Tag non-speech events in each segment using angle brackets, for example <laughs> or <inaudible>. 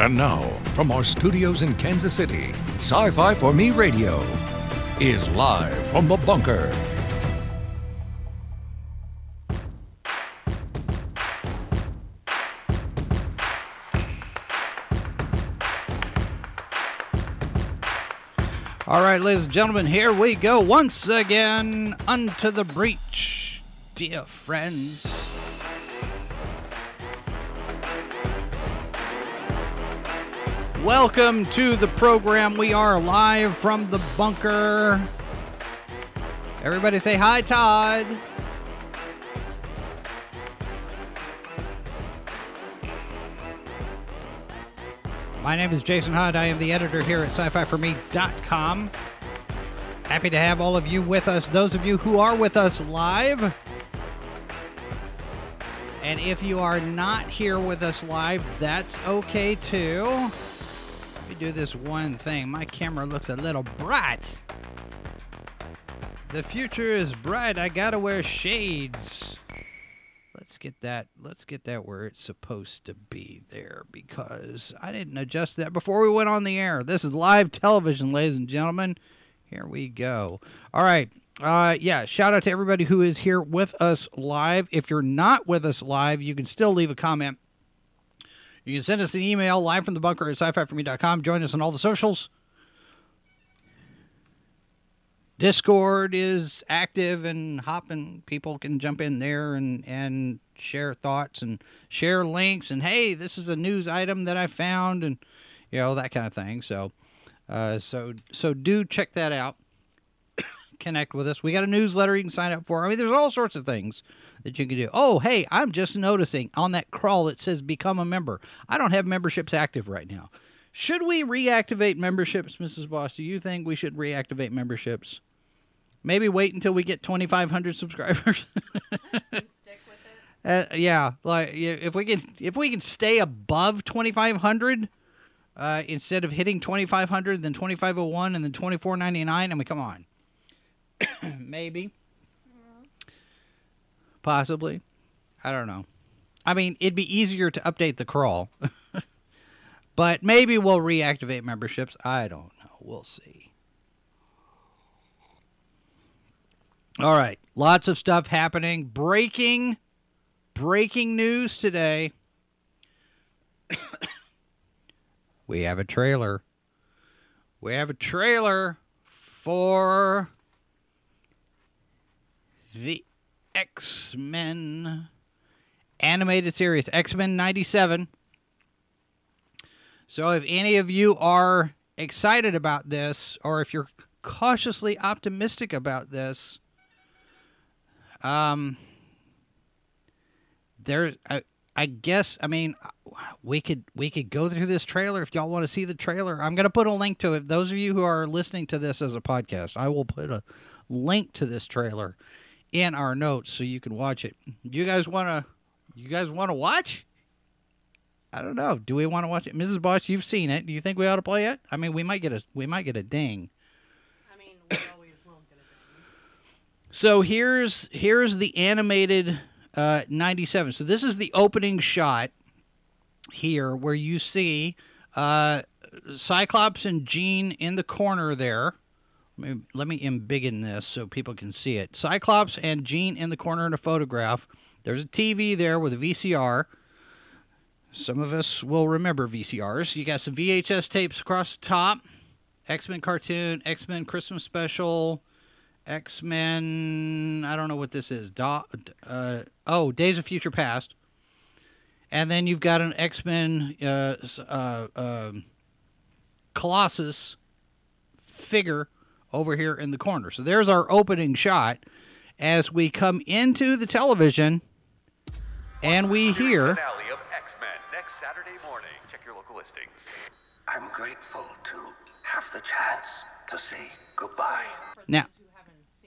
And now, from our studios in Kansas City, Sci Fi for Me Radio is live from the bunker. All right, ladies and gentlemen, here we go once again unto the breach, dear friends. Welcome to the program. We are live from the bunker. Everybody say hi, Todd. My name is Jason Hunt. I am the editor here at sci fi for me.com. Happy to have all of you with us. Those of you who are with us live. And if you are not here with us live, that's okay too. Do this one thing. My camera looks a little bright. The future is bright. I gotta wear shades. Let's get that. Let's get that where it's supposed to be there because I didn't adjust that before we went on the air. This is live television, ladies and gentlemen. Here we go. All right. Uh, yeah, shout out to everybody who is here with us live. If you're not with us live, you can still leave a comment. You can send us an email live from the bunker at sci-fi4me.com. Join us on all the socials. Discord is active and hopping. People can jump in there and, and share thoughts and share links. And hey, this is a news item that I found, and you know that kind of thing. So, uh, so so do check that out. <coughs> Connect with us. We got a newsletter you can sign up for. I mean, there's all sorts of things that you can do. Oh, hey, I'm just noticing on that crawl it says become a member. I don't have memberships active right now. Should we reactivate memberships, Mrs. Boss? Do you think we should reactivate memberships? Maybe wait until we get 2,500 subscribers. <laughs> stick with it. Uh, yeah, like if we can if we can stay above 2,500 uh, instead of hitting 2,500, then 2,501, and then 2,499. and we come on. <coughs> Maybe. Possibly. I don't know. I mean, it'd be easier to update the crawl. <laughs> but maybe we'll reactivate memberships. I don't know. We'll see. All right. Lots of stuff happening. Breaking breaking news today. <coughs> we have a trailer. We have a trailer for the X Men animated series, X Men 97. So, if any of you are excited about this, or if you're cautiously optimistic about this, um, there, I, I guess, I mean, we could we could go through this trailer if y'all want to see the trailer. I'm gonna put a link to it. Those of you who are listening to this as a podcast, I will put a link to this trailer in our notes so you can watch it. You guys wanna you guys wanna watch? I don't know. Do we want to watch it, Mrs. Boss? You've seen it. Do you think we ought to play it? I mean, we might get a we might get a ding. I mean, we always will get a ding. So here's here's the animated uh, 97. So this is the opening shot here where you see uh, Cyclops and Jean in the corner there. Let me, embiggen this so people can see it. Cyclops and Jean in the corner in a photograph. There's a TV there with a VCR. Some of us will remember VCRs. You got some VHS tapes across the top. X Men cartoon, X Men Christmas special, X Men. I don't know what this is. Do, uh, oh, Days of Future Past. And then you've got an X Men uh, uh, um Colossus figure over here in the corner. So there's our opening shot as we come into the television and we hear. X-Men next Saturday morning. Check your local listings. I'm grateful to have the chance to say goodbye. Now,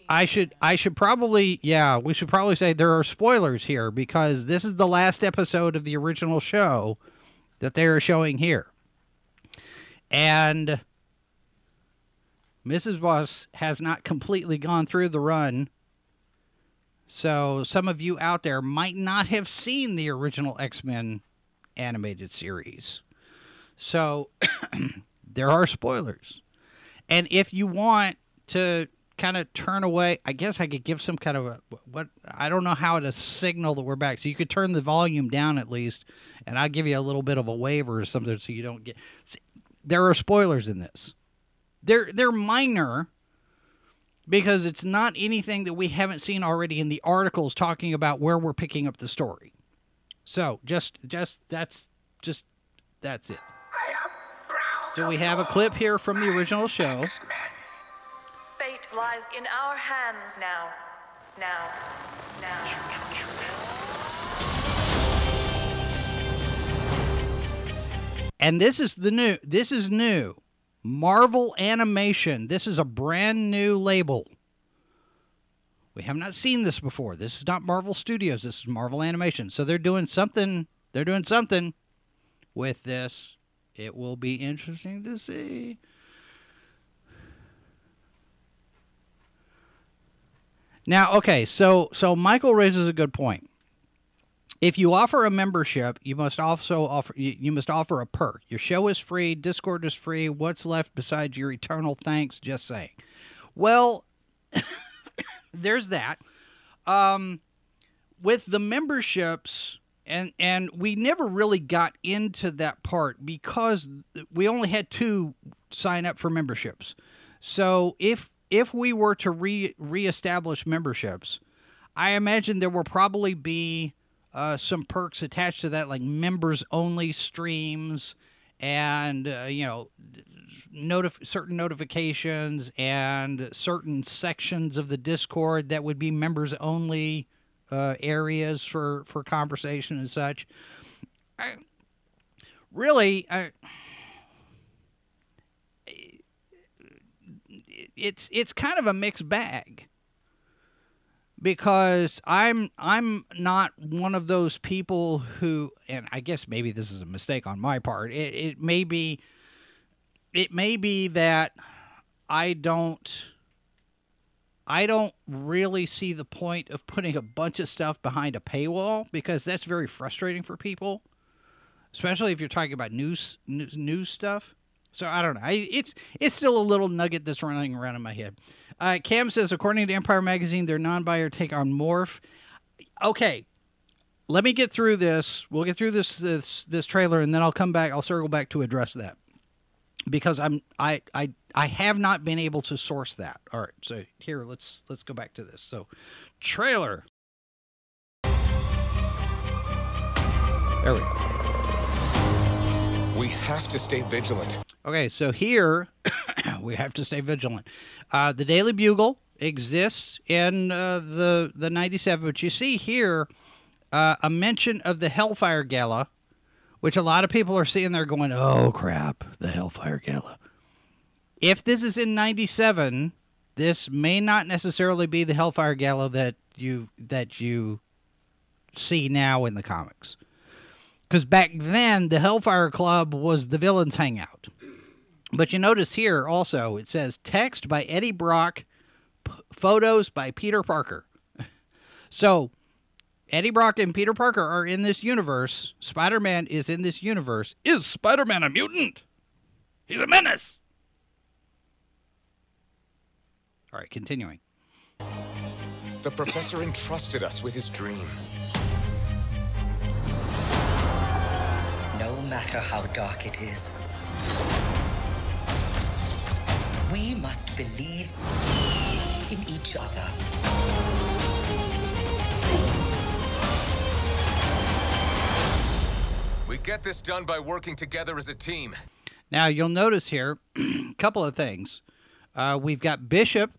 I should I should probably yeah we should probably say there are spoilers here because this is the last episode of the original show that they are showing here, and Mrs. Boss has not completely gone through the run. So some of you out there might not have seen the original X Men animated series. So <clears throat> there are spoilers. And if you want to kind of turn away, I guess I could give some kind of a what I don't know how to signal that we're back. So you could turn the volume down at least, and I'll give you a little bit of a waiver or something so you don't get. See, there are spoilers in this. They're they're minor because it's not anything that we haven't seen already in the articles talking about where we're picking up the story. So just just that's just that's it. I am proud. So we have a clip here from the original show. Fate lies in our hands now. Now. Now. And this is the new this is new. Marvel Animation. This is a brand new label. We have not seen this before. This is not Marvel Studios. This is Marvel Animation. So they're doing something. They're doing something with this. It will be interesting to see. Now, okay, so so Michael raises a good point. If you offer a membership, you must also offer you, you must offer a perk. Your show is free, Discord is free. What's left besides your eternal thanks? Just saying. Well, <coughs> there's that. Um, with the memberships, and and we never really got into that part because we only had two sign up for memberships. So if if we were to re reestablish memberships, I imagine there will probably be uh, some perks attached to that, like members only streams and uh, you know notif- certain notifications and certain sections of the Discord that would be members only uh, areas for for conversation and such. I, really, I, it's it's kind of a mixed bag because I'm I'm not one of those people who and I guess maybe this is a mistake on my part. It it may be it may be that I don't I don't really see the point of putting a bunch of stuff behind a paywall because that's very frustrating for people, especially if you're talking about news news, news stuff. So I don't know. I, it's it's still a little nugget that's running around in my head. Uh, Cam says, according to Empire Magazine, their non-buyer take on Morph. Okay, let me get through this. We'll get through this this this trailer, and then I'll come back. I'll circle back to address that because I'm I I I have not been able to source that. All right, so here let's let's go back to this. So, trailer. There we go. We have to stay vigilant. Okay, so here <coughs> we have to stay vigilant. Uh, the Daily Bugle exists in uh, the the '97, but you see here uh, a mention of the Hellfire Gala, which a lot of people are seeing They're going, "Oh crap, the Hellfire Gala." If this is in '97, this may not necessarily be the Hellfire Gala that you that you see now in the comics. Because back then, the Hellfire Club was the villains' hangout. But you notice here also, it says text by Eddie Brock, photos by Peter Parker. <laughs> so, Eddie Brock and Peter Parker are in this universe. Spider Man is in this universe. Is Spider Man a mutant? He's a menace. All right, continuing. The professor entrusted us with his dream. Matter how dark it is, we must believe in each other. We get this done by working together as a team. Now, you'll notice here a <clears throat> couple of things. Uh, we've got Bishop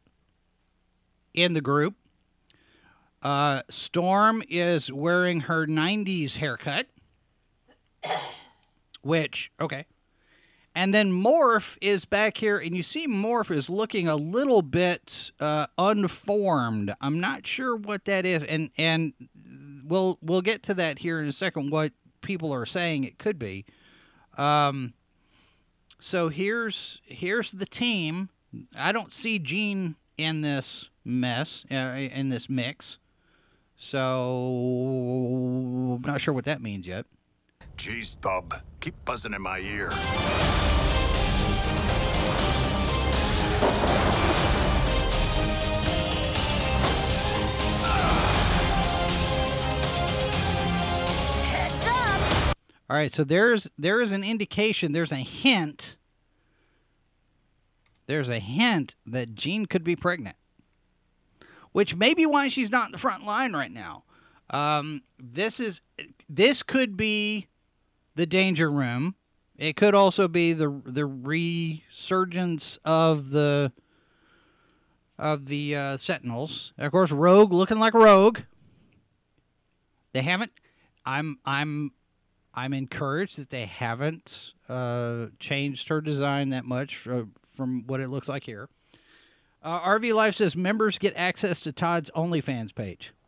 in the group. Uh, Storm is wearing her 90s haircut, <coughs> which, okay. And then Morph is back here, and you see Morph is looking a little bit uh, unformed. I'm not sure what that is, and and we'll we'll get to that here in a second. What people are saying it could be. Um, so here's here's the team. I don't see Jean in this mess uh, in this mix. So I'm not sure what that means yet. Jeez, Bob. Keep buzzing in my ear. All right, so there's there is an indication, there's a hint. There's a hint that Jean could be pregnant. Which may be why she's not in the front line right now. Um, this is this could be the danger room. It could also be the the resurgence of the of the uh, Sentinels. Of course, Rogue looking like Rogue. They haven't. I'm I'm I'm encouraged that they haven't uh, changed her design that much uh, from what it looks like here. Uh, RV Life says members get access to Todd's OnlyFans page. <laughs>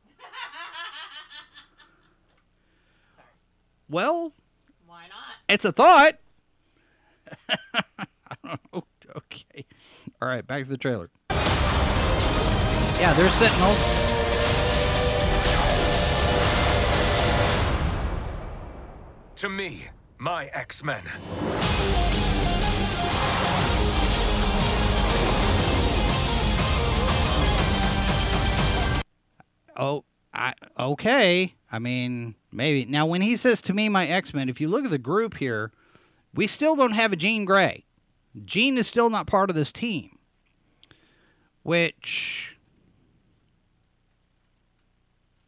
Well? It's a thought. I don't know. Okay. All right, back to the trailer. Yeah, there's Sentinels. To me, my X-Men. Oh, I, okay. I mean, maybe. Now, when he says to me, my X Men, if you look at the group here, we still don't have a Jean Grey. Jean is still not part of this team, which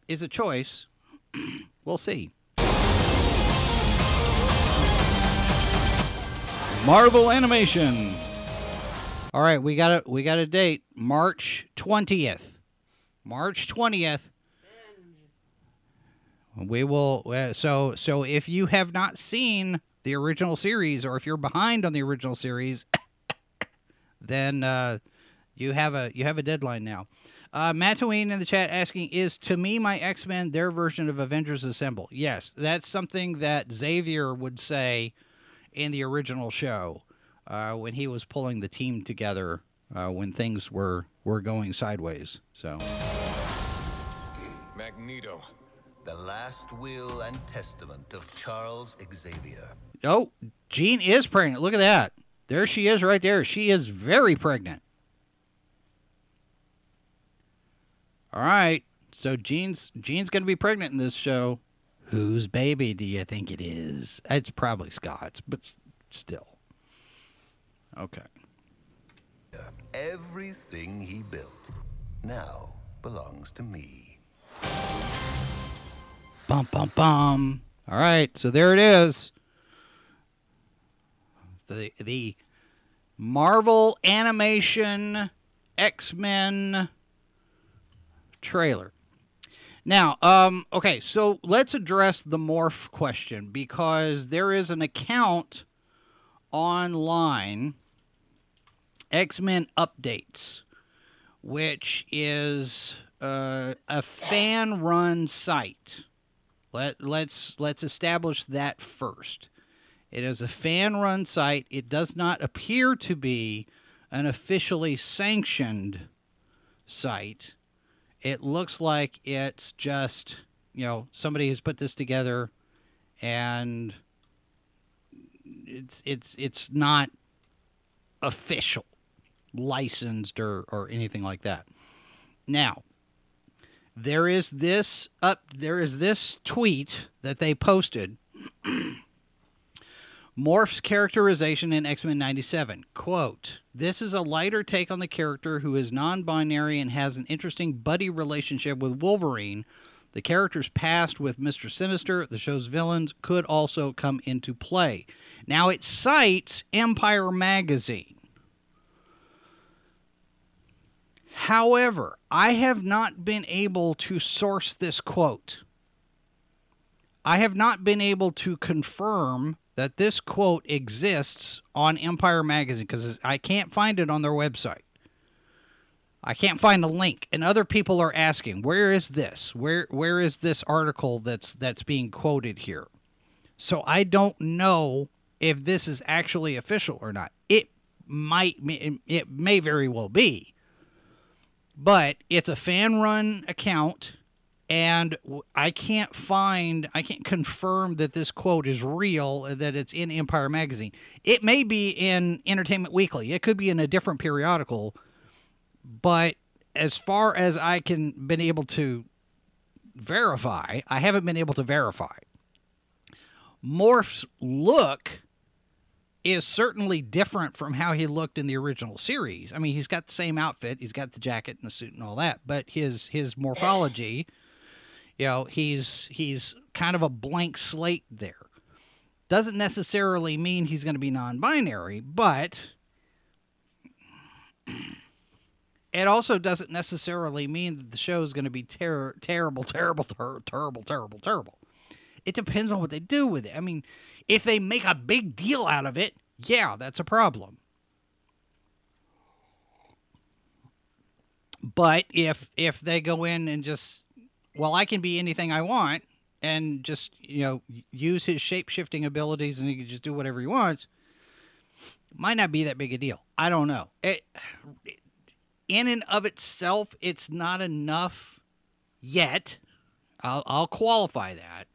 is a choice. <clears throat> we'll see. Marvel Animation. All right, we got a we got a date, March twentieth. March twentieth. We will. Uh, so so if you have not seen the original series, or if you're behind on the original series, <coughs> then uh, you have a you have a deadline now. Uh, Mataween in the chat asking, "Is to me my X Men their version of Avengers Assemble?" Yes, that's something that Xavier would say in the original show uh, when he was pulling the team together uh, when things were were going sideways. So. Magneto. The last will and testament of Charles Xavier. Oh, Jean is pregnant. Look at that. There she is right there. She is very pregnant. All right. So Jean's Jean's going to be pregnant in this show. Whose baby do you think it is? It's probably Scott's, but still. Okay. Everything he built now belongs to me. Bum bum bum. All right, so there it is. The the Marvel animation X-Men trailer. Now, um, okay, so let's address the morph question because there is an account online, X Men Updates, which is uh, a fan run site. Let, let's let's establish that first. It is a fan run site. It does not appear to be an officially sanctioned site. It looks like it's just, you know, somebody has put this together and it's it's it's not official, licensed or or anything like that. Now, there is this up there is this tweet that they posted <clears throat> Morph's characterization in X-Men 97. Quote, This is a lighter take on the character who is non-binary and has an interesting buddy relationship with Wolverine. The character's past with Mr. Sinister, the show's villains, could also come into play. Now it cites Empire Magazine. However, I have not been able to source this quote. I have not been able to confirm that this quote exists on Empire Magazine because I can't find it on their website. I can't find a link, and other people are asking, "Where is this? Where where is this article that's that's being quoted here?" So I don't know if this is actually official or not. It might it may very well be, but it's a fan run account And I can't find, I can't confirm that this quote is real, uh, that it's in Empire Magazine. It may be in Entertainment Weekly, it could be in a different periodical, but as far as I can been able to verify, I haven't been able to verify. Morph's look is certainly different from how he looked in the original series. I mean, he's got the same outfit, he's got the jacket and the suit and all that, but his his morphology, you know, he's he's kind of a blank slate there. Doesn't necessarily mean he's going to be non-binary, but <clears throat> it also doesn't necessarily mean that the show is going to be ter- terrible, terrible, ter- terrible, terrible, terrible. It depends on what they do with it. I mean, if they make a big deal out of it, yeah, that's a problem. But if if they go in and just well, I can be anything I want and just, you know, use his shape-shifting abilities and he can just do whatever he wants, might not be that big a deal. I don't know. It, in and of itself, it's not enough yet. I'll, I'll qualify that.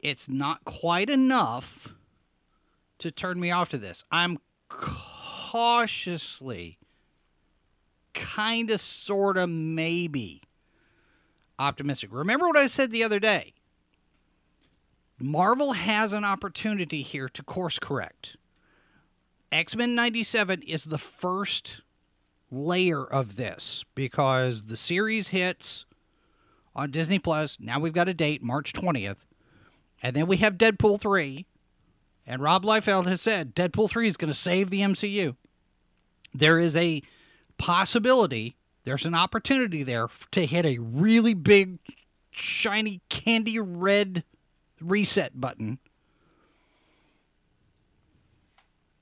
It's not quite enough to turn me off to this. I'm cautiously, kind of, sort of, maybe optimistic. Remember what I said the other day? Marvel has an opportunity here to course correct. X Men 97 is the first layer of this because the series hits on Disney Plus. Now we've got a date, March 20th. And then we have Deadpool 3. And Rob Liefeld has said Deadpool 3 is going to save the MCU. There is a possibility, there's an opportunity there to hit a really big, shiny, candy red reset button.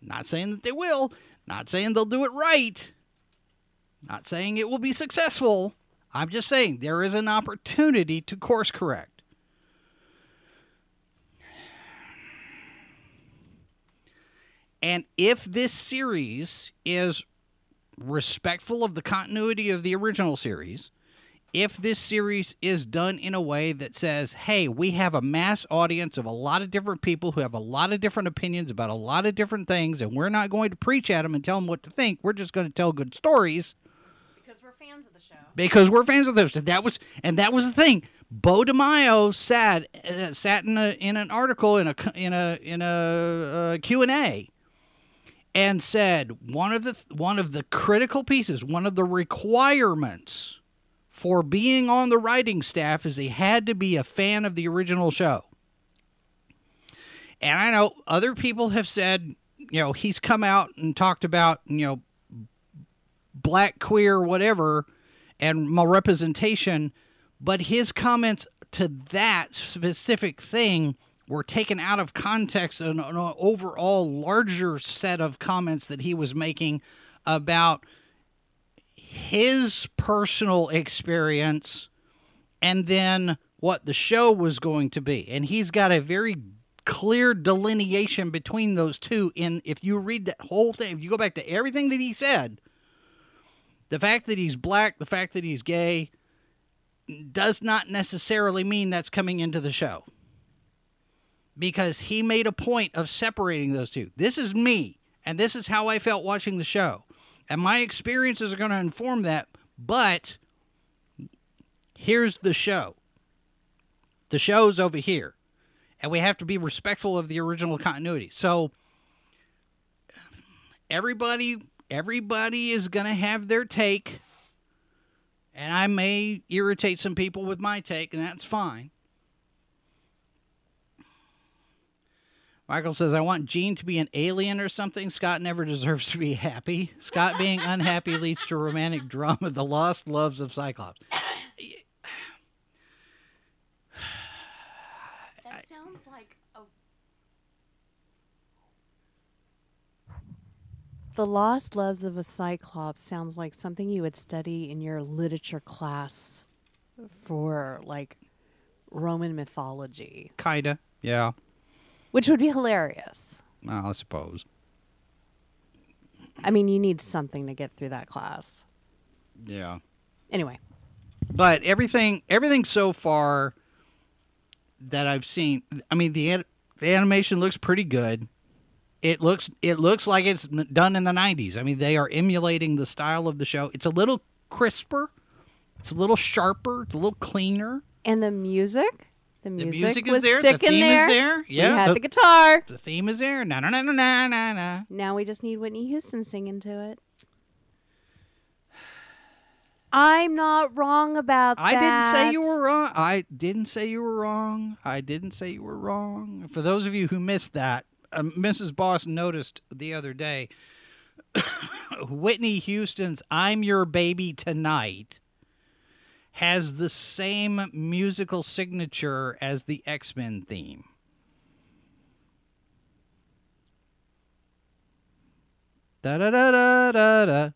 Not saying that they will, not saying they'll do it right, not saying it will be successful. I'm just saying there is an opportunity to course correct. And if this series is respectful of the continuity of the original series, if this series is done in a way that says, hey, we have a mass audience of a lot of different people who have a lot of different opinions about a lot of different things, and we're not going to preach at them and tell them what to think, we're just going to tell good stories Because we're fans of the show. because we're fans of those. That was and that was the thing. Beau DeMayo sat uh, sat in a in an article in a in a in a uh, Q and A, and said one of the one of the critical pieces, one of the requirements for being on the writing staff is he had to be a fan of the original show. And I know other people have said, you know, he's come out and talked about, you know, black, queer, whatever, and my representation, but his comments to that specific thing were taken out of context and an overall larger set of comments that he was making about his personal experience and then what the show was going to be. And he's got a very clear delineation between those two in if you read that whole thing, if you go back to everything that he said, the fact that he's black, the fact that he's gay, does not necessarily mean that's coming into the show. Because he made a point of separating those two. This is me, and this is how I felt watching the show. And my experiences are going to inform that, but here's the show. The show's over here. And we have to be respectful of the original continuity. So everybody everybody is going to have their take and I may irritate some people with my take and that's fine. Michael says, I want Jean to be an alien or something. Scott never deserves to be happy. Scott being unhappy leads to romantic drama, the lost loves of Cyclops. That sounds like a. The Lost Loves of a Cyclops sounds like something you would study in your literature class for like Roman mythology, Kinda. Yeah. Which would be hilarious. Well, I suppose. I mean, you need something to get through that class. Yeah. Anyway, but everything everything so far that I've seen, I mean the the animation looks pretty good. It looks it looks like it's done in the 90s. I mean they are emulating the style of the show. It's a little crisper. It's a little sharper, it's a little cleaner. And the music, the music, The music is there, the theme there. is there. Yeah, we had the- the guitar. The theme is there. Na na na na na na na. Now we just need Whitney Houston singing to it. I'm not wrong about I that. didn't say you were wrong. I didn't say you were wrong. I didn't say you were wrong. For those of you who missed that, um, Mrs. Boss noticed the other day <coughs> Whitney Houston's I'm Your Baby Tonight has the same musical signature as the X Men theme. Da da da da da da.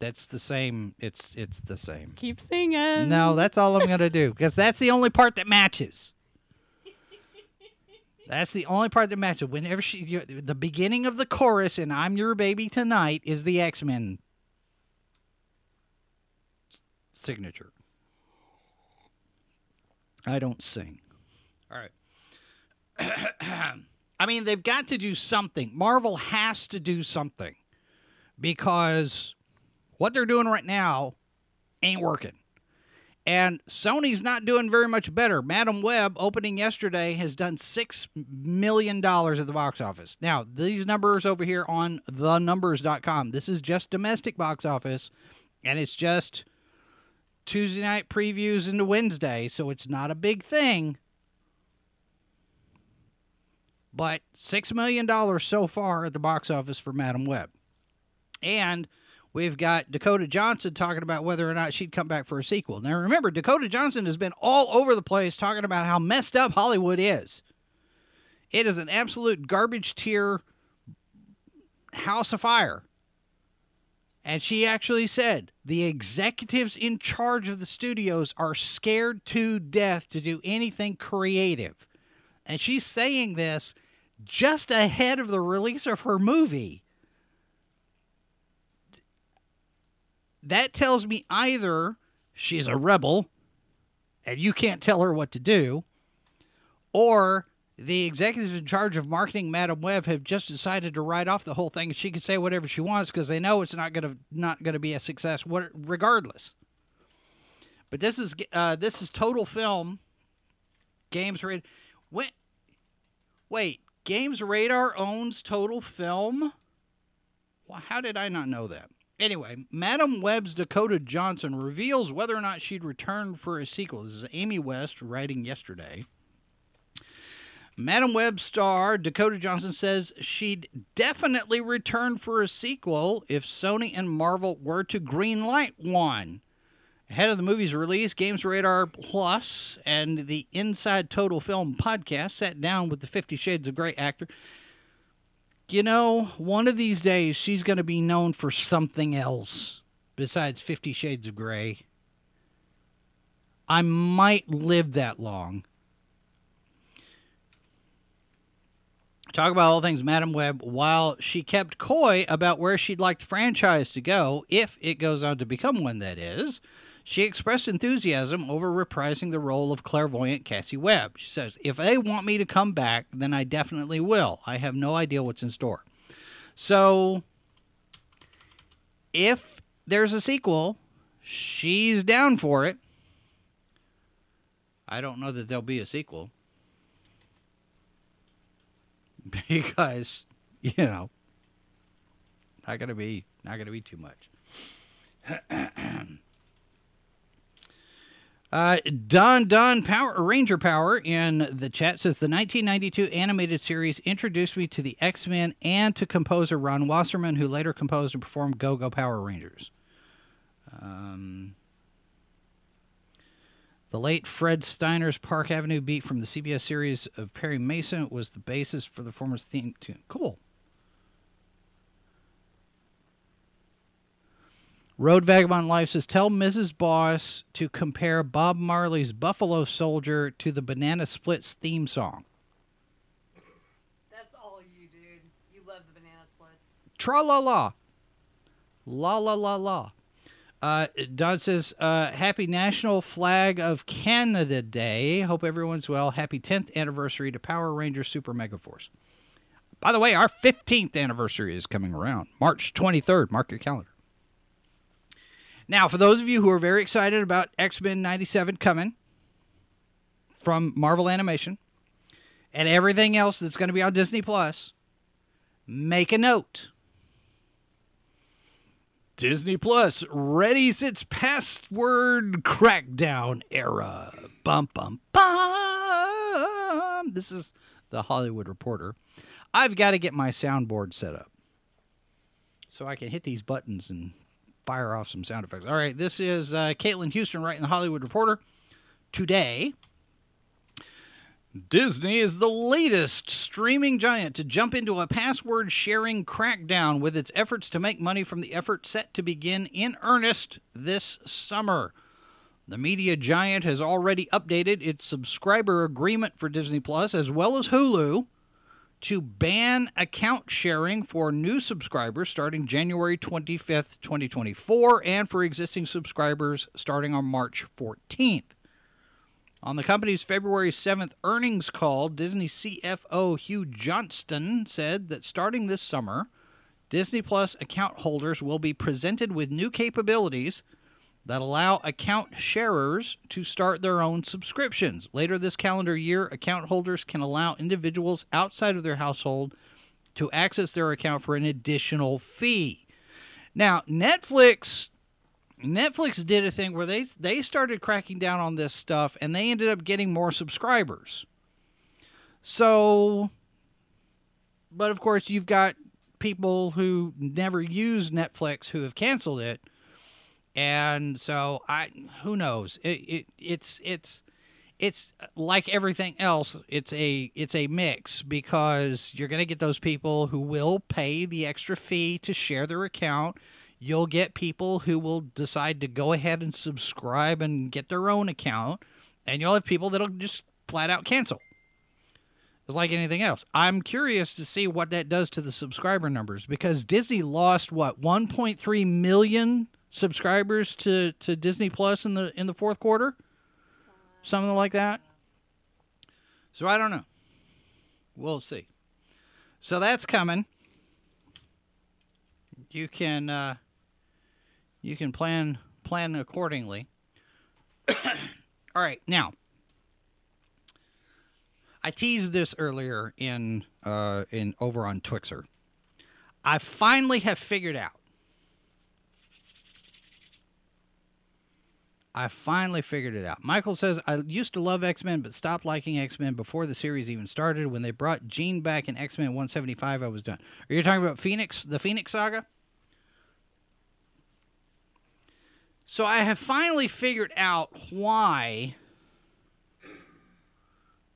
That's the same. It's it's the same. Keep singing. No, that's all I'm gonna do because that's the only part that matches. That's the only part that matches. Whenever she, you, the beginning of the chorus in "I'm Your Baby Tonight" is the X Men signature. I don't sing. All right. <clears throat> I mean, they've got to do something. Marvel has to do something because what they're doing right now ain't working. And Sony's not doing very much better. Madame Web, opening yesterday, has done $6 million at the box office. Now, these numbers over here on thenumbers.com, this is just domestic box office, and it's just Tuesday night previews into Wednesday, so it's not a big thing. But $6 million so far at the box office for Madame Web. And we've got Dakota Johnson talking about whether or not she'd come back for a sequel. Now, remember, Dakota Johnson has been all over the place talking about how messed up Hollywood is. It is an absolute garbage tier house of fire. And she actually said the executives in charge of the studios are scared to death to do anything creative. And she's saying this just ahead of the release of her movie. That tells me either she's a rebel and you can't tell her what to do, or the executives in charge of marketing Madame Web have just decided to write off the whole thing she can say whatever she wants because they know it's not to not to be a success what regardless. But this is uh, this is total film GamesRadar. When, wait, Games Radar owns Total Film? Well, how did I not know that? Anyway, Madame Web's Dakota Johnson reveals whether or not she'd return for a sequel. This is Amy West writing yesterday. Madame Web star Dakota Johnson says she'd definitely return for a sequel if Sony and Marvel were to greenlight one. Ahead of the movie's release, Games Radar Plus and the Inside Total Film podcast sat down with the Fifty Shades of Grey actor. You know, one of these days she's going to be known for something else besides Fifty Shades of Grey. I might live that long. Talk about all things Madame Web while she kept coy about where she'd like the franchise to go, if it goes on to become one, that is. She expressed enthusiasm over reprising the role of clairvoyant Cassie Webb. She says, If they want me to come back, then I definitely will. I have no idea what's in store. So, if there's a sequel, she's down for it. I don't know that there'll be a sequel. <laughs> Because, you know, not gonna be not gonna be too much. <clears throat> Uh, Don Don Power Ranger Power in the chat says the 1992 animated series introduced me to the X Men and to composer Ron Wasserman, who later composed and performed Go Go Power Rangers. Um, the late Fred Steiner's Park Avenue beat from the CBS series of Perry Mason was the basis for the former's theme tune. Cool. Road Vagabond Life says, Tell Mrs. Boss to compare Bob Marley's Buffalo Soldier to the Banana Splits theme song. That's all you, dude. You love the banana splits. Tra la la. La la la la. Uh, Don says, uh, Happy National Flag of Canada Day. Hope everyone's well. Happy 10th anniversary to Power Rangers Super Mega Force. By the way, our 15th anniversary is coming around, March 23rd. Mark your calendar. Now, for those of you who are very excited about X Men 97 coming from Marvel Animation and everything else that's going to be on Disney Plus, make a note. Disney Plus readies its password crackdown era. Bum, bum, bum. This is the Hollywood Reporter. I've got to get my soundboard set up so I can hit these buttons and fire off some sound effects. All right, this is uh, Caitlin Huston writing the Hollywood Reporter. Today, Disney is the latest streaming giant to jump into a password sharing crackdown with its efforts to make money from the effort set to begin in earnest this summer. The media giant has already updated its subscriber agreement for Disney Plus as well as Hulu to ban account sharing for new subscribers starting January 25th, 2024, and for existing subscribers starting on March 14th. On the company's February 7th earnings call, Disney CFO Hugh Johnston said that starting this summer, Disney Plus account holders will be presented with new capabilities that allow account sharers to start their own subscriptions. Later this calendar year, account holders can allow individuals outside of their household to access their account for an additional fee. Now, Netflix Netflix did a thing where they they started cracking down on this stuff and they ended up getting more subscribers. So but of course you've got people who never use Netflix who have canceled it. And so I who knows. It, it it's it's it's like everything else it's a it's a mix because you're going to get those people who will pay the extra fee to share their account you'll get people who will decide to go ahead and subscribe and get their own account, and you'll have people that'll just flat out cancel. It's like anything else. I'm curious to see what that does to the subscriber numbers because Disney lost what 1.3 million subscribers to, to Disney Plus in the in the fourth quarter, something like that. So I don't know. We'll see. So that's coming. You can uh, you can plan plan accordingly. <coughs> All right, now I teased this earlier in uh, in over on Twixer. I finally have figured out. I finally figured it out. Michael says I used to love X Men, but stopped liking X Men before the series even started. When they brought Jean back in X Men 175, I was done. Are you talking about Phoenix, the Phoenix Saga? So I have finally figured out why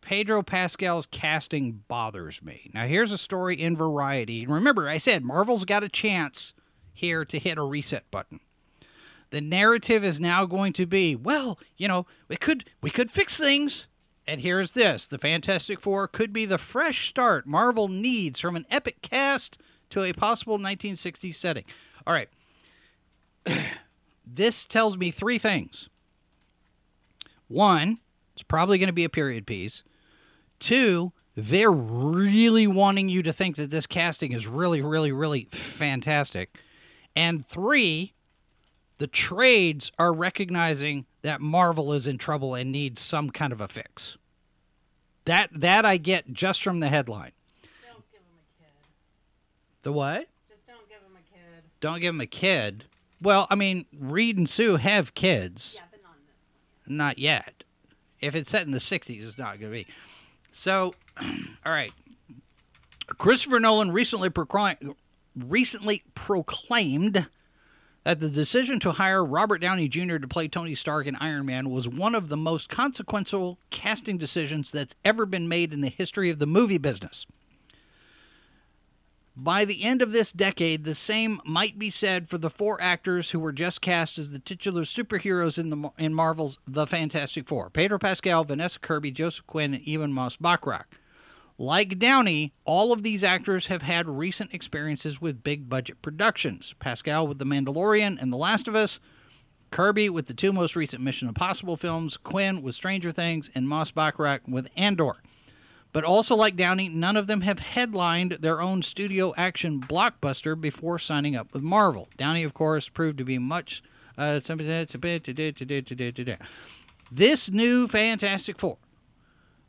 Pedro Pascal's casting bothers me. Now, here's a story in Variety. Remember, I said Marvel's got a chance here to hit a reset button. The narrative is now going to be, well, you know, we could we could fix things. And here's this: the Fantastic Four could be the fresh start Marvel needs from an epic cast to a possible 1960s setting. All right. <clears throat> this tells me three things. One, it's probably going to be a period piece. Two, they're really wanting you to think that this casting is really, really, really fantastic. And three, the trades are recognizing that Marvel is in trouble and needs some kind of a fix. That that I get just from the headline. Don't give him a kid. The what? Just don't give him a kid. Don't give him a kid. Well, I mean, Reed and Sue have kids. Yeah, but not in this one. Not yet. If it's set in the 60s, it's not going to be. So, <clears throat> all right. Christopher Nolan recently proclaimed, recently proclaimed that the decision to hire Robert Downey Jr. to play Tony Stark in Iron Man was one of the most consequential casting decisions that's ever been made in the history of the movie business. By the end of this decade, the same might be said for the four actors who were just cast as the titular superheroes in the in Marvel's The Fantastic Four: Pedro Pascal, Vanessa Kirby, Joseph Quinn, and Ebon Moss Bachrach. Like Downey, all of these actors have had recent experiences with big budget productions. Pascal with The Mandalorian and The Last of Us, Kirby with the two most recent Mission Impossible films, Quinn with Stranger Things, and Moss Bachrach with Andor. But also, like Downey, none of them have headlined their own studio action blockbuster before signing up with Marvel. Downey, of course, proved to be much. Uh, this new Fantastic Four,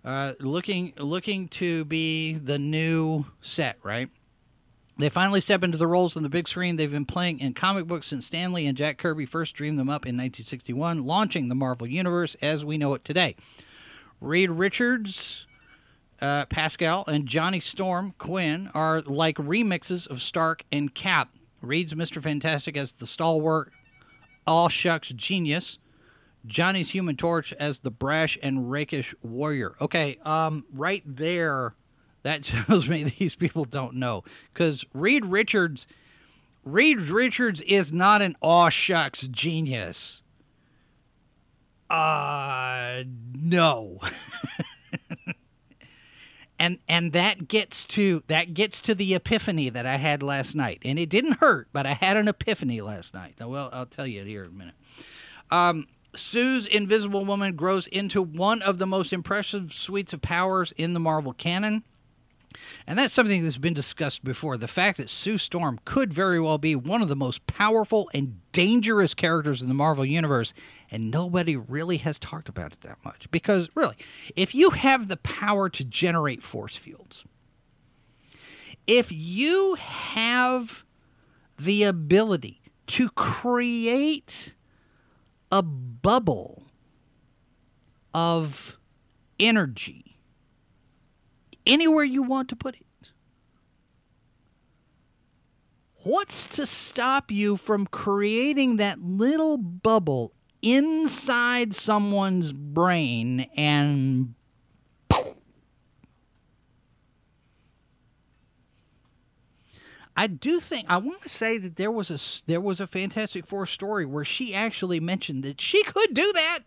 uh, looking looking to be the new set, right? They finally step into the roles on the big screen they've been playing in comic books since Stan Lee and Jack Kirby first dreamed them up in 1961, launching the Marvel Universe as we know it today. Reed Richards, uh, Pascal, and Johnny Storm, Quinn, are like remixes of Stark and Cap. Reed's Mr. Fantastic as the stalwart, all shucks genius. Johnny's Human Torch as the brash and rakish warrior. Okay, um, right there that <laughs> tells me these people don't know because Reed Richards, Reed Richards is not an aw shucks genius. Uh, no. <laughs> and and that gets to that gets to the epiphany that I had last night, and it didn't hurt, but I had an epiphany last night. Well, I'll tell you here in a minute. Um, Sue's Invisible Woman grows into one of the most impressive suites of powers in the Marvel canon. And that's something that's been discussed before. The fact that Sue Storm could very well be one of the most powerful and dangerous characters in the Marvel Universe, and nobody really has talked about it that much. Because, really, if you have the power to generate force fields, if you have the ability to create a bubble of energy anywhere you want to put it. What's to stop you from creating that little bubble inside someone's brain and I do think I want to say that there was a there was a Fantastic Four story where she actually mentioned that she could do that.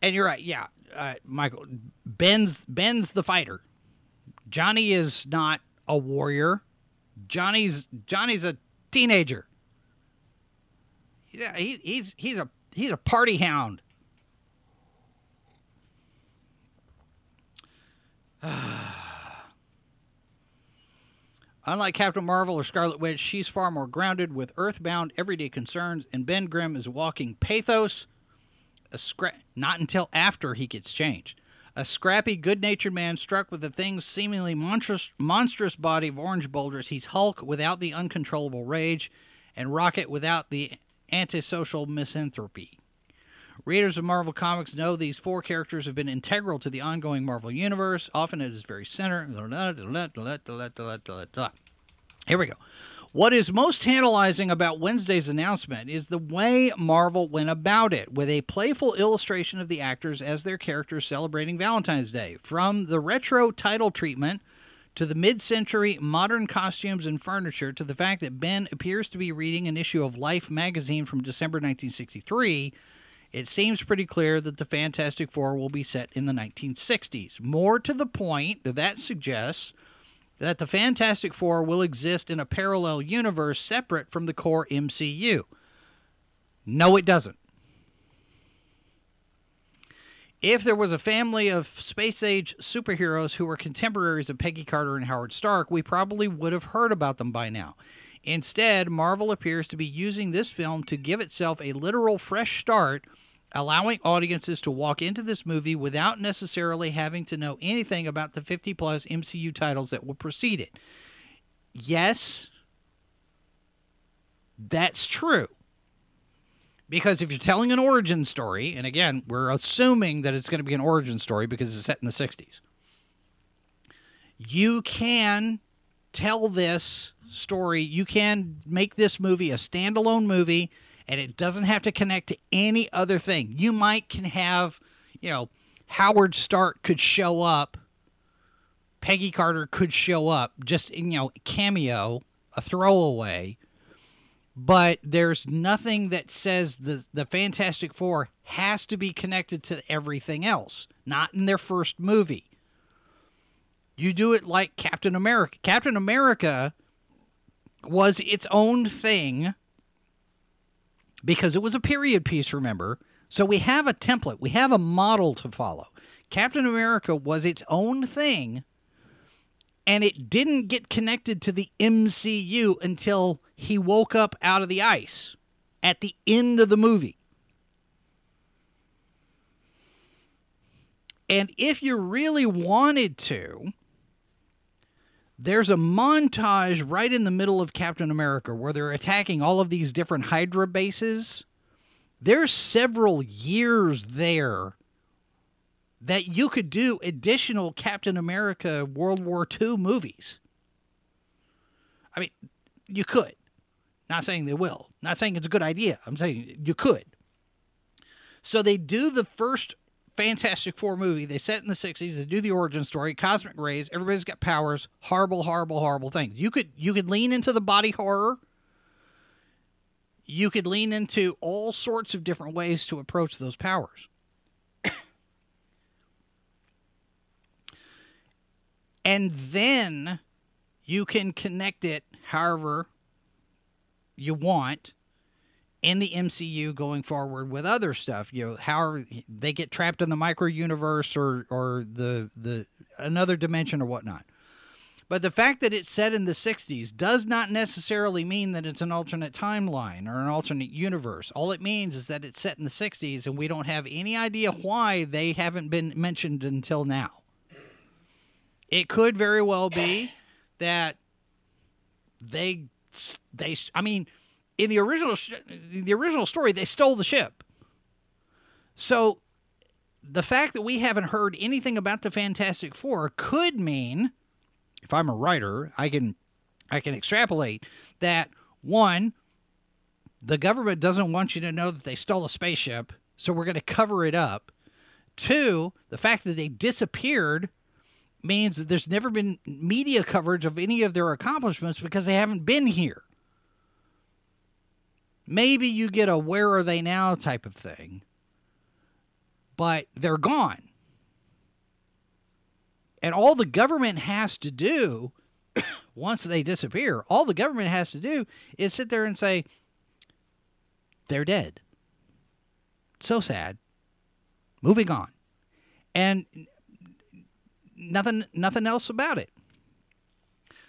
And you're right, yeah uh, Michael Ben's Ben's the fighter. Johnny is not a warrior. Johnny's Johnny's a teenager. He's a, he, he's he's a he's a party hound. <sighs> Unlike Captain Marvel or Scarlet Witch, she's far more grounded with earthbound everyday concerns, and Ben Grimm is walking pathos a scra- not until after he gets changed. A scrappy, good-natured man struck with the thing's seemingly monstrous, monstrous body of orange boulders. He's Hulk without the uncontrollable rage, and Rocket without the antisocial misanthropy. Readers of Marvel Comics know these four characters have been integral to the ongoing Marvel Universe, often at its very center. Here we go. What is most tantalizing about Wednesday's announcement is the way Marvel went about it, with a playful illustration of the actors as their characters celebrating Valentine's Day. From the retro title treatment to the mid century modern costumes and furniture to the fact that Ben appears to be reading an issue of Life magazine from December 1963, it seems pretty clear that the Fantastic Four will be set in the 1960s. More to the point, that suggests that the Fantastic Four will exist in a parallel universe separate from the core MCU. No, it doesn't. If there was a family of space age superheroes who were contemporaries of Peggy Carter and Howard Stark, we probably would have heard about them by now. Instead, Marvel appears to be using this film to give itself a literal fresh start allowing audiences to walk into this movie without necessarily having to know anything about the 50 plus MCU titles that will precede it. Yes, that's true. Because if you're telling an origin story, and again, we're assuming that it's going to be an origin story because it's set in the 60s, you can tell this story. You can make this movie a standalone movie and it doesn't have to connect to any other thing. You might can have, you know, Howard Stark could show up, Peggy Carter could show up, just you know, cameo, a throwaway. But there's nothing that says the the Fantastic Four has to be connected to everything else. Not in their first movie. You do it like Captain America. Captain America was its own thing because it was a period piece, remember? So we have a template, we have a model to follow. Captain America was its own thing, and it didn't get connected to the MCU until he woke up out of the ice at the end of the movie. And if you really wanted to, there's a montage right in the middle of Captain America where they're attacking all of these different Hydra bases. There's several years there that you could do additional Captain America World War II movies. I mean, you could. Not saying they will. Not saying it's a good idea. I'm saying you could. So they do the first Fantastic Four movie. They set in the 60s. They do the origin story, cosmic rays. Everybody's got powers. Horrible, horrible, horrible things. You could you could lean into the body horror. You could lean into all sorts of different ways to approach those powers. <coughs> and then you can connect it however you want in the MCU going forward with other stuff. You know, however they get trapped in the micro universe or or the the another dimension or whatnot. But the fact that it's set in the 60s does not necessarily mean that it's an alternate timeline or an alternate universe. All it means is that it's set in the 60s and we don't have any idea why they haven't been mentioned until now. It could very well be that they they I mean in the original the original story they stole the ship. So the fact that we haven't heard anything about the Fantastic 4 could mean if I'm a writer, I can I can extrapolate that one the government doesn't want you to know that they stole a spaceship, so we're going to cover it up. Two, the fact that they disappeared means that there's never been media coverage of any of their accomplishments because they haven't been here. Maybe you get a where are they now type of thing, but they're gone. And all the government has to do <coughs> once they disappear, all the government has to do is sit there and say, they're dead. So sad. Moving on. And nothing nothing else about it.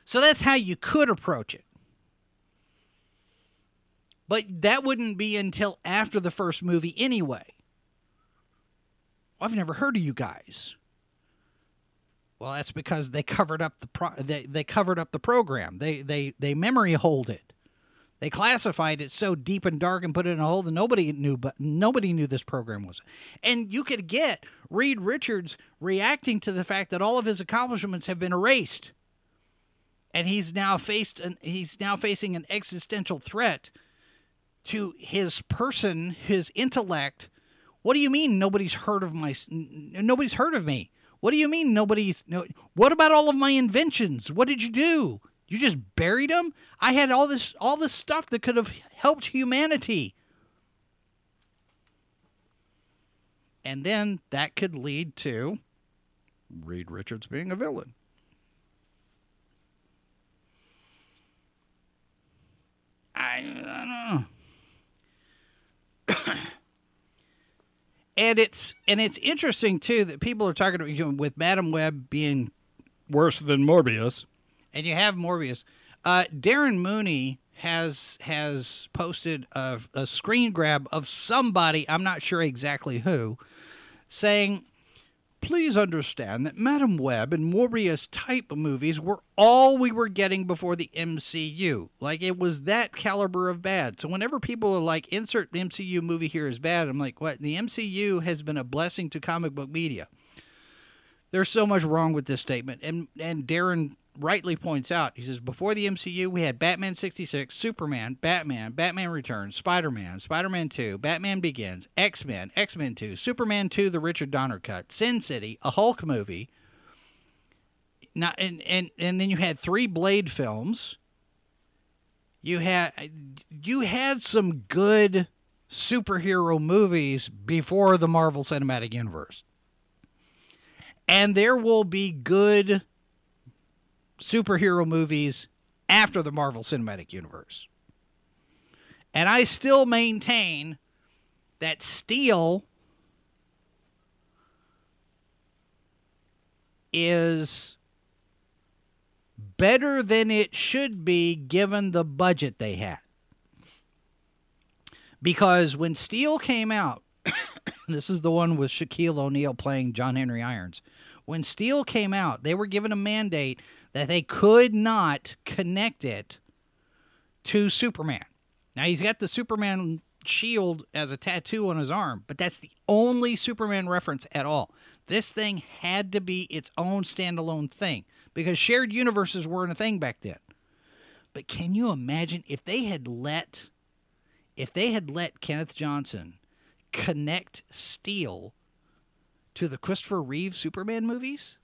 So that's how you could approach it. But that wouldn't be until after the first movie anyway. I've never heard of you guys. Well, that's because they covered up the pro- they, they covered up the program. They they they memory hold it. They classified it so deep and dark and put it in a hole that nobody knew, but nobody knew this program was. And you could get Reed Richards reacting to the fact that all of his accomplishments have been erased, and he's now faced an, he's now facing an existential threat to his person, his intellect. What do you mean nobody's heard of my? Nobody's heard of me. What do you mean nobody's? No, what about all of my inventions? What did you do? You just buried them? I had all this all this stuff that could have helped humanity. And then that could lead to Reed Richards being a villain. I, I don't know. <coughs> and it's and it's interesting too that people are talking about you know, with Madame Web being worse than Morbius and you have Morbius. Uh, Darren Mooney has has posted a, a screen grab of somebody I'm not sure exactly who, saying, "Please understand that Madame Web and Morbius type movies were all we were getting before the MCU. Like it was that caliber of bad. So whenever people are like, insert MCU movie here is bad, I'm like, what? The MCU has been a blessing to comic book media." There's so much wrong with this statement, and and Darren rightly points out, he says, before the MCU, we had Batman 66, Superman, Batman, Batman Returns, Spider Man, Spider Man 2, Batman Begins, X Men, X Men 2, Superman 2, the Richard Donner cut, Sin City, a Hulk movie. Not, and, and, and then you had three Blade films. You had you had some good superhero movies before the Marvel Cinematic Universe. And there will be good superhero movies after the Marvel Cinematic Universe. And I still maintain that Steel is better than it should be given the budget they had. Because when Steel came out, <coughs> this is the one with Shaquille O'Neal playing John Henry Irons. When Steel came out, they were given a mandate that they could not connect it to Superman. Now he's got the Superman shield as a tattoo on his arm, but that's the only Superman reference at all. This thing had to be its own standalone thing because shared universes weren't a thing back then. But can you imagine if they had let if they had let Kenneth Johnson connect Steel to the Christopher Reeve Superman movies?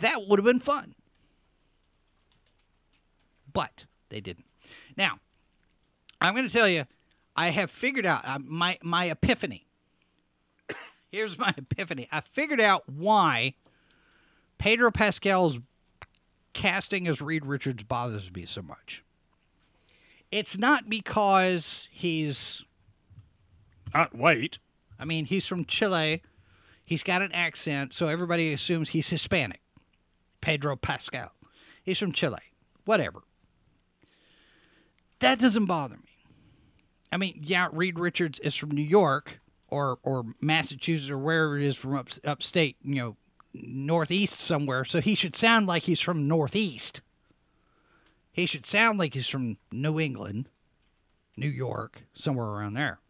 That would have been fun. But they didn't. Now, I'm going to tell you, I have figured out uh, my my epiphany. <coughs> Here's my epiphany. I figured out why Pedro Pascal's casting as Reed Richards bothers me so much. It's not because he's not white. I mean, he's from Chile. He's got an accent, so everybody assumes he's Hispanic. Pedro Pascal. He's from Chile. Whatever. That doesn't bother me. I mean, yeah, Reed Richards is from New York or or Massachusetts or wherever it is from up, upstate, you know, northeast somewhere. So he should sound like he's from northeast. He should sound like he's from New England, New York, somewhere around there.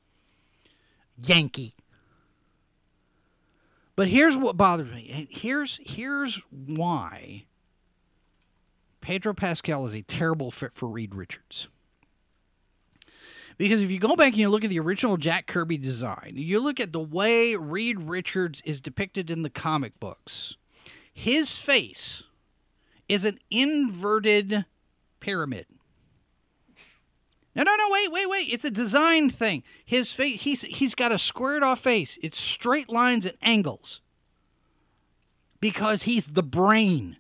Yankee. But here's what bothers me. Here's here's why Pedro Pascal is a terrible fit for Reed Richards. Because if you go back and you look at the original Jack Kirby design, you look at the way Reed Richards is depicted in the comic books, his face is an inverted pyramid. No, no, no, wait, wait, wait. It's a design thing. His face, he's, he's got a squared off face. It's straight lines and angles. Because he's the brain,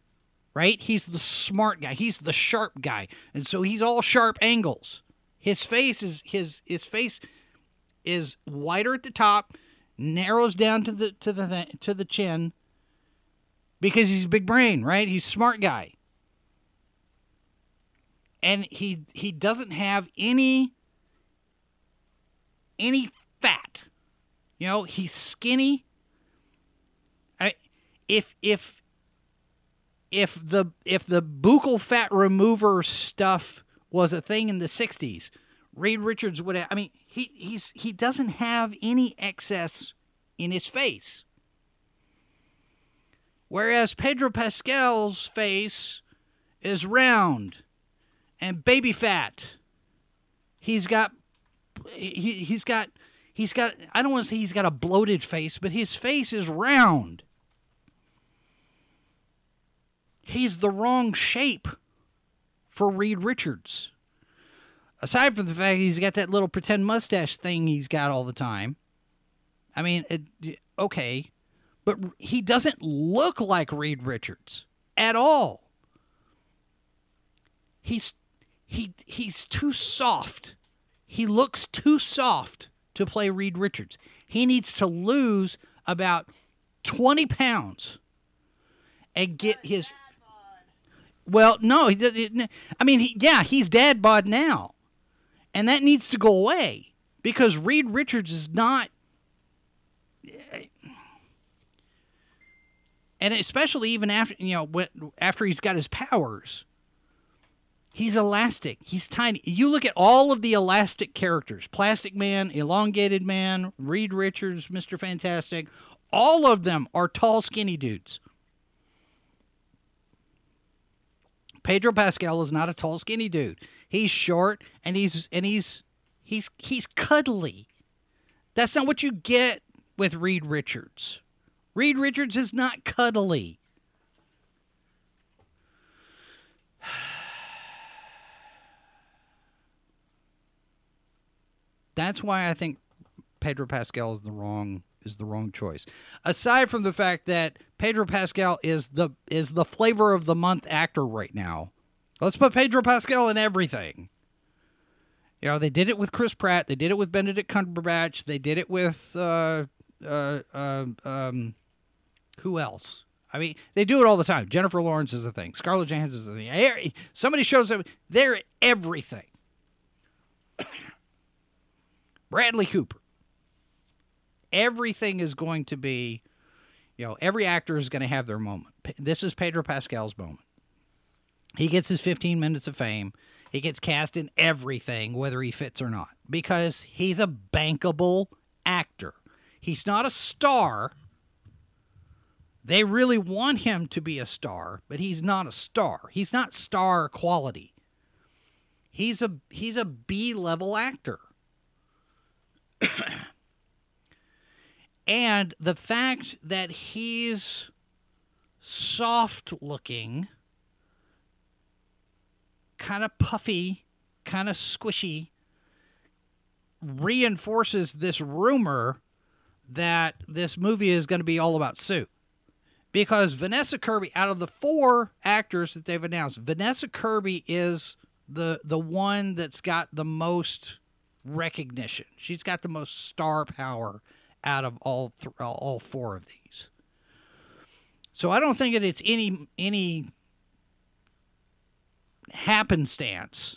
right? He's the smart guy. He's the sharp guy. And so he's all sharp angles. His face is his his face is wider at the top, narrows down to the to the to the chin because he's a big brain, right? He's smart guy. And he he doesn't have any any fat. You know, he's skinny. I if if if the if the buccal fat remover stuff was a thing in the 60s. Reed Richards would have, I mean, he, he's, he doesn't have any excess in his face. Whereas Pedro Pascal's face is round and baby fat. He's got, he, he's got, he's got, I don't want to say he's got a bloated face, but his face is round. He's the wrong shape for Reed Richards. Aside from the fact he's got that little pretend mustache thing he's got all the time. I mean, it, okay, but he doesn't look like Reed Richards at all. He's he he's too soft. He looks too soft to play Reed Richards. He needs to lose about 20 pounds and get his well, no, he, I mean, he, yeah, he's dad bod now, and that needs to go away because Reed Richards is not, and especially even after you know after he's got his powers, he's elastic. He's tiny. You look at all of the elastic characters: Plastic Man, Elongated Man, Reed Richards, Mister Fantastic. All of them are tall, skinny dudes. Pedro Pascal is not a tall, skinny dude. He's short and he's and he's he's he's cuddly. That's not what you get with Reed Richards. Reed Richards is not cuddly. That's why I think Pedro Pascal is the wrong is the wrong choice. Aside from the fact that Pedro Pascal is the is the flavor of the month actor right now. Let's put Pedro Pascal in everything. You know, they did it with Chris Pratt. They did it with Benedict Cumberbatch. They did it with uh, uh, uh, um, who else? I mean, they do it all the time. Jennifer Lawrence is a thing. Scarlett Johansson is a thing. Somebody shows up. They're everything. Bradley Cooper. Everything is going to be, you know, every actor is going to have their moment. This is Pedro Pascal's moment. He gets his 15 minutes of fame. He gets cast in everything, whether he fits or not, because he's a bankable actor. He's not a star. They really want him to be a star, but he's not a star. He's not star quality. He's a he's a B level actor. <coughs> and the fact that he's soft looking, kind of puffy, kind of squishy, reinforces this rumor that this movie is going to be all about Sue. Because Vanessa Kirby, out of the four actors that they've announced, Vanessa Kirby is the the one that's got the most recognition. She's got the most star power out of all th- all four of these. So I don't think that it's any any happenstance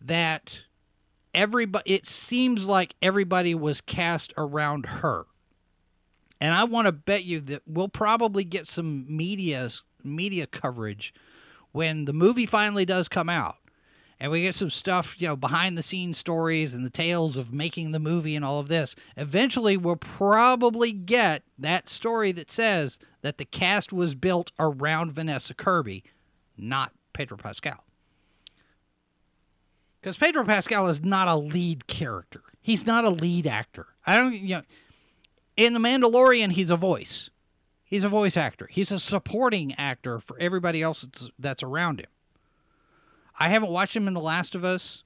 that everybody it seems like everybody was cast around her. And I want to bet you that we'll probably get some media media coverage when the movie finally does come out. And we get some stuff, you know, behind the scenes stories and the tales of making the movie and all of this. Eventually, we'll probably get that story that says that the cast was built around Vanessa Kirby, not Pedro Pascal. Because Pedro Pascal is not a lead character. He's not a lead actor. I don't, you know, in The Mandalorian, he's a voice. He's a voice actor. He's a supporting actor for everybody else that's, that's around him. I haven't watched him in The Last of Us.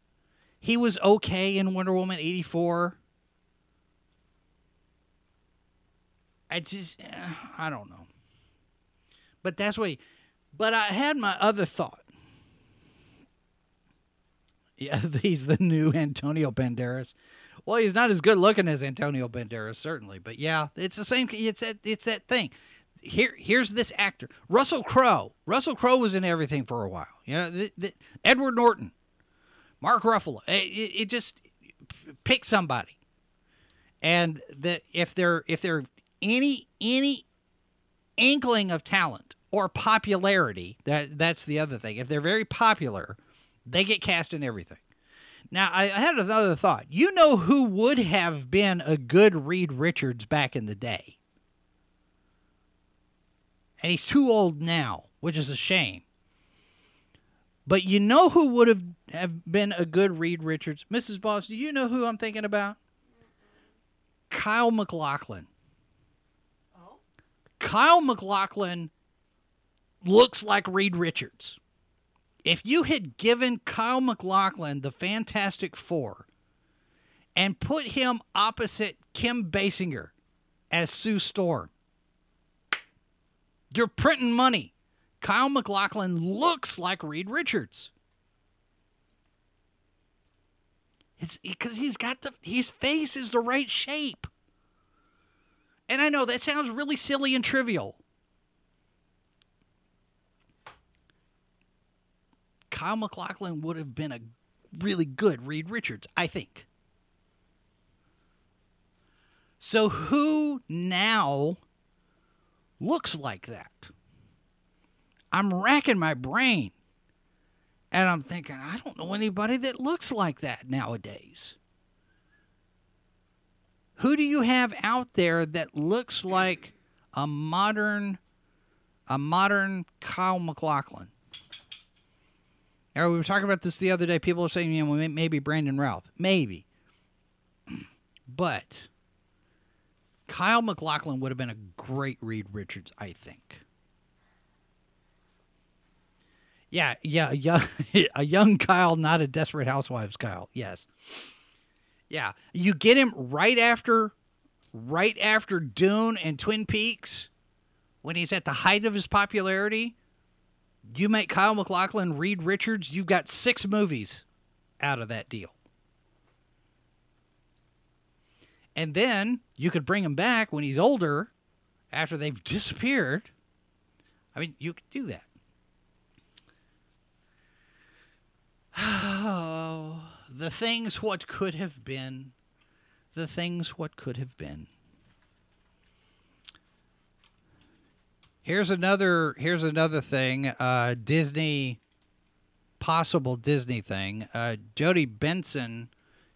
He was okay in Wonder Woman 84. I just, eh, I don't know. But that's what he, but I had my other thought. <laughs> Yeah, <laughs> he's the new Antonio Banderas. Well, he's not as good looking as Antonio Banderas, certainly, but yeah, it's the same. It's that. It's that thing. Here, here's this actor, Russell Crowe. Russell Crowe was in everything for a while. You know, the, the, Edward Norton, Mark Ruffalo. It, it, it just pick somebody, and the if they're if they're any any inkling of talent or popularity, that that's the other thing. If they're very popular, they get cast in everything. Now, I had another thought. You know who would have been a good Reed Richards back in the day? And he's too old now, which is a shame. But you know who would have, have been a good Reed Richards? Mrs. Boss, do you know who I'm thinking about? Kyle MacLachlan. Oh. Kyle MacLachlan looks like Reed Richards. If you had given Kyle MacLachlan the Fantastic Four and put him opposite Kim Basinger as Sue Storm, you're printing money. Kyle MacLachlan looks like Reed Richards. It's because he's got the his face is the right shape. And I know that sounds really silly and trivial. Kyle MacLachlan would have been a really good Reed Richards, I think. So who now looks like that? I'm racking my brain. And I'm thinking, I don't know anybody that looks like that nowadays. Who do you have out there that looks like a modern a modern Kyle MacLachlan? Now, we were talking about this the other day. People are saying, you know, maybe Brandon Ralph. Maybe. <clears throat> But Kyle MacLachlan would have been a great Reed Richards, I think. Yeah, yeah, yeah, <laughs> a young Kyle, not a desperate housewives Kyle. Yes. Yeah, you get him right after right after Dune and Twin Peaks, when he's at the height of his popularity, you make Kyle MacLachlan Reed Richards, you've got six movies out of that deal. And then you could bring him back when he's older after they've <laughs> disappeared. I mean, you could do that. <sighs> Oh, the things what could have been. The things what could have been. Here's another here's another thing. Uh, Disney possible Disney thing. Uh, Jodi Benson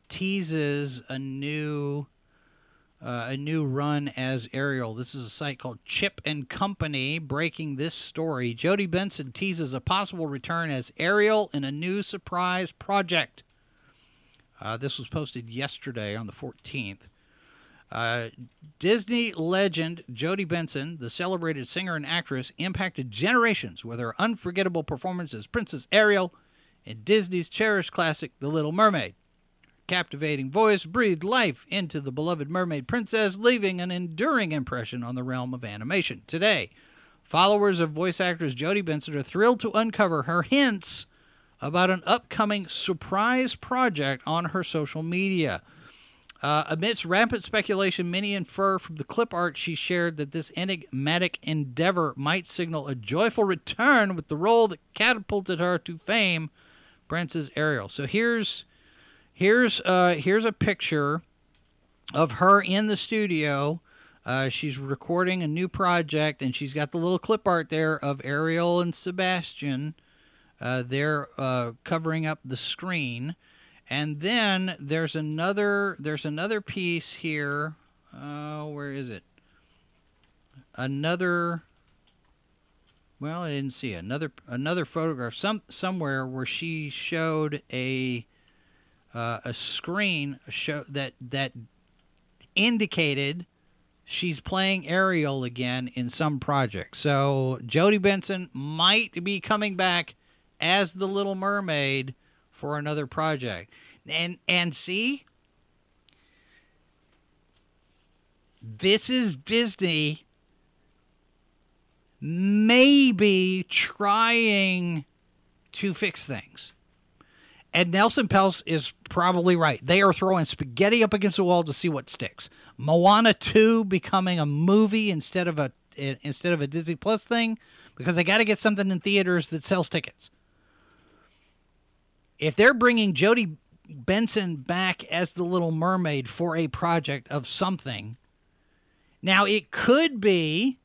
teases a new uh, a new run as Ariel. This is a site called Chip and Company breaking this story. Jodi Benson teases a possible return as Ariel in a new surprise project. Uh, this was posted yesterday on the 14th. Uh, Disney legend Jodi Benson, the celebrated singer and actress, impacted generations with her unforgettable performance as Princess Ariel in Disney's cherished classic The Little Mermaid captivating voice breathed life into the beloved mermaid princess, leaving an enduring impression on the realm of animation. Today, followers of voice actress Jodi Benson are thrilled to uncover her hints about an upcoming surprise project on her social media. Uh, amidst rampant speculation, many infer from the clip art she shared that this enigmatic endeavor might signal a joyful return with the role that catapulted her to fame, Princess Ariel. So here's Here's uh, here's a picture of her in the studio. Uh, she's recording a new project, and she's got the little clip art there of Ariel and Sebastian. Uh, they're uh, covering up the screen, and then there's another there's another piece here. Uh, where is it? Another. Well, I didn't see another another photograph some somewhere where she showed a uh, a screen show that that indicated she's playing Ariel again in some project. So Jodi Benson might be coming back as the Little Mermaid for another project. And and see this is Disney maybe trying to fix things. And Nelson Peltz is probably right. They are throwing spaghetti up against the wall to see what sticks. Moana 2 becoming a movie instead of a instead of a Disney Plus thing because they got to get something in theaters that sells tickets. If they're bringing Jodi Benson back as the Little Mermaid for a project of something, now it could be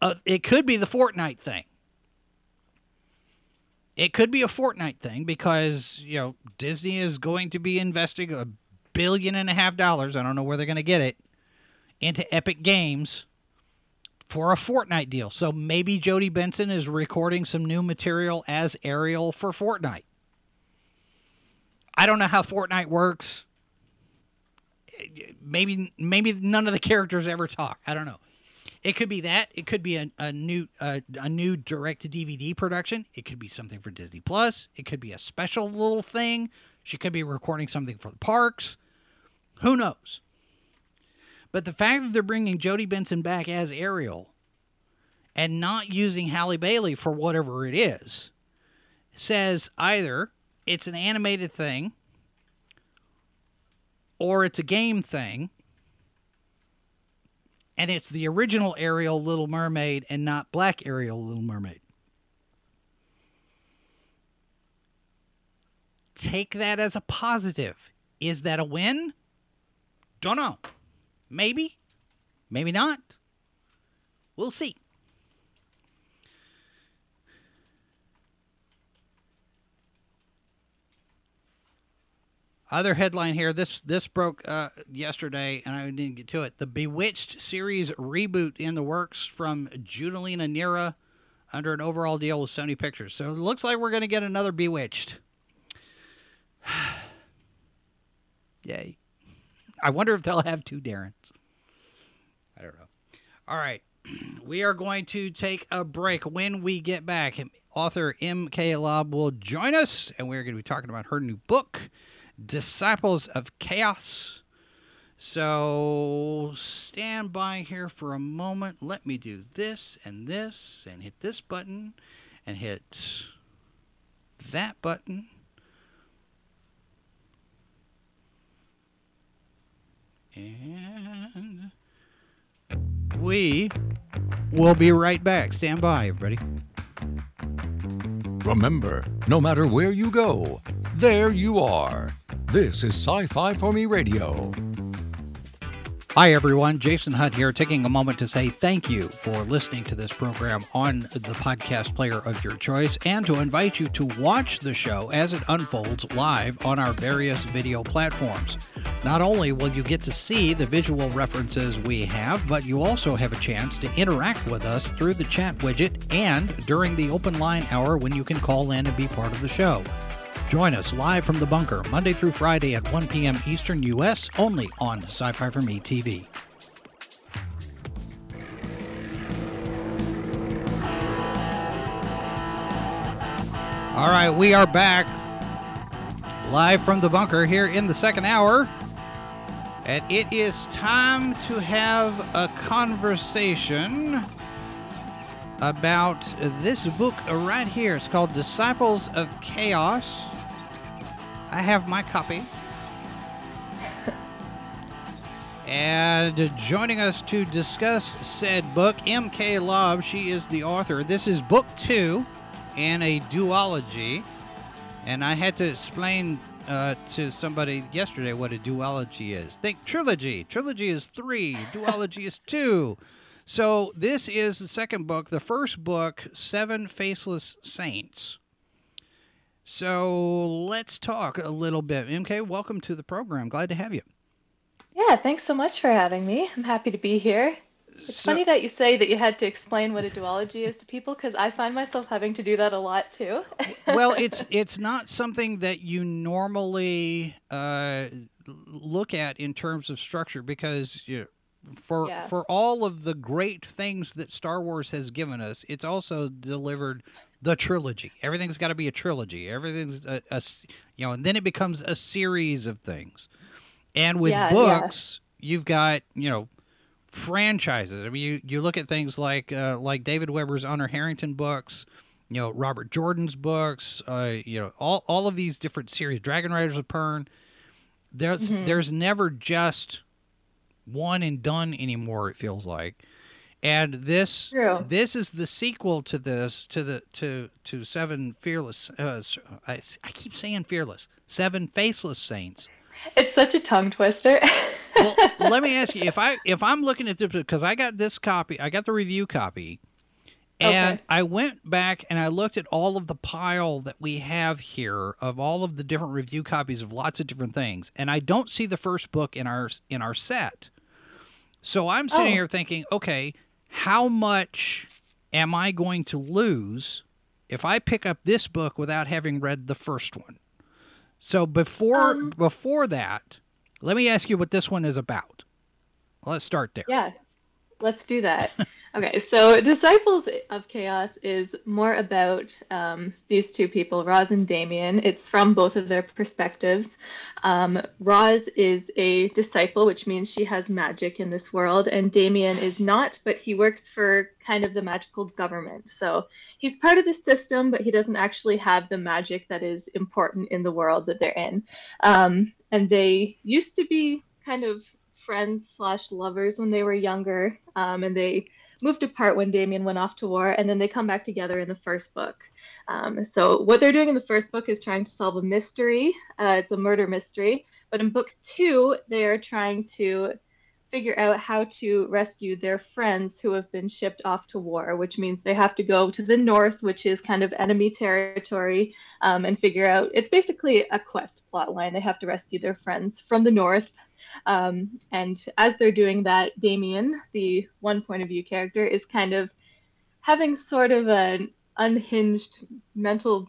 uh, it could be the Fortnite thing. It could be a Fortnite thing because, you know, Disney is going to be investing a billion and a half dollars, I don't know where they're going to get it, into Epic Games for a Fortnite deal. So maybe Jodi Benson is recording some new material as Ariel for Fortnite. I don't know how Fortnite works. Maybe maybe none of the characters ever talk. I don't know. It could be that. It could be a, a new uh, a new direct to DVD production. It could be something for Disney Plus. It could be a special little thing. She could be recording something for the parks. Who knows? But the fact that they're bringing Jodi Benson back as Ariel and not using Halle Bailey for whatever it is says either it's an animated thing or it's a game thing and it's the original Ariel Little Mermaid and not Black Ariel Little Mermaid. Take that as a positive. Is that a win? Don't know. Maybe. Maybe not. We'll see. Other headline here. This this broke uh, yesterday, and I didn't get to it. The Bewitched series reboot in the works from Junelina Nera under an overall deal with Sony Pictures. So it looks like we're going to get another Bewitched. <sighs> Yay! I wonder if they'll have two Darrens. I don't know. All right, <clears throat> we are going to take a break. When we get back, author M.K. Lobb will join us, and we're going to be talking about her new book. Disciples of Chaos. So stand by here for a moment. Let me do this and this and hit this button and hit that button. And we will be right back. Stand by, everybody. Remember, no matter where you go, there you are. This is Sci Fi for Me Radio. Hi, everyone. Jason Hunt here, taking a moment to say thank you for listening to this program on the podcast player of your choice and to invite you to watch the show as it unfolds live on our various video platforms. Not only will you get to see the visual references we have, but you also have a chance to interact with us through the chat widget and during the open line hour when you can call in and be part of the show. Join us live from the bunker Monday through Friday at 1 p.m. Eastern U.S. only on Sci Fi for Me TV. All right, we are back live from the bunker here in the second hour. And it is time to have a conversation about this book right here. It's called Disciples of Chaos. I have my copy. and joining us to discuss said book, MK Lobb. She is the author. This is book two in a duology. And I had to explain uh, to somebody yesterday what a duology is. Think trilogy. Trilogy is three, duology is two. So this is the second book. The first book, Seven Faceless Saints. So let's talk a little bit. MK, welcome to the program. Glad to have you. Yeah, thanks so much for having me. I'm happy to be here. It's So- funny that you say that you had to explain what a duology is to people because I find myself having to do that a lot too. well, <laughs> it's it's not something that you normally uh, look at in terms of structure because you know, for Yeah. for all of the great things that Star Wars has given us, it's also delivered the trilogy. Everything's got to be a trilogy. Everything's a, you know, and then it becomes a series of things. And with Yeah, yeah. books, you've got you know franchises. I mean, you, you look at things like uh, like David Weber's Honor Harrington books, you know Robert Jordan's books, uh, you know all all of these different series, Dragon Riders of Pern. There's Mhm. there's never just one and done anymore. It feels like, and this True. this is the sequel to this to the to to Seven Fearless. Uh, I, I keep saying Fearless. Seven Faceless Saints. it's such a tongue twister. well, <laughs> let me ask you if I if I'm looking at this because I got this copy, I got the review copy, and Okay. I went back and I looked at all of the pile that we have here of all of the different review copies of lots of different things, and I don't see the first book in our in our set. So I'm sitting Oh. here thinking, okay, how much am I going to lose if I pick up this book without having read the first one? So before Um, before that, let me ask you what this one is about. Let's start there. Yeah, let's do that. <laughs> Okay, so Disciples of Chaos is more about um, these two people, Roz and Damien. It's from both of their perspectives. Um, Roz is a disciple, which means she has magic in this world, and Damien is not, but he works for kind of the magical government. So he's part of the system, but he doesn't actually have the magic that is important in the world that they're in. Um, and they used to be kind of friends slash lovers when they were younger, um, and they moved apart when Damien went off to war, and then they come back together in the first book. Um, so what they're doing in the first book is trying to solve a mystery. Uh, it's a murder mystery, but in book two, they are trying to figure out how to rescue their friends who have been shipped off to war, which means they have to go to the north, which is kind of enemy territory, um, and figure out. It's basically a quest plot line. They have to rescue their friends from the north. Um, and as they're doing that, Damien, the one point of view character, is kind of having sort of an unhinged mental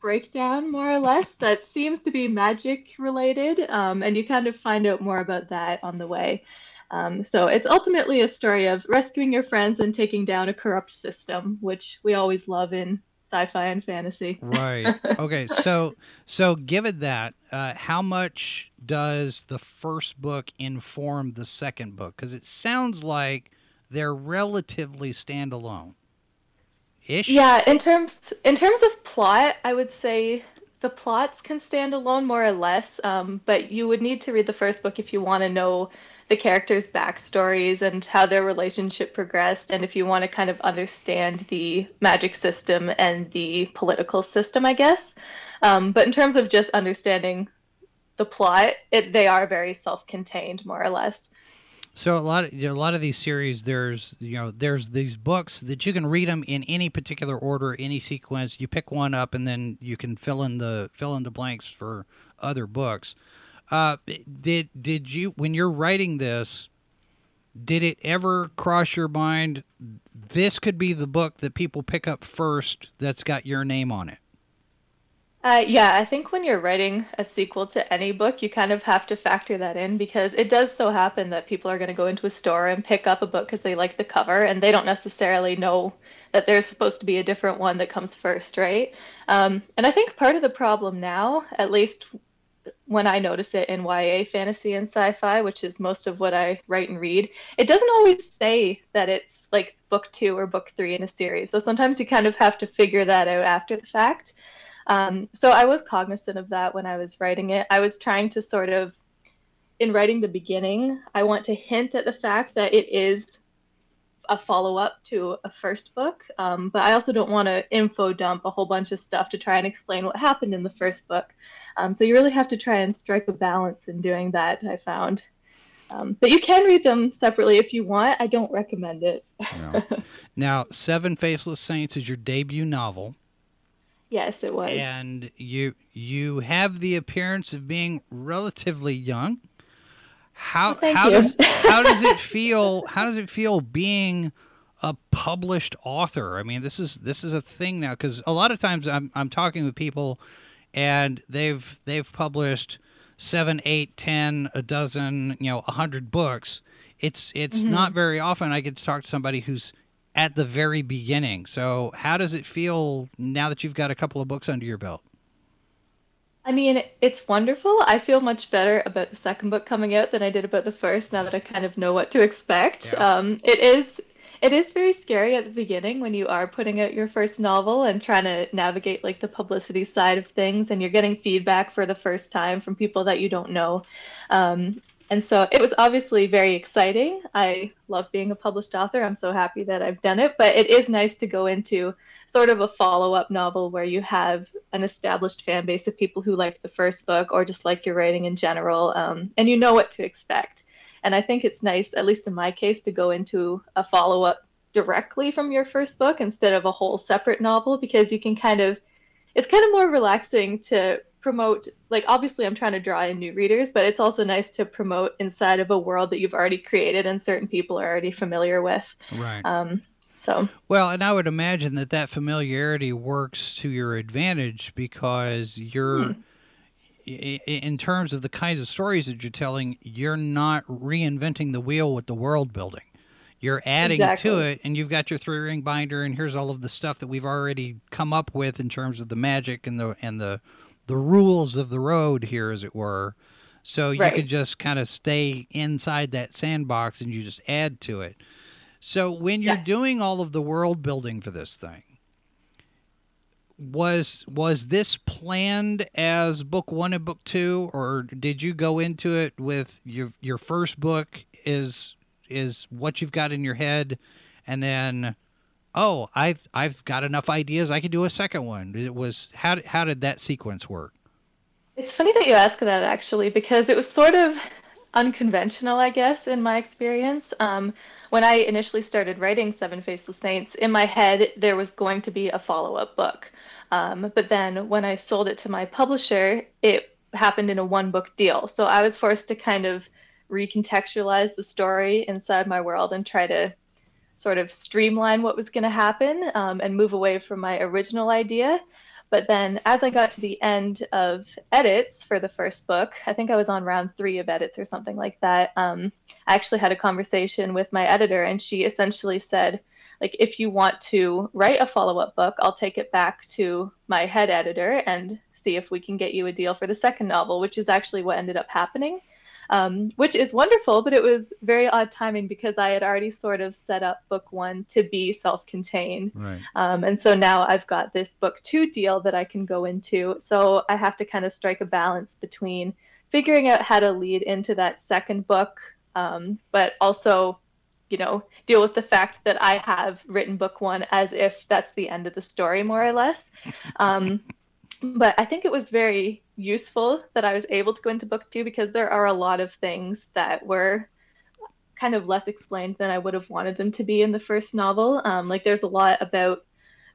breakdown, more or less, that seems to be magic related. Um, and you kind of find out more about that on the way. Um, so it's ultimately a story of rescuing your friends and taking down a corrupt system, which we always love in sci-fi and fantasy. Right. <laughs> Okay. So, so given that, uh, how much does the first book inform the second book? Because it sounds like they're relatively standalone. Ish. Yeah, in terms in terms of plot, I would say the plots can stand alone more or less, um, but you would need to read the first book if you want to know the characters' backstories and how their relationship progressed, and if you want to kind of understand the magic system and the political system, I guess. Um, but in terms of just understanding the plot, it, they are very self-contained, more or less. So a lot of you know, a lot of these series, there's you know there's these books that you can read them in any particular order, any sequence. You pick one up, and then you can fill in the fill in the blanks for other books. Uh, did did you when you're writing this? Did it ever cross your mind? This could be the book that people pick up first. That's got your name on it. Uh, yeah, I think when you're writing a sequel to any book, you kind of have to factor that in because it does so happen that people are going to go into a store and pick up a book because they like the cover and they don't necessarily know that there's supposed to be a different one that comes first, right? Um, and I think part of the problem now, at least when I notice it in YA fantasy and sci-fi, which is most of what I write and read, it doesn't always say that it's like book two or book three in a series. So sometimes you kind of have to figure that out after the fact. Um, so I was cognizant of that when I was writing it. I was trying to sort of, in writing the beginning, I want to hint at the fact that it is a follow up to a first book, um, but I also don't want to info dump a whole bunch of stuff to try and explain what happened in the first book. Um, so you really have to try and strike a balance in doing that, I found. Um, but you can read them separately if you want. I don't recommend it. no. Now, Seven Faceless Saints is your debut novel. Yes, it was. And you you have the appearance of being relatively young. How well, how you. does how <laughs> does it feel? How does it feel being a published author? I mean, this is this is a thing now because a lot of times I'm I'm talking with people, and they've they've published seven, eight, ten, a dozen, you know, a hundred books. It's it's Mm-hmm. not very often I get to talk to somebody who's at the very beginning. So, how does it feel now that you've got a couple of books under your belt? I mean, it's wonderful. I feel much better about the second book coming out than I did about the first. Now that I kind of know what to expect, Yeah. um, it is it is very scary at the beginning when you are putting out your first novel and trying to navigate like the publicity side of things, and you're getting feedback for the first time from people that you don't know. Um, and so it was obviously very exciting. I love being a published author. I'm so happy that I've done it. But it is nice to go into sort of a follow up novel where you have an established fan base of people who liked the first book or just like your writing in general, um, and you know what to expect. And I think it's nice, at least in my case, to go into a follow up directly from your first book instead of a whole separate novel because you can kind of, it's kind of more relaxing to promote like obviously i'm trying to draw in new readers but it's also nice to promote inside of a world that you've already created and certain people are already familiar with Right. um, so Well, and I would imagine that that familiarity works to your advantage because you're, Hmm. In terms of the kinds of stories that you're telling, you're not reinventing the wheel with the world building. You're adding to it, and you've got your three ring binder, and here's all of the stuff that we've already come up with in terms of the magic and the and the the rules of the road here, as it were. So you Right. could just kind of stay inside that sandbox, and you just add to it. So when you're Yeah. doing all of the world building for this thing, was was this planned as book one and book two, or did you go into it with your your first book is is what you've got in your head, and then oh I've I've got enough ideas I could do a second one. It was how how did that sequence work? It's funny that you ask that actually, because it was sort of unconventional, I guess, in my experience. Um, when I initially started writing Seven Faceless Saints, in my head there was going to be a follow up book. Um, but then when I sold it to my publisher, it happened in a one book deal. So I was forced to kind of recontextualize the story inside my world and try to sort of streamline what was going to happen um, and move away from my original idea. But then, as I got to the end of edits for the first book, I think I was on round three of edits or something like that. Um, I actually had a conversation with my editor, and she essentially said, like if you want to write a follow-up book i'll take it back to my head editor and see if we can get you a deal for the second novel which is actually what ended up happening. Um, which is wonderful but it was very odd timing because i had already sort of set up book one to be self-contained. Right. um, and so now i've got this book two deal that i can go into. So i have to kind of strike a balance between figuring out how to lead into that second book um, but also you know deal with the fact that i have written book one as if that's the end of the story more or less um, <laughs> but i think it was very useful that i was able to go into book two because there are a lot of things that were kind of less explained than i would have wanted them to be in the first novel um, like there's a lot about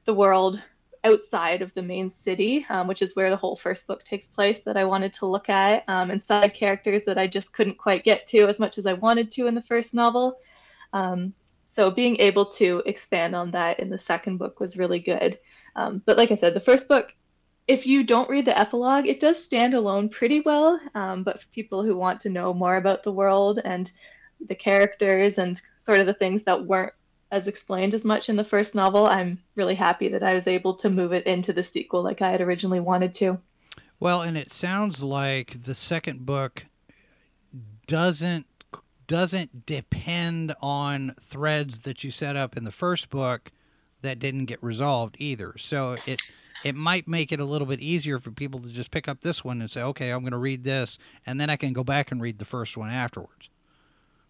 the world outside of the main city, um, which is where the whole first book takes place, that I wanted to look at, um, and side characters that I just couldn't quite get to as much as I wanted to in the first novel. Um, so being able to expand on that in the second book was really good. Um, but like I said, the first book, if you don't read the epilogue, it does stand alone pretty well. Um, but for people who want to know more about the world and the characters and sort of the things that weren't as explained as much in the first novel, I'm really happy that I was able to move it into the sequel like I had originally wanted to. Well, and it sounds like the second book doesn't doesn't depend on threads that you set up in the first book that didn't get resolved either. So it it might make it a little bit easier for people to just pick up this one and say, "Okay, I'm going to read this," and then I can go back and read the first one afterwards.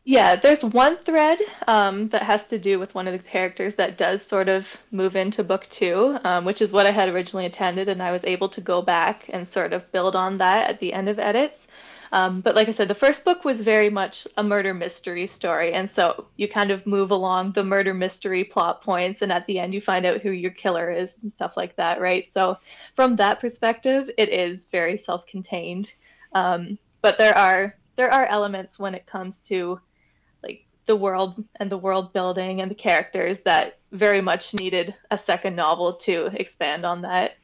Yeah, there's one thread um, that has to do with one of the characters that does sort of move into book two, um, which is what I had originally intended, and I was able to go back and sort of build on that at the end of edits. Um, but like I said, the first book was very much a murder mystery story, and so you kind of move along the murder mystery plot points, and at the end you find out who your killer is and stuff like that, right? So from that perspective, it is very self-contained. Um, but there are there are elements when it comes to like the world and the world building and the characters that very much needed a second novel to expand on that.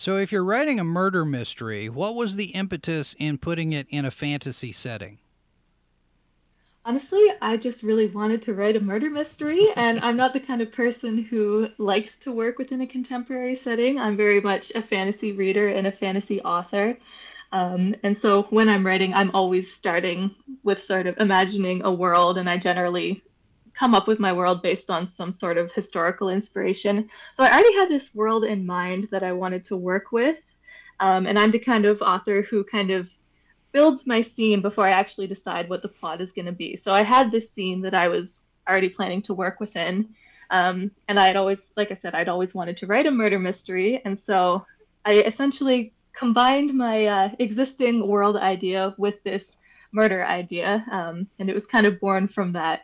So if you're writing a murder mystery, what was the impetus in putting it in a fantasy setting? Honestly, I just really wanted to write a murder mystery, and I'm not the kind of person who likes to work within a contemporary setting. I'm very much a fantasy reader and a fantasy author. Um, and so when I'm writing, I'm always starting with sort of imagining a world, and I generally come up with my world based on some sort of historical inspiration. So I already had this world in mind that I wanted to work with. Um, and I'm the kind of author who kind of builds my scene before I actually decide what the plot is going to be. So I had this scene that I was already planning to work within. Um, and I had always, like I said, I'd always wanted to write a murder mystery. And so I essentially combined my uh, existing world idea with this murder idea. Um, and it was kind of born from that.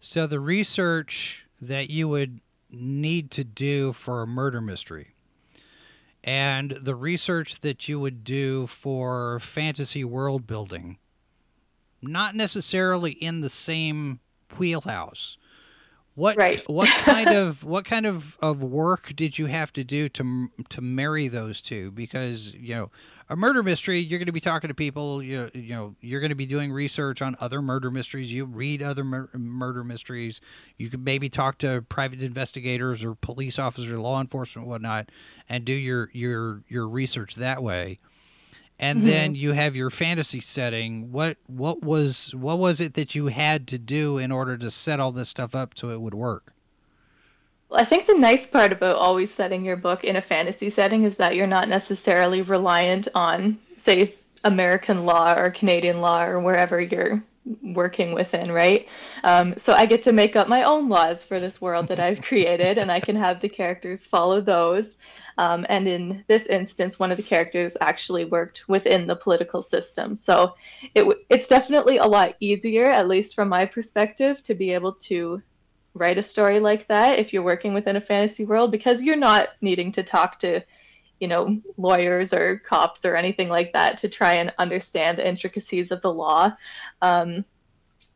So the research that you would need to do for a murder mystery and the research that you would do for fantasy world building not necessarily in the same wheelhouse what right. what <laughs> kind of what kind of, of work did you have to do to to marry those two because you know a murder mystery you're going to be talking to people you, you know you're going to be doing research on other murder mysteries. You read other mur- murder mysteries. You could maybe talk to private investigators or police officers or law enforcement whatnot and do your your your research that way. And mm-hmm. then you have your fantasy setting. What what was what was it that you had to do in order to set all this stuff up so it would work well, I think the nice part about always setting your book in a fantasy setting is that you're not necessarily reliant on, say, American law or Canadian law or wherever you're working within, right? Um, so I get to make up my own laws for this world that I've created, and I can have the characters follow those. Um, and in this instance, one of the characters actually worked within the political system. So it w- it's definitely a lot easier, at least from my perspective, to be able to write a story like that if you're working within a fantasy world because you're not needing to talk to you know lawyers or cops or anything like that to try and understand the intricacies of the law. Um,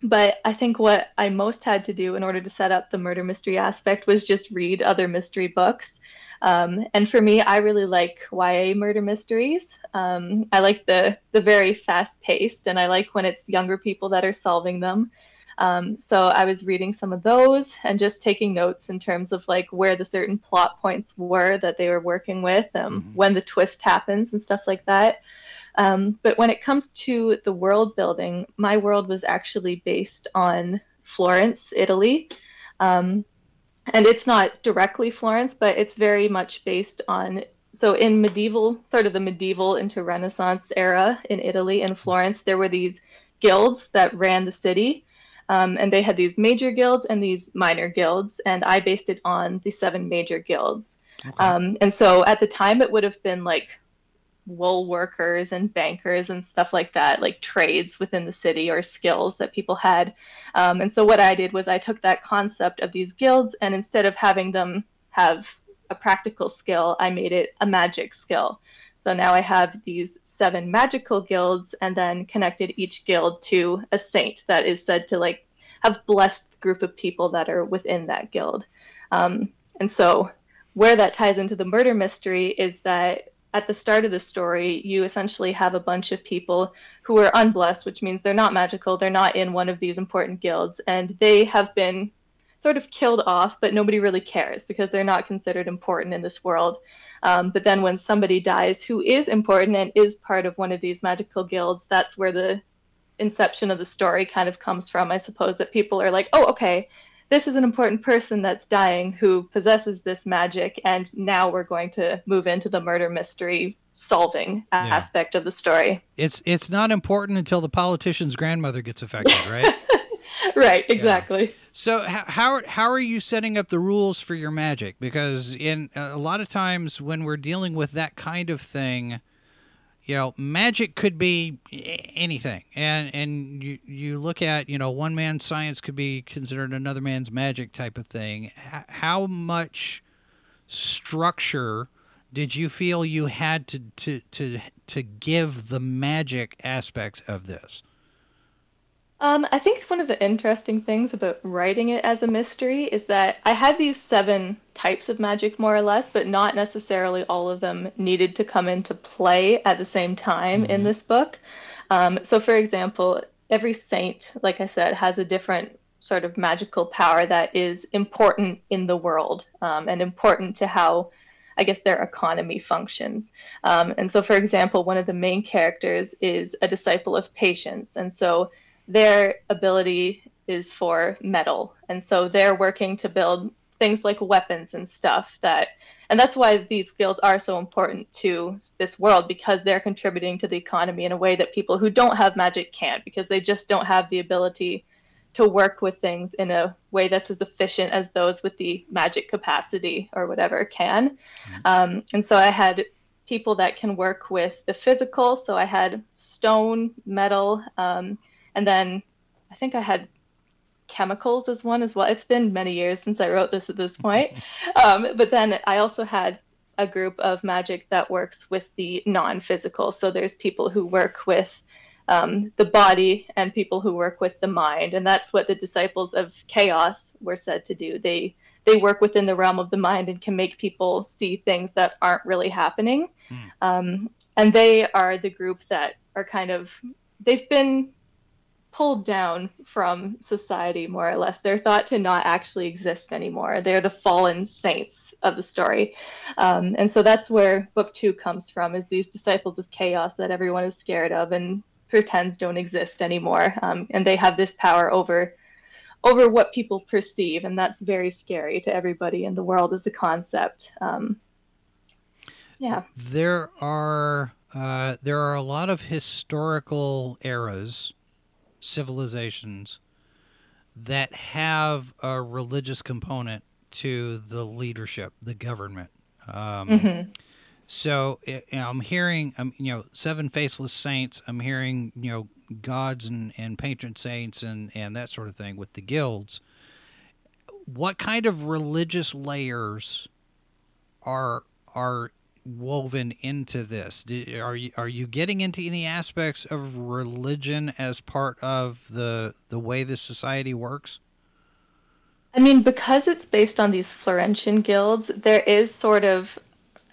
but i think what i most had to do in order to set up the murder mystery aspect was just read other mystery books. Um, and for me i really like ya murder mysteries. Um, i like the the very fast paced and i like when it's younger people that are solving them Um, so I was reading some of those and just taking notes in terms of like where the certain plot points were that they were working with, um, mm-hmm. when the twist happens and stuff like that. Um, but when it comes to the world building, my world was actually based on Florence, Italy. Um, and it's not directly Florence, but it's very much based on. So, in medieval, sort of the medieval into Renaissance era in Italy and Florence, there were these guilds that ran the city. Um, and they had these major guilds and these minor guilds, and I based it on the seven major guilds. Okay. Um, and so at the time, it would have been like wool workers and bankers and stuff like that, like trades within the city or skills that people had. Um, and so what I did was I took that concept of these guilds, and instead of having them have a practical skill, I made it a magic skill. So now I have these seven magical guilds and then connected each guild to a saint that is said to like have blessed the group of people that are within that guild. Um, and so where that ties into the murder mystery is that at the start of the story, you essentially have a bunch of people who are unblessed, which means they're not magical, they're not in one of these important guilds, and they have been sort of killed off, but nobody really cares because they're not considered important in this world. Um, but then when somebody dies who is important and is part of one of these magical guilds, that's where the inception of the story kind of comes from. I suppose that people are like, oh, okay, this is an important person that's dying who possesses this magic, and now we're going to move into the murder mystery solving yeah. aspect of the story. It's it's not important until the politician's grandmother gets affected, right? <laughs> <laughs> right, exactly. Yeah. So how how are you setting up the rules for your magic? Because in a lot of times when we're dealing with that kind of thing, you know, magic could be anything, and and you you look at you know one man's science could be considered another man's magic type of thing. How much structure did you feel you had to to to to give the magic aspects of this? Um, I think one of the interesting things about writing it as a mystery is that I had these seven types of magic, more or less, but not necessarily all of them needed to come into play at the same time mm-hmm. in this book. Um, so, for example, every saint, like I said, has a different sort of magical power that is important in the world um, and important to how I guess their economy functions. Um, and so, for example, one of the main characters is a disciple of patience. And so their ability is for metal. And so they're working to build things like weapons and stuff that and that's why these guilds are so important to this world because they're contributing to the economy in a way that people who don't have magic can't because they just don't have the ability to work with things in a way that's as efficient as those with the magic capacity or whatever can. Mm-hmm. Um, and so I had people that can work with the physical. So I had stone, metal, um, and then I think I had chemicals as one as well. It's been many years since I wrote this at this point. <laughs> Um, but then I also had a group of magic that works with the non physical. So there's people who work with um, the body and people who work with the mind. And that's what the disciples of chaos were said to do. They they work within the realm of the mind and can make people see things that aren't really happening. Mm. Um, and they are the group that are kind of they've been pulled down from society more or less. They're thought to not actually exist anymore. They're the fallen saints of the story. Um, and so that's where book two comes from is these disciples of chaos that everyone is scared of and pretends don't exist anymore. Um, and they have this power over over what people perceive and that's very scary to everybody in the world as a concept. Um, yeah. There are uh, there are a lot of historical eras civilizations that have a religious component to the leadership, the government. Um, mm-hmm. So you know, I'm hearing, um, you know, seven faceless saints. I'm hearing, you know, gods and, and patron saints and, and that sort of thing with the guilds. What kind of religious layers are are woven into this? are you are you getting into any aspects of religion as part of the the way the society works? I mean, because it's based on these Florentian guilds, there is sort of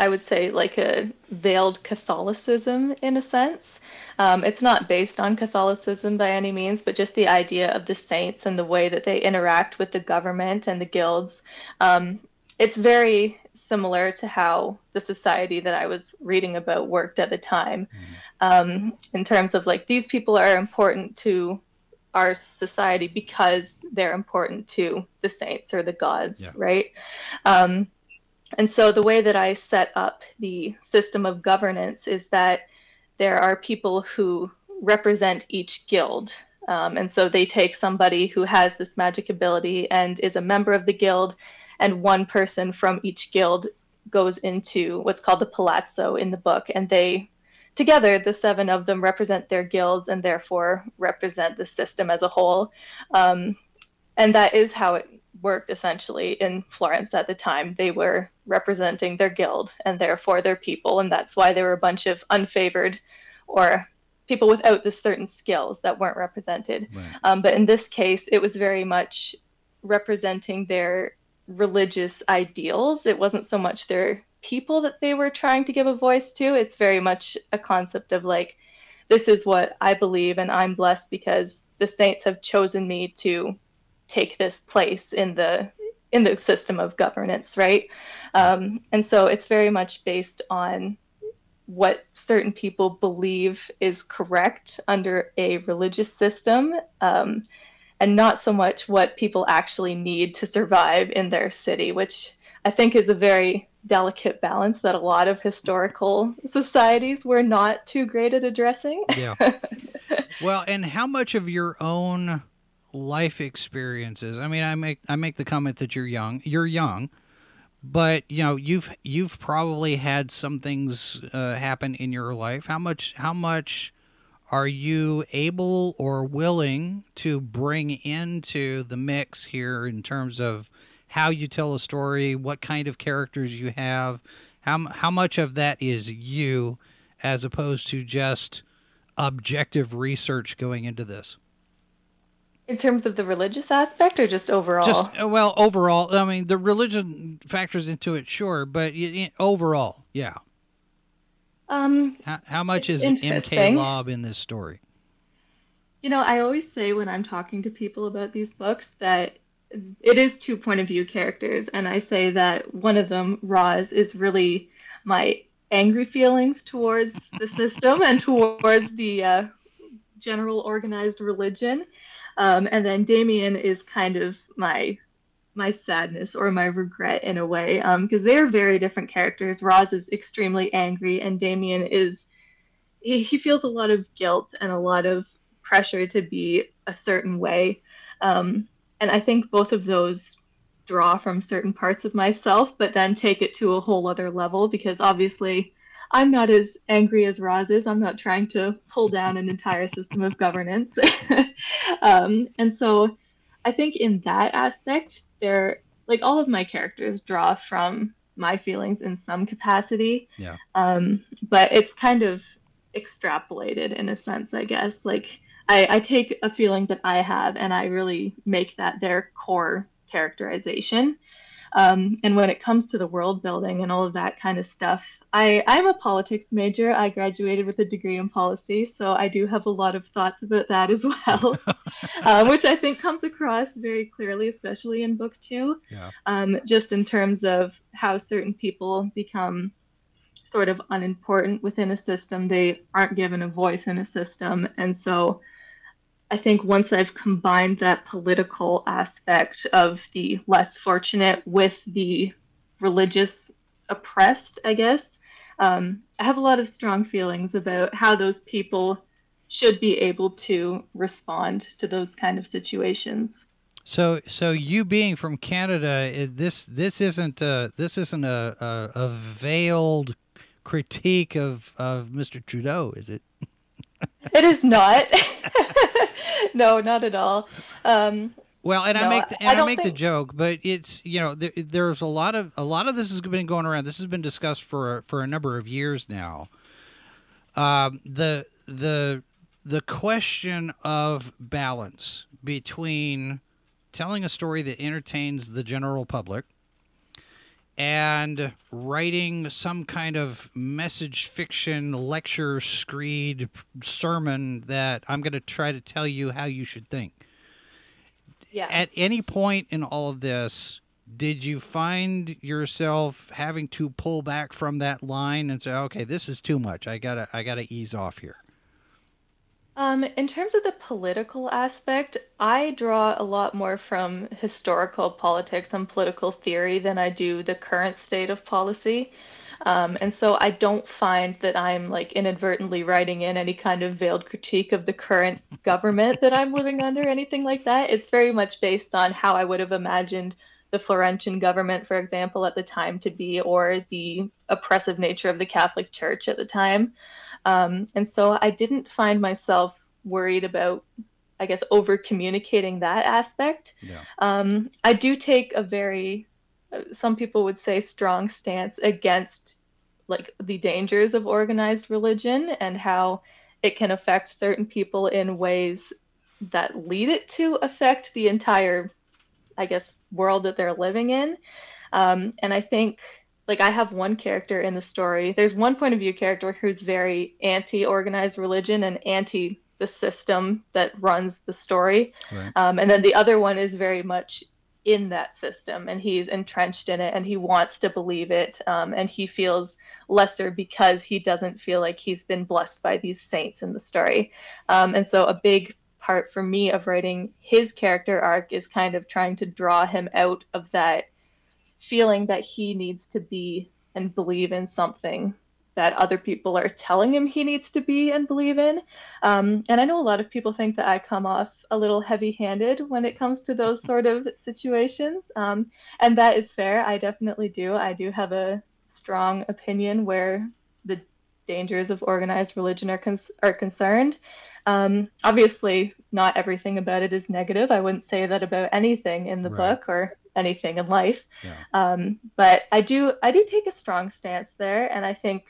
I would say, like a veiled Catholicism in a sense. Um, it's not based on Catholicism by any means, but just the idea of the saints and the way that they interact with the government and the guilds. Um, it's very similar to how the society that I was reading about worked at the time, um, in terms of like these people are important to our society because they're important to the saints or the gods, Yeah. right? Um, and so the way that I set up the system of governance is that there are people who represent each guild. Um, and so they take somebody who has this magic ability and is a member of the guild, and one person from each guild goes into what's called the palazzo in the book, and they together the seven of them represent their guilds and therefore represent the system as a whole. Um, and that is how it worked essentially in florence at the time. They were representing their guild and therefore their people and that's why there were a bunch of unfavored or people without the certain skills that weren't represented. Um, but in this case it was very much representing their religious ideals. It wasn't so much their people that they were trying to give a voice to. It's very much a concept of like this is what i believe and i'm blessed because the saints have chosen me to take this place in the in the system of governance right? Um, and so it's very much based on what certain people believe is correct under a religious system. Um, and not so much what people actually need to survive in their city which i think is a very delicate balance that a lot of historical societies were not too great at addressing Yeah. <laughs> well, and how much of your own life experiences? I mean, I make I make the comment that you're young. You're young, but you know you've you've probably had some things uh, happen in your life. How much how much are you able or willing to bring into the mix here in terms of how you tell a story, what kind of characters you have, how how much of that is you as opposed to just objective research going into this? in terms of the religious aspect or just overall Just uh, well, overall, I mean, the religion factors into it, sure, but overall, yeah. Um How, how much is MK. Lobb in this story? You know, I always say when I'm talking to people about these books that it is two point of view characters, and I say that one of them, Roz, is really my angry feelings towards the <laughs> system and towards the uh, general organized religion, um, and then Damien is kind of my my sadness or my regret in a way, because they are very different characters. Roz is extremely angry, and Damien is he, he feels a lot of guilt and a lot of pressure to be a certain way. Um, and I think both of those draw from certain parts of myself, but then take it to a whole other level because obviously I'm not as angry as Roz is. I'm not trying to pull down an entire system of governance. <laughs> um, and so I think in that aspect, they're like all of my characters draw from my feelings in some capacity Yeah. um, but it's kind of extrapolated in a sense, I guess. Like I, I take a feeling that I have and I really make that their core characterization. Um, and when it comes to the world building and all of that kind of stuff, I, I'm a politics major. I graduated with a degree in policy, so I do have a lot of thoughts about that as <laughs> well, um, <laughs> which I think comes across very clearly, especially in book two, Yeah. um, just in terms of how certain people become sort of unimportant within a system. They aren't given a voice in a system. And so I think once I've combined that political aspect of the less fortunate with the religious oppressed, I guess, um, I have a lot of strong feelings about how those people should be able to respond to those kind of situations. So, so you being from Canada, this this isn't uh this isn't a, a a veiled critique of of Mr. Trudeau, is it? It is not. <laughs> <laughs> no, not at all. Um, Well, and I make the, and I, don't make the joke, but it's you know there, there's a lot of a lot of this has been going around. This has been discussed for for a number of years now. Um, the the the question of balance between telling a story that entertains the general public and writing some kind of message fiction lecture screed sermon that I'm going to try to tell you how you should think. Yeah. At any point in all of this, did you find yourself having to pull back from that line and say, "Okay, this is too much. I got to I got to ease off here." Um, in terms of the political aspect, I draw a lot more from historical politics and political theory than I do the current state of policy. Um, and so I don't find that I'm like inadvertently writing in any kind of veiled critique of the current government that I'm living under, anything like that. It's very much based on how I would have imagined the Florentian government, for example, at the time to be, or the oppressive nature of the Catholic Church at the time. Um, and so I didn't find myself worried about, I guess, over communicating that aspect. Yeah. Um, I do take a very, uh, some people would say, strong stance against like the dangers of organized religion and how it can affect certain people in ways that lead it to affect the entire, I guess, world that they're living in. Um, and I think like I have one character in the story. There's one point of view character who's very anti-organized religion and anti the system that runs the story, Right. um, and then the other one is very much in that system and he's entrenched in it and he wants to believe it um, and he feels lesser because he doesn't feel like he's been blessed by these saints in the story um, and so a big part for me of writing his character arc is kind of trying to draw him out of that feeling that he needs to be and believe in something that other people are telling him he needs to be and believe in. Um, and I know a lot of people think that I come off a little heavy handed when it comes to those sort of situations. Um, and that is fair. I definitely do. I do have a strong opinion where the dangers of organized religion are, cons- are concerned. Um, obviously, not everything about it is negative. I wouldn't say that about anything in the Right. book or anything in life. Yeah. Um, but I do I do take a strong stance there, and I think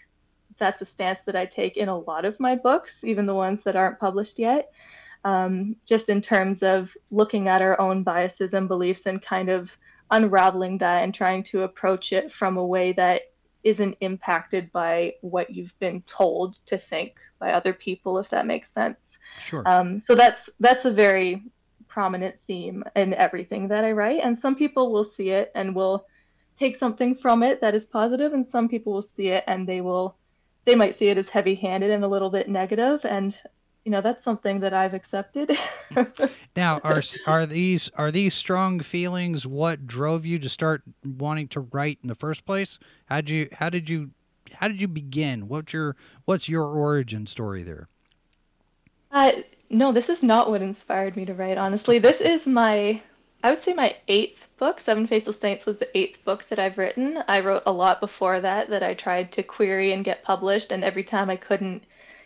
that's a stance that I take in a lot of my books, even the ones that aren't published yet. Um, just in terms of looking at our own biases and beliefs and kind of unraveling that and trying to approach it from a way that isn't impacted by what you've been told to think by other people, if that makes sense. Sure. Um, so that's that's a very prominent theme in everything that I write, and some people will see it and will take something from it that is positive, and some people will see it and they will they might see it as heavy-handed and a little bit negative, and you know that's something that I've accepted. <laughs> Now, are are these are these strong feelings what drove you to start wanting to write in the first place? How did you how did you how did you begin? What's your what's your origin story there? Uh, no, this is not what inspired me to write, honestly. This is my, I would say my eighth book. Seven Faceless Saints was the eighth book that I've written. I wrote a lot before that that I tried to query and get published, and every time I couldn't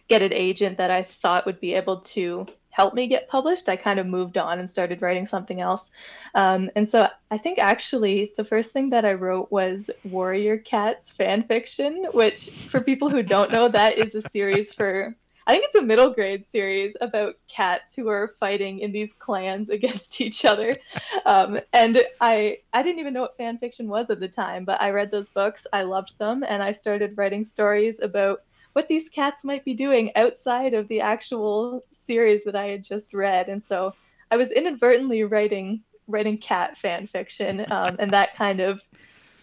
get an agent that I thought would be able to help me get published, I kind of moved on and started writing something else. Um, and so I think actually the first thing that I wrote was Warrior Cats fan fiction, which for people who don't know, that is a series for I think it's a middle grade series about cats who are fighting in these clans <laughs> against each other. Um, and I I didn't even know what fan fiction was at the time, but I read those books, I loved them, and I started writing stories about what these cats might be doing outside of the actual series that I had just read. And so I was inadvertently writing writing cat fan fiction, um, and that kind of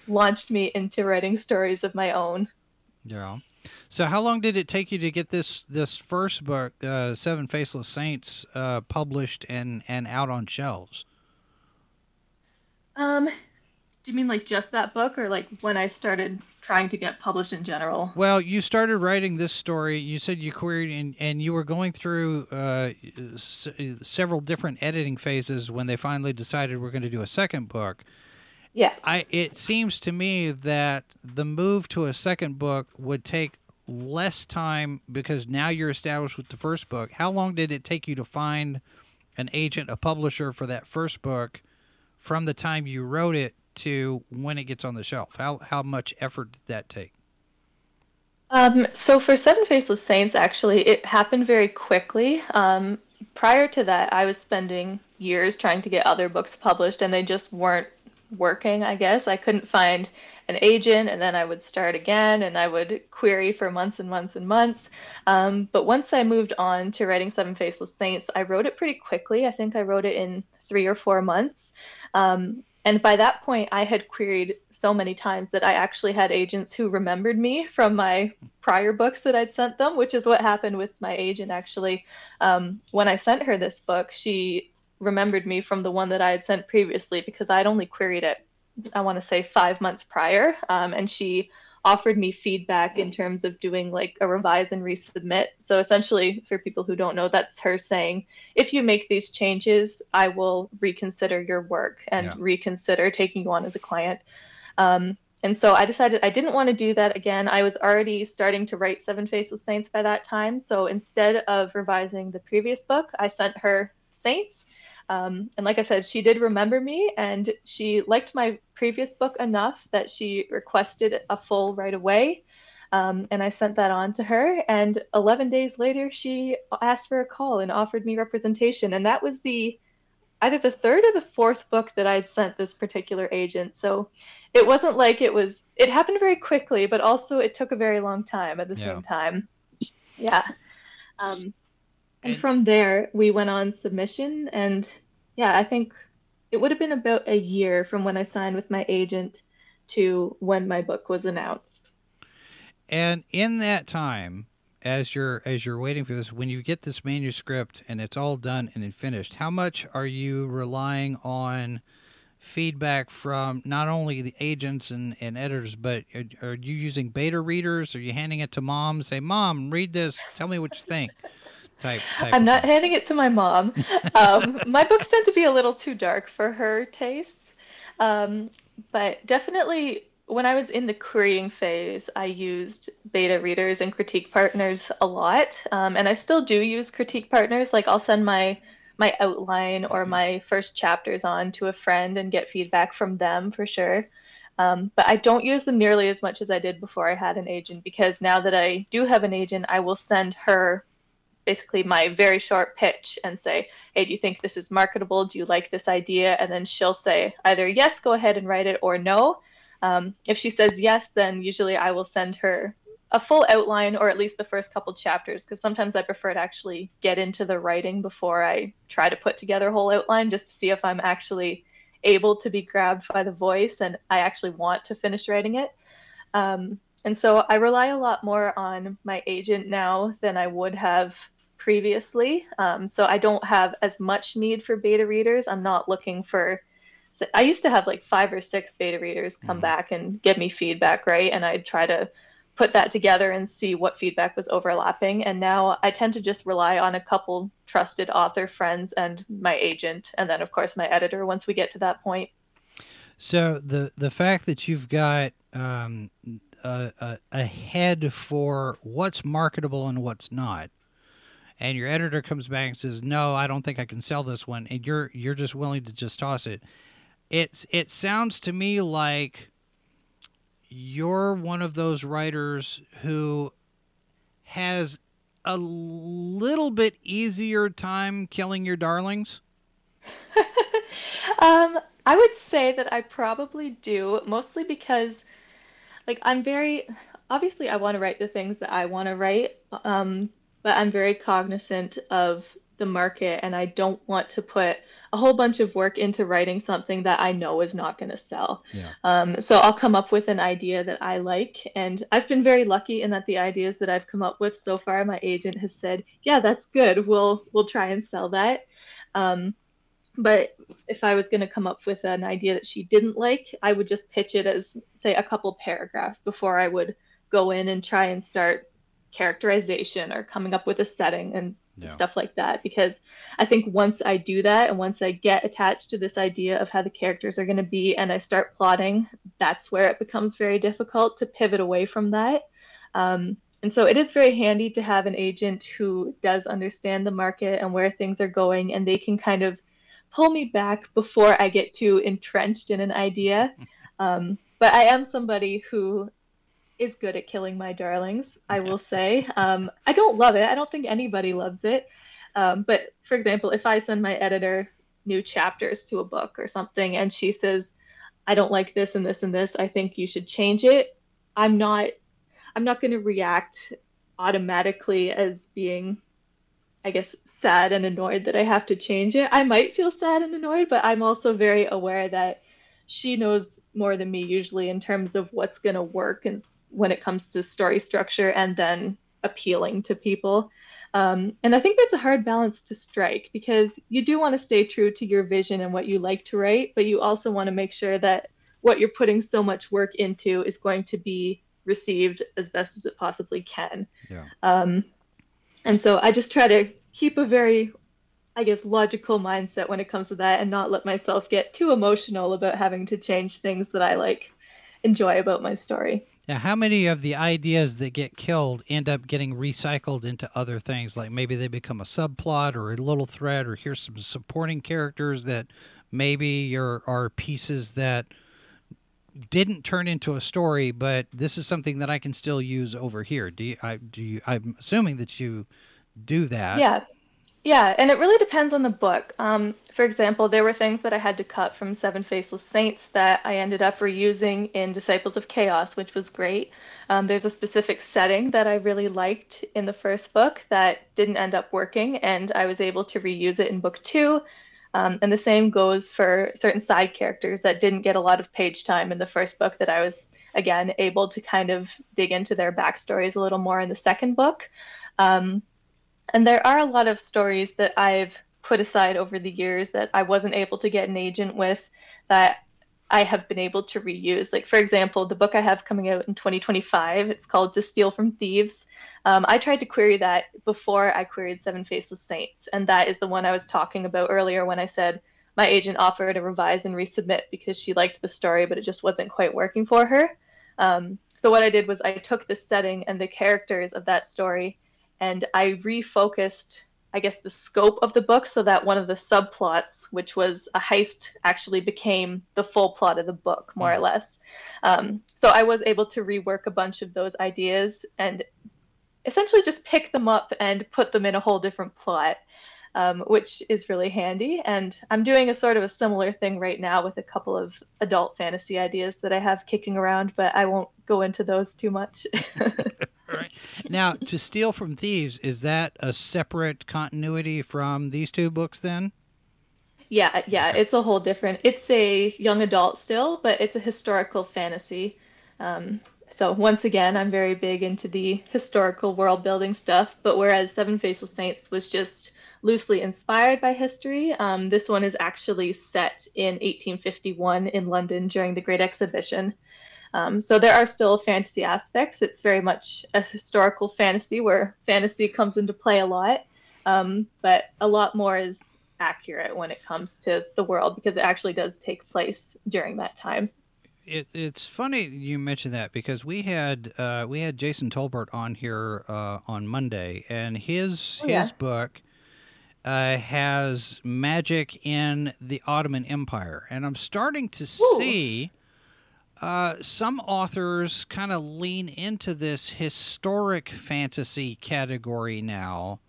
launched me into writing stories of my own. Yeah. So how long did it take you to get this this first book, uh, Seven Faceless Saints, uh, published and and out on shelves? Um, do you mean like just that book, or like when I started trying to get published in general? Well, you started writing this story. You said you queried and, and you were going through uh, s- several different editing phases when they finally decided we're going to do a second book. Yeah. I it seems to me that the move to a second book would take less time because now you're established with the first book. How long did it take you to find an agent, a publisher for that first book from the time you wrote it to when it gets on the shelf? How how much effort did that take? Um, so for Seven Faceless Saints, actually, it happened very quickly. Um, prior to that, I was spending years trying to get other books published, and they just weren't working, I guess. I couldn't find an agent, and then I would start again, and I would query for months and months and months. Um, but once I moved on to writing Seven Faceless Saints, I wrote it pretty quickly. I think I wrote it in three or four months. Um, and by that point, I had queried so many times that I actually had agents who remembered me from my prior books that I'd sent them, which is what happened with my agent actually. Um, when I sent her this book, she remembered me from the one that I had sent previously because I'd only queried it, I want to say, five months prior. Um, and she offered me feedback in terms of doing like a revise and resubmit. So essentially, for people who don't know, that's her saying, if you make these changes, I will reconsider your work and yeah. reconsider taking you on as a client. Um, and so I decided I didn't want to do that again. I was already starting to write Seven Faceless Saints by that time. So instead of revising the previous book, I sent her Saints um, and like I said, she did remember me and she liked my previous book enough that she requested a full right away. Um, and I sent that on to her. And 11 days later, she asked for a call and offered me representation. And that was the either the third or the fourth book that I'd sent this particular agent. So it wasn't like it was, it happened very quickly, but also it took a very long time at the yeah. same time. Yeah. Um, and, from there, we went on submission. And yeah, I think it would have been about a year from when I signed with my agent to when my book was announced. And in that time, as you're as you're waiting for this, when you get this manuscript and it's all done and finished, how much are you relying on feedback from not only the agents and, and editors, but are, are you using beta readers? Are you handing it to mom? Say, mom, read this. Tell me what you think. <laughs> Type, type I'm not handing it to my mom. Um, <laughs> my books tend to be a little too dark for her tastes. Um, but definitely, when I was in the querying phase, I used beta readers and critique partners a lot. Um, and I still do use critique partners. Like, I'll send my my outline or my first chapters on to a friend and get feedback from them for sure. Um, but I don't use them nearly as much as I did before I had an agent because now that I do have an agent, I will send her basically my very short pitch and say, hey, do you think this is marketable? Do you like this idea? And then she'll say either yes, go ahead and write it, or no. Um, if she says yes, then usually I will send her a full outline or at least the first couple chapters because sometimes I prefer to actually get into the writing before I try to put together a whole outline just to see if I'm actually able to be grabbed by the voice and I actually want to finish writing it. Um, and so I rely a lot more on my agent now than I would have previously. Um, so I don't have as much need for beta readers. I'm not looking for. So I used to have like five or six beta readers come mm back and give me feedback, right? And I'd try to put that together and see what feedback was overlapping. And now I tend to just rely on a couple trusted author friends and my agent, and then of course my editor once we get to that point. So the the fact that you've got um, a, a, a head for what's marketable and what's not and your editor comes back and says no i don't think i can sell this one and you're you're just willing to just toss it. It's it sounds to me like you're one of those writers who has a little bit easier time killing your darlings. <laughs> Um i would say that i probably do mostly because like I'm very obviously I want to write the things that I want to write, um, but I'm very cognizant of the market and I don't want to put a whole bunch of work into writing something that I know is not going to sell. Yeah. Um, so I'll come up with an idea that I like, and I've been very lucky in that the ideas that I've come up with so far, my agent has said, "Yeah, that's good. We'll we'll try and sell that." Um, but if I was going to come up with an idea that she didn't like, I would just pitch it as, say, a couple paragraphs before I would go in and try and start characterization or coming up with a setting and yeah. stuff like that. Because I think once I do that and once I get attached to this idea of how the characters are going to be and I start plotting, that's where it becomes very difficult to pivot away from that. Um, and so it is very handy to have an agent who does understand the market and where things are going, and they can kind of pull me back before I get too entrenched in an idea. <laughs> Um, but I am somebody who is good at killing my darlings, I will say. Um, I don't love it. I don't think anybody loves it. Um, but for example, if I send my editor new chapters to a book or something and she says, I don't like this and this and this. I think you should change it. I'm not I'm not going to react automatically as being I guess sad and annoyed that I have to change it. I might feel sad and annoyed, but I'm also very aware that she knows more than me usually in terms of what's going to work and when it comes to story structure and then appealing to people. Um, and I think that's a hard balance to strike because you do want to stay true to your vision and what you like to write, but you also want to make sure that what you're putting so much work into is going to be received as best as it possibly can. Yeah. Um, and so I just try to keep a very, I guess, logical mindset when it comes to that and not let myself get too emotional about having to change things that I like enjoy about my story. Now, how many of the ideas that get killed end up getting recycled into other things? Like maybe they become a subplot or a little thread, or here's some supporting characters that maybe are, are pieces that didn't turn into a story, but this is something that I can still use over here. Do you? I do you? I'm assuming that you do that. Yeah, yeah, and it really depends on the book. Um, for example, there were things that I had to cut from Seven Faceless Saints that I ended up reusing in Disciples of Chaos, which was great. Um, there's a specific setting that I really liked in the first book that didn't end up working, and I was able to reuse it in book two. Um, and the same goes for certain side characters that didn't get a lot of page time in the first book that I was, again, able to kind of dig into their backstories a little more in the second book. Um, and there are a lot of stories that I've put aside over the years that I wasn't able to get an agent with that I have been able to reuse. Like, for example, the book I have coming out in 2025, it's called To Steal from Thieves. Um, I tried to query that before I queried Seven Faceless Saints. And that is the one I was talking about earlier when I said my agent offered to revise and resubmit because she liked the story, but it just wasn't quite working for her. Um, so, what I did was I took the setting and the characters of that story and I refocused, I guess, the scope of the book so that one of the subplots, which was a heist, actually became the full plot of the book, more mm. or less. Um, so I was able to rework a bunch of those ideas and essentially just pick them up and put them in a whole different plot. Um, which is really handy. And I'm doing a sort of a similar thing right now with a couple of adult fantasy ideas that I have kicking around, but I won't go into those too much. <laughs> <laughs> right. Now, to steal from thieves, is that a separate continuity from these two books then? Yeah, yeah, it's a whole different. It's a young adult still, but it's a historical fantasy. Um, so once again, I'm very big into the historical world building stuff. But whereas Seven Faceless Saints was just loosely inspired by history, um, this one is actually set in 1851 in London during the Great Exhibition. Um, so there are still fantasy aspects. It's very much a historical fantasy where fantasy comes into play a lot, um, but a lot more is accurate when it comes to the world because it actually does take place during that time. It, it's funny you mentioned that because we had uh, we had Jason Tolbert on here uh, on Monday, and his oh, yeah. his book uh, has magic in the Ottoman Empire, and I'm starting to Ooh. see uh, some authors kind of lean into this historic fantasy category now.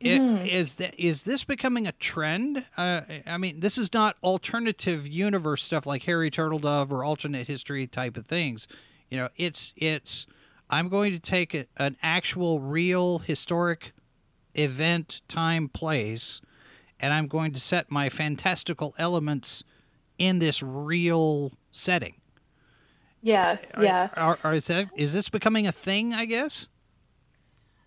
It, mm. Is that is this becoming a trend? Uh, I mean, this is not alternative universe stuff like Harry Turtledove or alternate history type of things. You know, it's it's. I'm going to take a, an actual, real, historic event, time, place, and I'm going to set my fantastical elements in this real setting. Yeah, yeah. Are, are, is that is this becoming a thing? I guess.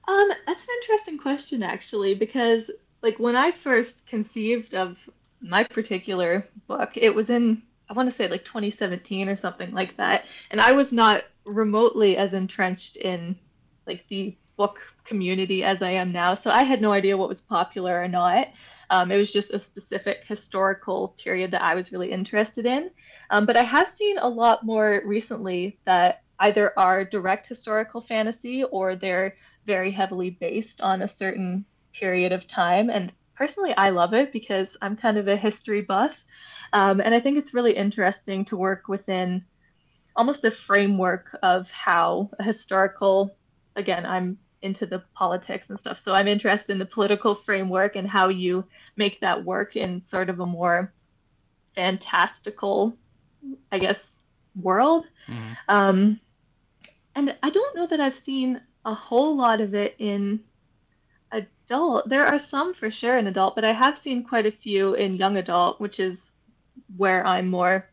Um, that's an interesting question actually, because like when I first conceived of my particular book, it was in I want to say like 2017 or something like that, and I was not remotely as entrenched in like the book community as I am now, so I had no idea what was popular or not. Um, it was just a specific historical period that I was really interested in. Um, but I have seen a lot more recently that either are direct historical fantasy or they're very heavily based on a certain period of time. And personally, I love it because I'm kind of a history buff. Um, and I think it's really interesting to work within almost a framework of how a historical, again, I'm into the politics and stuff. So I'm interested in the political framework and how you make that work in sort of a more fantastical I guess, world. Mm-hmm. Um, and I don't know that I've seen a whole lot of it in adult. There are some for sure in adult, but I have seen quite a few in young adult, which is where I'm more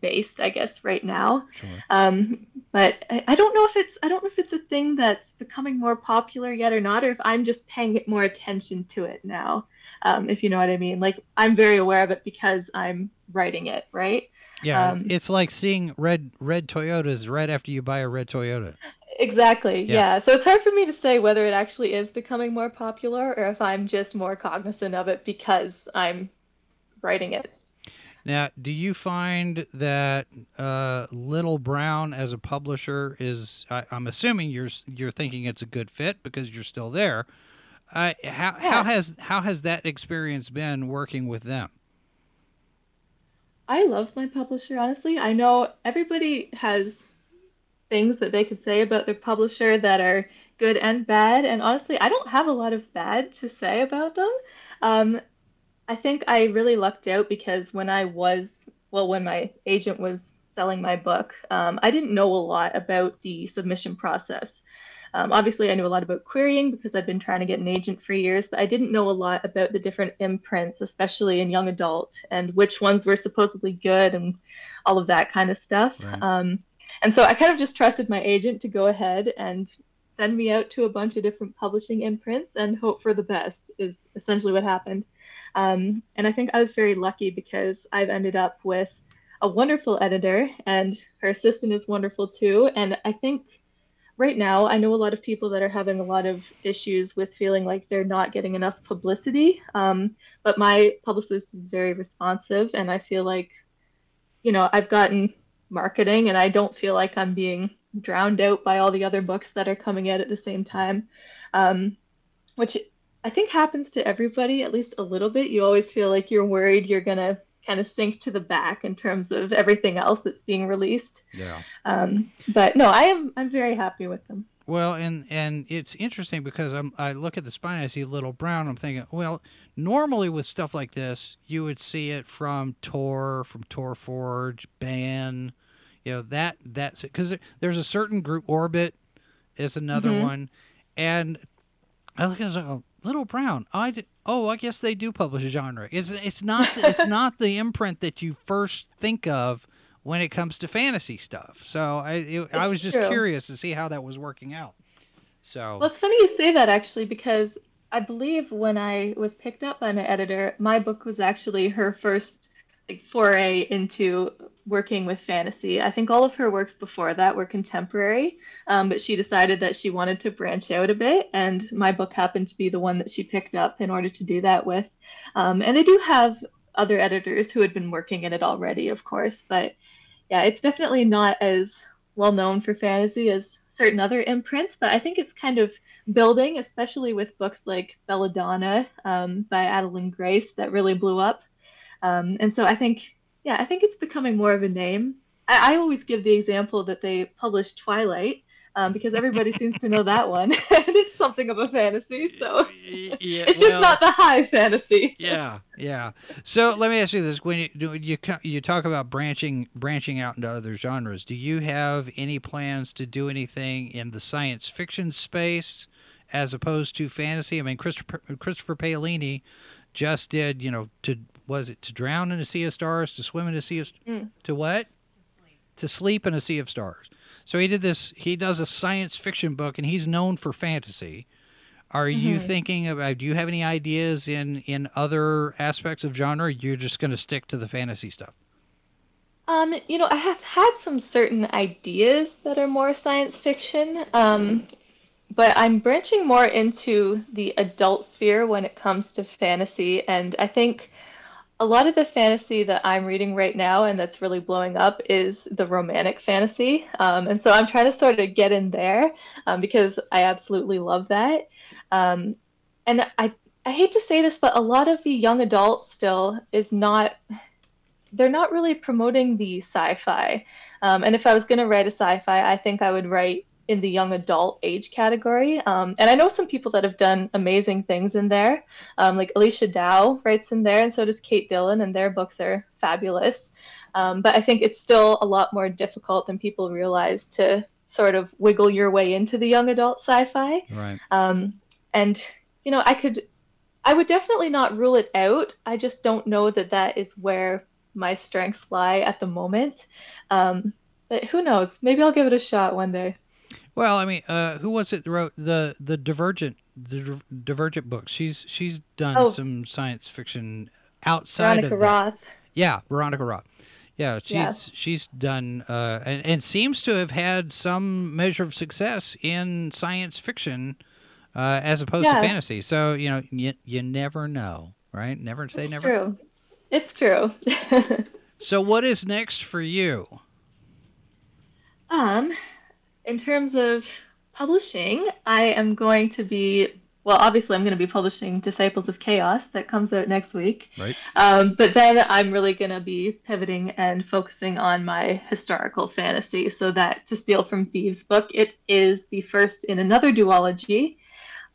based, I guess, right now. Sure. Um, but I, I don't know if it's I don't know if it's a thing that's becoming more popular yet or not, or if I'm just paying more attention to it now. Um, if you know what I mean. Like I'm very aware of it because I'm writing it, right? Yeah, Um, it's like seeing red red Toyotas right after you buy a red Toyota. Exactly. Yeah. Yeah. So it's hard for me to say whether it actually is becoming more popular or if I'm just more cognizant of it because I'm writing it. Now, do you find that uh, Little Brown as a publisher is? I, I'm assuming you're you're thinking it's a good fit because you're still there. Uh, how how has how has that experience been working with them? I love my publisher, honestly. I know everybody has things that they could say about their publisher that are good and bad. And honestly, I don't have a lot of bad to say about them. Um, I think I really lucked out because when I was, well, when my agent was selling my book, um, I didn't know a lot about the submission process. Um, obviously, I knew a lot about querying because I've been trying to get an agent for years, but I didn't know a lot about the different imprints, especially in young adult, and which ones were supposedly good and all of that kind of stuff. Right. Um, and so I kind of just trusted my agent to go ahead and send me out to a bunch of different publishing imprints and hope for the best, is essentially what happened. Um, and I think I was very lucky because I've ended up with a wonderful editor, and her assistant is wonderful too. And I think right now i know a lot of people that are having a lot of issues with feeling like they're not getting enough publicity um, but my publicist is very responsive and i feel like you know i've gotten marketing and i don't feel like i'm being drowned out by all the other books that are coming out at the same time um, which i think happens to everybody at least a little bit you always feel like you're worried you're going to kind of sink to the back in terms of everything else that's being released Yeah. um, but no, I am I'm very happy with them. Well, and and it's interesting because I'm I look at the spine, I see Little Brown. I'm thinking, well, normally with stuff like this, you would see it from Tor, from Tor Forge, Baen, you know that that's it because there's a certain group. Orbit is another Mhm. one, and I look at it, Little Brown. I oh, I guess they do publish a genre. It's it's not it's <laughs> not the imprint that you first think of when it comes to fantasy stuff. So I it, I was just true. curious to see how that was working out. So Well, it's funny you say that actually because I believe when I was picked up by my editor, my book was actually her first like foray into working with fantasy. I think all of her works before that were contemporary, um, but she decided that she wanted to branch out a bit, and my book happened to be the one that she picked up in order to do that with. Um, and they do have other editors who had been working in it already, of course, but yeah, it's definitely not as well known for fantasy as certain other imprints, but I think it's kind of building, especially with books like Belladonna um, by Adalyn Grace that really blew up. Um, and so I think, yeah, I think it's becoming more of a name. I, I always give the example that they published Twilight um, because everybody seems to know that one, <laughs> and it's something of a fantasy. So it's just well- not the high fantasy. yeah, yeah. So let me ask you this: when you do you you talk about branching branching out into other genres, do you have any plans to do anything in the science fiction space as opposed to fantasy? I mean, Christopher Christopher Paolini just did you know to was it to drown in a sea of stars, to swim in a sea of Mm. to what? To sleep in a sea of stars. So he did this. He does a science fiction book, and he's known for fantasy. Are you Mhm. thinking about? Do you have any ideas in in other aspects of genre? You're just going to stick to the fantasy stuff. Um, you know, I have had some certain ideas that are more science fiction, um, but I'm branching more into the adult sphere when it comes to fantasy, and I think a lot of the fantasy that I'm reading right now and that's really blowing up is the romantic fantasy. Um, and so I'm trying to sort of get in there um, because I absolutely love that. Um, and I, I hate to say this, but a lot of the young adult still is not, they're not really promoting the sci fi. Um, and if I was going to write a sci fi, I think I would write in the young adult age category. Um, and I know some people that have done amazing things in there. Um, like Alicia Dow writes in there, and so does Kate Dylan, and their books are fabulous. Um, but I think it's still a lot more difficult than people realize to sort of wiggle your way into the young adult sci-fi. Right. Um, and you know, I could, I would definitely not rule it out. I just don't know that that is where my strengths lie at the moment. Um, but who knows? Maybe I'll give it a shot one day. Well, I mean, uh, who was it that wrote the the Divergent the Diver- Divergent books? She's she's done Oh. some science fiction outside Veronica of that. Roth. Yeah, Veronica Roth. Yeah, she's she's done uh, and, and seems to have had some measure of success in science fiction uh, as opposed Yeah. to fantasy. So you know, you, you never know, right? Never say It's never. true. It's true. <laughs> So what is next for you? Um, in terms of publishing, I am going to be well. Obviously, I'm going to be publishing Disciples of Chaos that comes out next week. Right. Um, but then I'm really going to be pivoting and focusing on my historical fantasy. So that to steal from Thieves book, it is the first in another duology,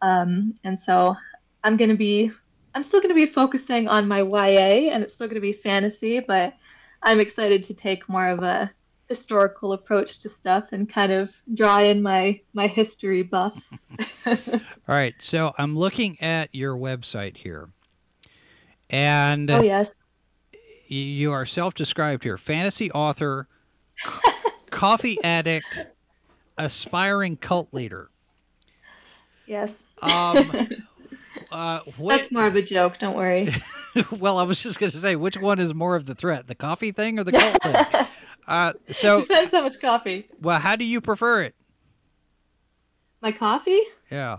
um, and so I'm going to be. I'm still going to be focusing on my YA, and it's still going to be fantasy, but I'm excited to take more of a historical approach to stuff and kind of draw in my my history buffs. <laughs> All right, so I'm looking at your website here, and oh yes, you are self-described here: fantasy author, c- <laughs> coffee addict, aspiring cult leader. yes. Um, <laughs> uh, what, That's more of a joke. Don't worry. well, I was just going to say, which one is more of the threat, the coffee thing or the cult thing? Uh, <laughs> so, Depends how much coffee. well, how do you prefer it? My coffee? Yeah.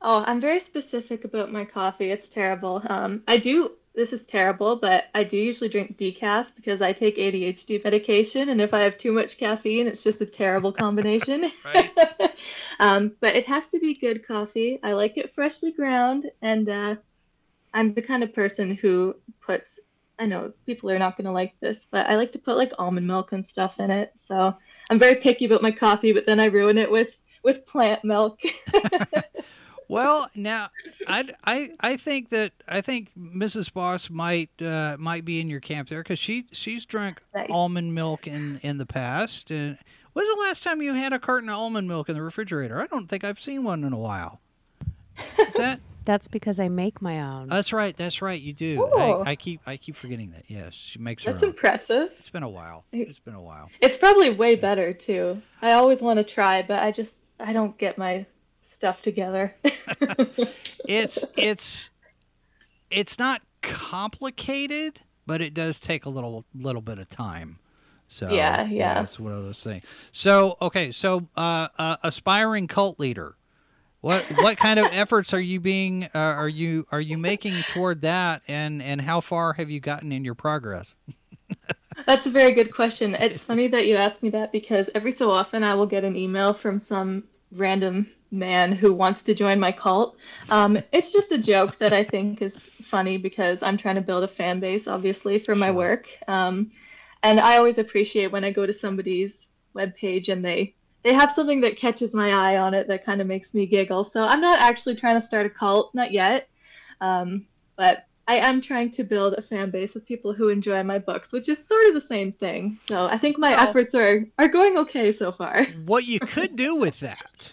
Oh, I'm very specific about my coffee. It's terrible. Um, I do. This is terrible, but I do usually drink decaf because I take ADHD medication, and if I have too much caffeine, it's just a terrible combination. <laughs> Right. <laughs> um, but it has to be good coffee. I like it freshly ground, and uh, I'm the kind of person who puts. I know people are not going to like this, but I like to put like almond milk and stuff in it. So I'm very picky about my coffee, but then I ruin it with with plant milk. <laughs> Well, now I, I I think that I think Mrs. Boss might uh, might be in your camp there because she she's drunk Nice. almond milk in in the past. And when's the last time you had a carton of almond milk in the refrigerator? I don't think I've seen one in a while. Is that? That's because I make my own. That's right. That's right. You do. Ooh. I, I keep I keep forgetting that. Yes, she makes her That's impressive. It's been a while. It's been a while. It's probably way better too. I always want to try, but I just I don't get my stuff together. <laughs> It's <laughs> it's it's not complicated, but it does take a little little bit of time. So Yeah, yeah. it's one of those things. So okay, so uh, uh, aspiring cult leader. What what kind of <laughs> efforts are you being uh, are you are you making toward that, and and how far have you gotten in your progress? <laughs> That's a very good question. It's funny that you asked me that because every so often I will get an email from some random man who wants to join my cult. Um, it's just a joke that I think is funny because I'm trying to build a fan base, obviously, for my Sure. work. Um, and I always appreciate when I go to somebody's webpage and they they have something that catches my eye on it that kind of makes me giggle. So I'm not actually trying to start a cult, not yet. Um, but I am trying to build a fan base of people who enjoy my books, which is sort of the same thing. So I think my efforts are are going okay so far. what you could do with that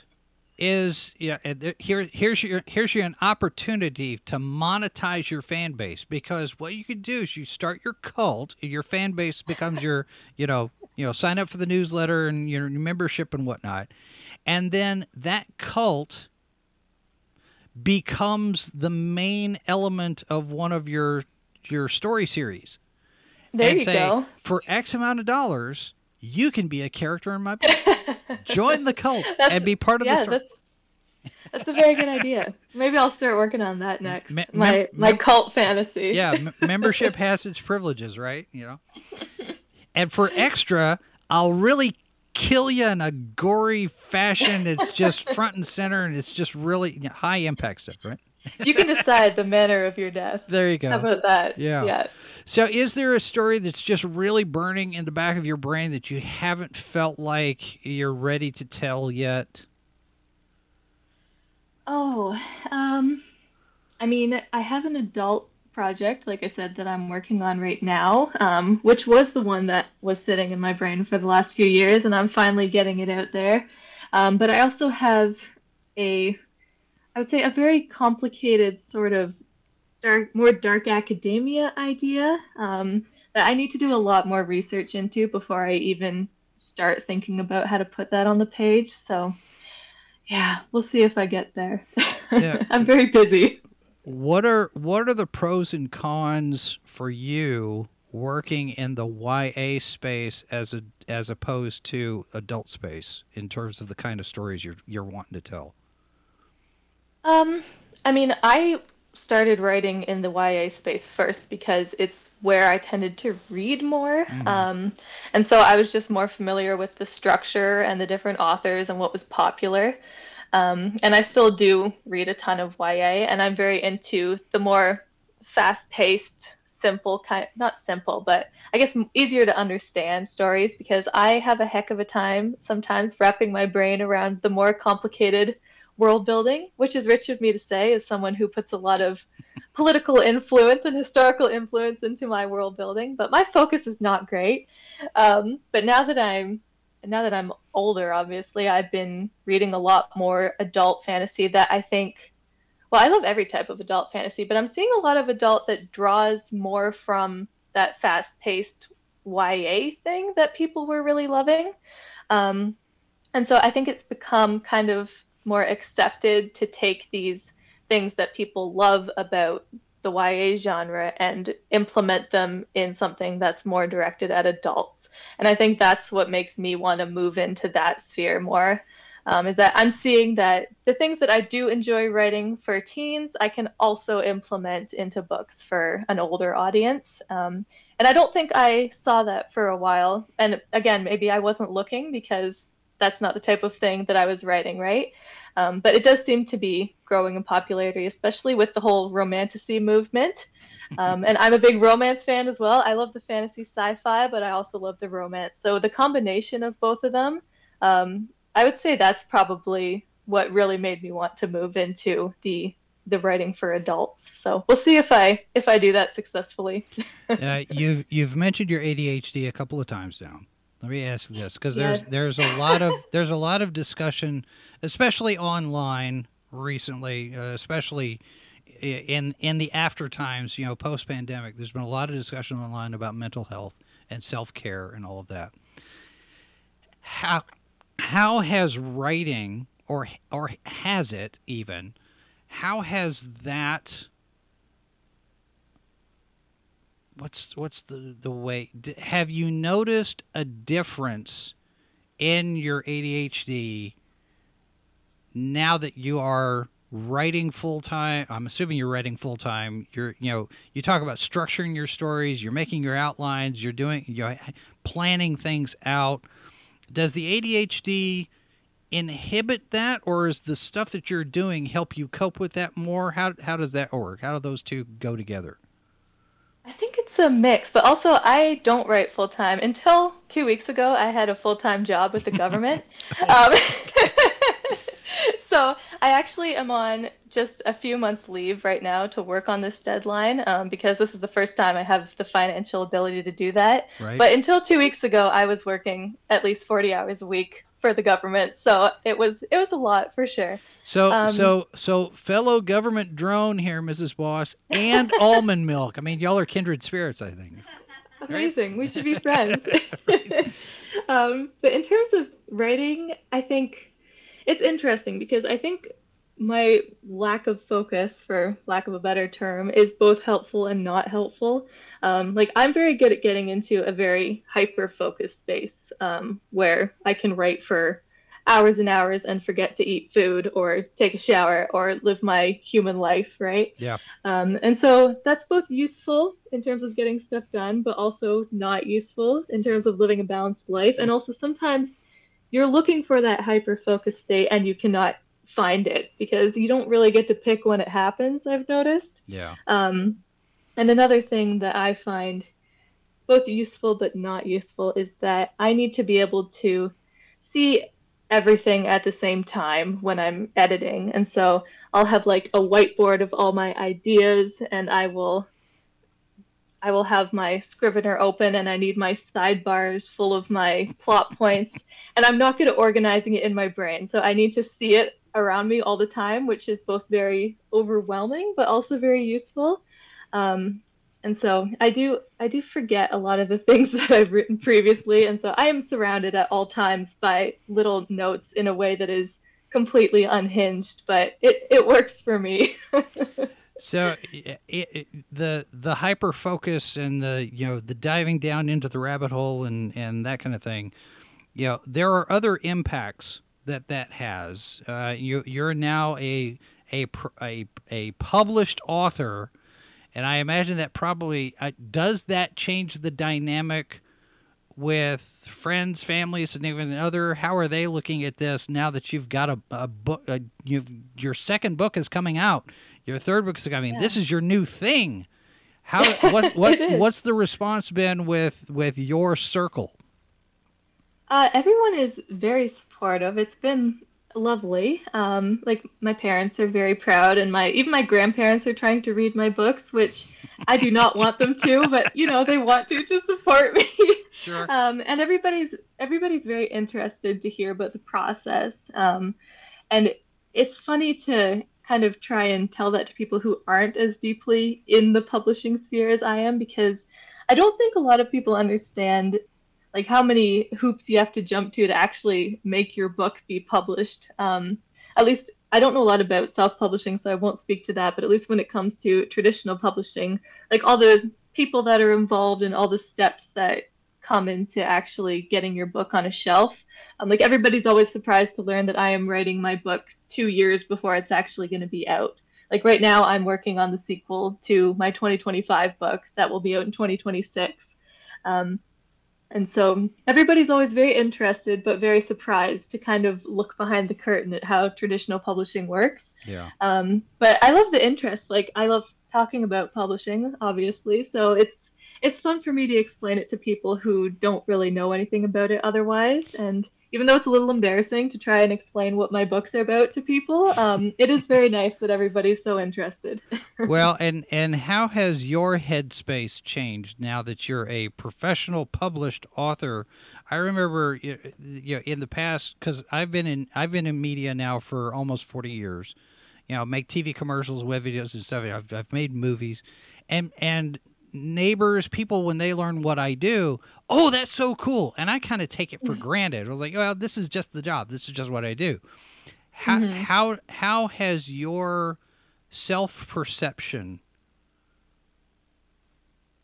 is yeah here here's your here's your an opportunity to monetize your fan base because what you can do is you start your cult your fan base becomes your <laughs> you know you know sign up for the newsletter and your membership and whatnot and then that cult becomes the main element of one of your your story series There and you say, go. For X amount of dollars, you can be a character in my book. <laughs> Join the cult That's- and be part of yeah, the story. that's that's a very good idea. Maybe I'll start working on that next. Me- my mem- my cult fantasy. Yeah, membership <laughs> has its privileges, right? You know. And for extra, I'll really kill you in a gory fashion. It's just front and center, and it's just really high impact stuff, right? You can decide the manner of your death. There you go. How about that? Yeah. Yeah. So, is there a story that's just really burning in the back of your brain that you haven't felt like you're ready to tell yet? Oh, um, I mean, I have an adult project, like I said, that I'm working on right now, um, which was the one that was sitting in my brain for the last few years, and I'm finally getting it out there. Um, but I also have a, I would say, a very complicated sort of dark, more dark academia idea um, that I need to do a lot more research into before I even start thinking about how to put that on the page. So, yeah, we'll see if I get there. <laughs> Yeah. I'm very busy. What are what are the pros and cons for you working in the YA space as a as opposed to adult space in terms of the kind of stories you're you're wanting to tell? Um, I mean, I started writing in the YA space first because it's where I tended to read more. Um, and so I was just more familiar with the structure and the different authors and what was popular. Um, and I still do read a ton of YA, and I'm very into the more fast paced, simple kind not simple, but I guess easier to understand stories because I have a heck of a time sometimes wrapping my brain around the more complicated world building, which is rich of me to say as someone who puts a lot of political influence and historical influence into my world building. But my focus is not great. Um, but now that I'm now that I'm older, obviously, I've been reading a lot more adult fantasy that I think. Well, I love every type of adult fantasy, but I'm seeing a lot of adult that draws more from that fast-paced YA thing that people were really loving. Um, and so I think it's become kind of more accepted to take these things that people love about the YA genre and implement them in something that's more directed at adults. And I think that's what makes me want to move into that sphere more. Um, is that I'm seeing that the things that I do enjoy writing for teens, I can also implement into books for an older audience. Um, and I don't think I saw that for a while. And again, maybe I wasn't looking because that's not the type of thing that I was writing, right? Um, but it does seem to be growing in popularity, especially with the whole romantasy movement. Um, and I'm a big romance fan as well. I love the fantasy sci-fi, but I also love the romance. So the combination of both of them, um, I would say that's probably what really made me want to move into the the writing for adults. So we'll see if I if I do that successfully. <laughs> uh, you've you've mentioned your ADHD a couple of times now. Let me ask this because there's Yes. there's a lot of <laughs> there's a lot of discussion, especially online recently, uh, especially in in the after times, you know, post pandemic. There's been a lot of discussion online about mental health and self care and all of that. How how has writing or or has it even how has that what's what's the the way have you noticed a difference in your ADHD now that you are writing full time I'm assuming you're writing full time you're you know you talk about structuring your stories you're making your outlines you're doing you're planning things out. Does the ADHD inhibit that or is the stuff that you're doing help you cope with that more? How how does that work? How do those two go together I think it's a mix, but also I don't write full time. Until two weeks ago, I had a full time job with the government. <laughs> um, <laughs> so I actually am on just a few months leave right now to work on this deadline um, because this is the first time I have the financial ability to do that. Right. But until two weeks ago, I was working at least 40 hours a week for the government. So it was it was a lot for sure. So Um, so so fellow government drone here, Mrs. Boss, and <laughs> almond milk. I mean, y'all are kindred spirits, I think. Amazing. We should be <laughs> friends. <laughs> um, but in terms of writing, I think it's interesting because I think my lack of focus, for lack of a better term, is both helpful and not helpful. Um, like I'm very good at getting into a very hyper focused space um, where I can write for hours and hours and forget to eat food or take a shower or live my human life, right? Yeah. Um, and so that's both useful in terms of getting stuff done, but also not useful in terms of living a balanced life. And also sometimes you're looking for that hyper focused state and you cannot find it because you don't really get to pick when it happens. I've noticed. Yeah. Um, and another thing that I find both useful but not useful is that I need to be able to see everything at the same time when I'm editing. And so I'll have like a whiteboard of all my ideas and I will I will have my Scrivener open and I need my sidebars full of my plot points and I'm not good at organizing it in my brain. So I need to see it around me all the time, which is both very overwhelming but also very useful. Um, and so I do I do forget a lot of the <laughs> things that I've written previously, and so I am surrounded at all times by little notes in a way that is completely unhinged, but it it works for me. <laughs> so it, it, the the hyper focus and the you know the diving down into the rabbit hole and and that kind of thing, you know there are other impacts that that has. Uh, you you're now a a a a published author and I imagine that probably uh, does that change the dynamic with friends, families, and even other. How are they looking at this now that you've got a, a book? A, you've your second book is coming out. Your third book is coming. Yeah. This is your new thing. How <laughs> what what what's the response been with with your circle? Uh, everyone is very supportive. It's been lovely. Um, like my parents are very proud, and my even my grandparents are trying to read my books, which I do not want them to, <laughs> but you know they want to to support me. Sure. <laughs> Um, and everybody's everybody's very interested to hear about the process, um, and it's funny to kind of try and tell that to people who aren't as deeply in the publishing sphere as I am, because I don't think a lot of people understand like how many hoops you have to jump to to actually make your book be published. Um, at least I don't know a lot about self-publishing, so I won't speak to that. But at least when it comes to traditional publishing, like all the people that are involved and all the steps that come into actually getting your book on a shelf. Um, like everybody's always surprised to learn that I am writing my book two years before it's actually going to be out. Like right now, I'm working on the sequel to my 2025 book that will be out in 2026. Um, and so everybody's always very interested, but very surprised to kind of look behind the curtain at how traditional publishing works. Yeah. Um, but I love the interest. Like I love talking about publishing, obviously. So it's it's fun for me to explain it to people who don't really know anything about it otherwise. And even though it's a little embarrassing to try and explain what my books are about to people, um, it is very nice that everybody's so interested. <laughs> well, and and how has your headspace changed now that you're a professional published author? I remember you know, in the past because I've been in I've been in media now for almost forty years. You know, make TV commercials, web videos, and stuff. I've I've made movies, and and neighbors, people, when they learn what I do, oh, that's so cool. And I kind of take it for granted. I was like, well, this is just the job. This is just what I do. How mm-hmm. how how has your self perception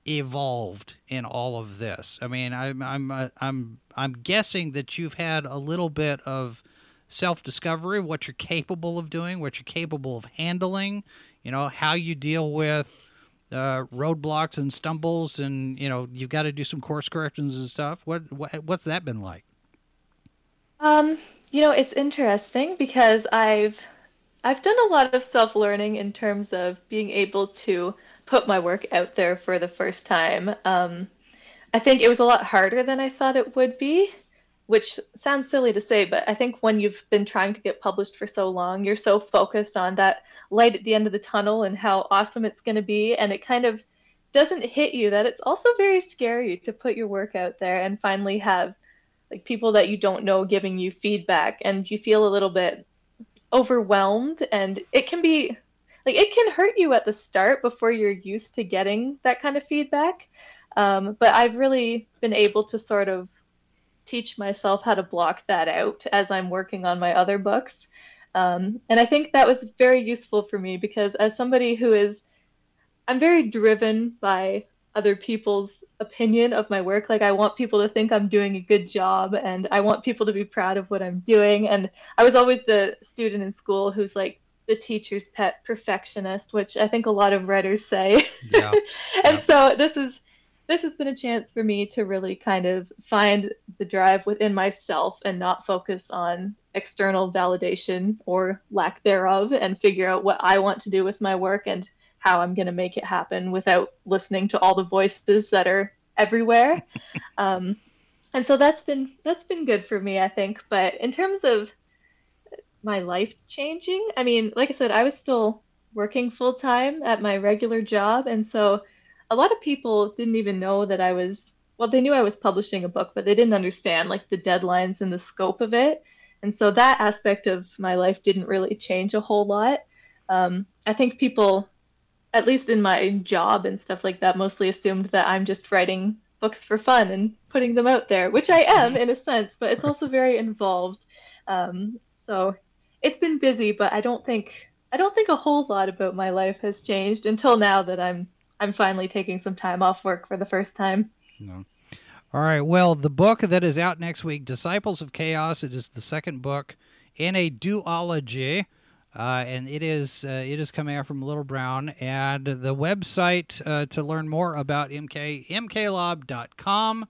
evolved in all of this? I mean, I'm I'm uh, I'm I'm guessing that you've had a little bit of self discovery, what you're capable of doing, what you're capable of handling. You know, how you deal with uh, roadblocks and stumbles, and you know you've got to do some course corrections and stuff. What, what what's that been like? Um, you know, it's interesting because I've I've done a lot of self learning in terms of being able to put my work out there for the first time. Um, I think it was a lot harder than I thought it would be, which sounds silly to say, but I think when you've been trying to get published for so long, you're so focused on that light at the end of the tunnel and how awesome it's going to be. And it kind of doesn't hit you that it's also very scary to put your work out there and finally have like people that you don't know giving you feedback and you feel a little bit overwhelmed and it can be like it can hurt you at the start before you're used to getting that kind of feedback um, but i've really been able to sort of teach myself how to block that out as i'm working on my other books um, and I think that was very useful for me because as somebody who is, I'm very driven by other people's opinion of my work. Like I want people to think I'm doing a good job and I want people to be proud of what I'm doing. And I was always the student in school who's like the teacher's pet perfectionist, which I think a lot of writers say. Yeah. <laughs> and yeah. so this is this has been a chance for me to really kind of find the drive within myself and not focus on external validation or lack thereof and figure out what I want to do with my work and how I'm going to make it happen without listening to all the voices that are everywhere. <laughs> um, and so that's been that's been good for me, I think. But in terms of my life changing, I mean, like I said, I was still working full time at my regular job, and so a lot of people didn't even know that I was well, they knew I was publishing a book, but they didn't understand like the deadlines and the scope of it. And so that aspect of my life didn't really change a whole lot. Um, I think people, at least in my job and stuff like that, mostly assumed that I'm just writing books for fun and putting them out there, which I am in a sense, but it's also very involved. Um, so it's been busy, but I don't think I don't think a whole lot about my life has changed until now that I'm I'm finally taking some time off work for the first time. No. All right. Well, the book that is out next week, Disciples of Chaos. It is the second book in a duology, uh, and it is uh, it is coming out from Little Brown. And the website uh, to learn more about MK mklobb.com.